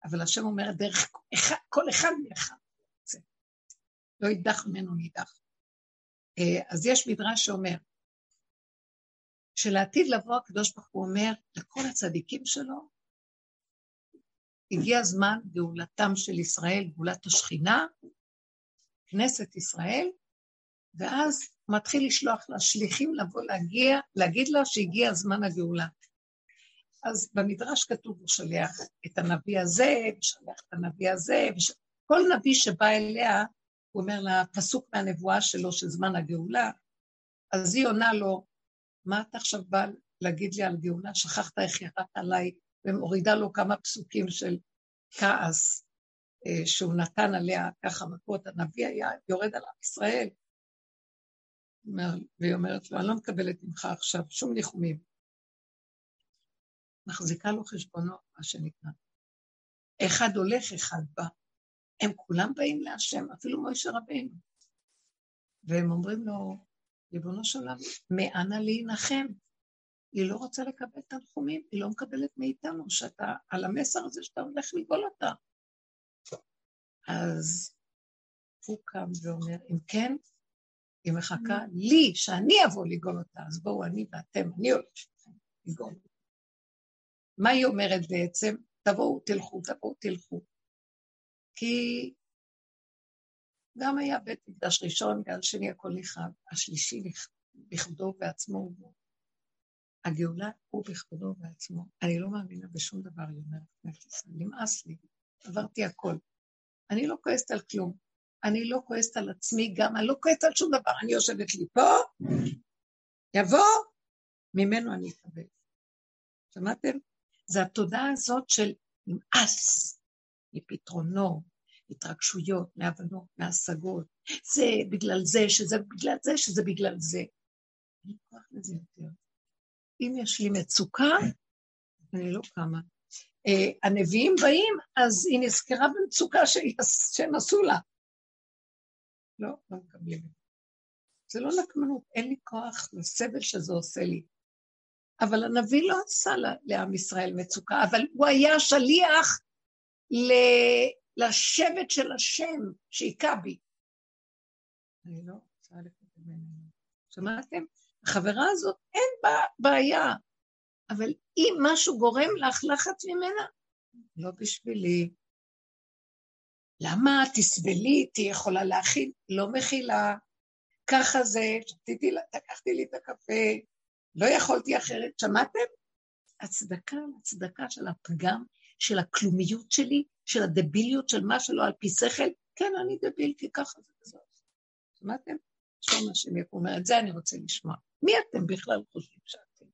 אבל השם אומר, דרך אחד, כל אחד מאחד. לא יידח ממנו נידח. אה, אז יש מדרש שאומר, שלעתיד לבוא הקדוש ברוך הוא אומר לכל הצדיקים שלו, הגיע זמן גאולתם של ישראל, גאולת השכינה, כנסת ישראל, ואז מתחיל לשלוח לה שליחים לבוא להגיע, להגיד לה שהגיע זמן הגאולה. אז במדרש כתוב, הוא שולח את הנביא הזה, ושולח את הנביא הזה, וש... כל נביא שבא אליה, הוא אומר לה, פסוק מהנבואה שלו של זמן הגאולה, אז היא עונה לו, מה אתה עכשיו בא להגיד לי על גאולה? שכחת איך ירדת עליי, ומורידה לו כמה פסוקים של כעס אה, שהוא נתן עליה ככה מכות, הנביא היה יורד על עם ישראל. והיא אומרת לו, אני לא מקבלת ממך עכשיו שום ניחומים. מחזיקה לו חשבונות, מה שנקרא. אחד הולך, אחד בא. הם כולם באים להשם, אפילו מוישה רבינו. והם אומרים לו, ריבונו של עולם, מאנה להנחם? היא לא רוצה לקבל תנחומים, היא לא מקבלת מאיתנו שאתה, על המסר הזה שאתה הולך לגאול אותה. אז הוא קם ואומר, אם כן, היא מחכה לי, שאני אבוא לגאול אותה, אז בואו אני ואתם, אני הולך לגאול. מה היא אומרת בעצם? תבואו, תלכו, תבואו, תלכו. כי גם היה בית מקדש ראשון, גל שני הכל נכחד, השלישי בכבודו בעצמו הגאולה הוא בכבודו בעצמו. אני לא מאמינה בשום דבר, היא אומרת, נמאס לי, עברתי הכל. אני לא כועסת על כלום. אני לא כועסת על עצמי גם, אני לא כועסת על שום דבר. אני יושבת לי פה, יבוא, ממנו אני אקבל. שמעתם? זה התודעה הזאת של נמאס מפתרונו, התרגשויות, מהבנות, מהשגות. זה בגלל זה, שזה בגלל זה, שזה בגלל זה. אין כוח לזה יותר. אם יש לי מצוקה, אני לא קמה. Uh, הנביאים באים, אז היא נזכרה במצוקה שהם עשו לה. לא, לא מקבלים זה. לא נקמנות, אין לי כוח לסבל שזה עושה לי. אבל הנביא לא עשה לעם ישראל מצוקה, אבל הוא היה שליח ל... לשבט של השם שהיכה בי. אני לא רוצה לקבל. שמעתם? החברה הזאת, אין בה בעיה, אבל אם משהו גורם לך לחץ ממנה, לא בשבילי. למה תסבלי, תהיי יכולה להכיל? לא מכילה. ככה זה, שתיתי, לקחתי לי את הקפה, לא יכולתי אחרת. שמעתם? הצדקה הצדקה של הפגם, של הכלומיות שלי, של הדביליות של מה שלא על פי שכל. כן, אני דביל, כי ככה זה וזאת. שמעתם? שום השם יקום את זה אני רוצה לשמוע. מי אתם בכלל חושבים שאתם?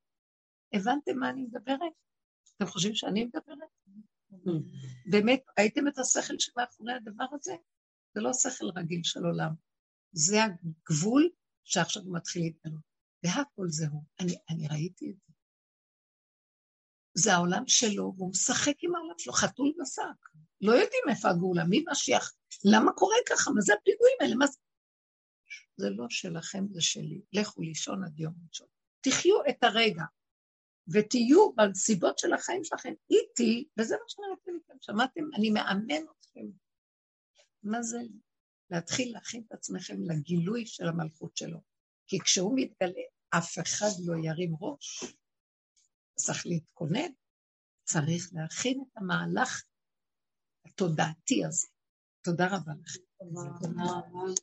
הבנתם מה אני מדברת? אתם חושבים שאני מדברת? באמת, ראיתם את השכל שמאחורי הדבר הזה? זה לא שכל רגיל של עולם. זה הגבול שעכשיו הוא מתחיל להתגלות. והכל זהו. אני, אני ראיתי את זה. זה העולם שלו, והוא משחק עם העולם שלו, חתול בשק. לא יודעים איפה הגאולה, מי משיח, למה קורה ככה, מה זה הפיגועים האלה, מה זה... זה לא שלכם, זה שלי. לכו לישון עד יום ראשון. תחיו את הרגע. ותהיו בנסיבות של החיים שלכם איתי, וזה מה שאני מכם. שמעתם? אני מאמן אתכם. מה זה? להתחיל להכין את עצמכם לגילוי של המלכות שלו. כי כשהוא מתגלה, אף אחד לא ירים ראש. צריך להתכונן, צריך להכין את המהלך התודעתי הזה. תודה רבה לכם. תודה רבה.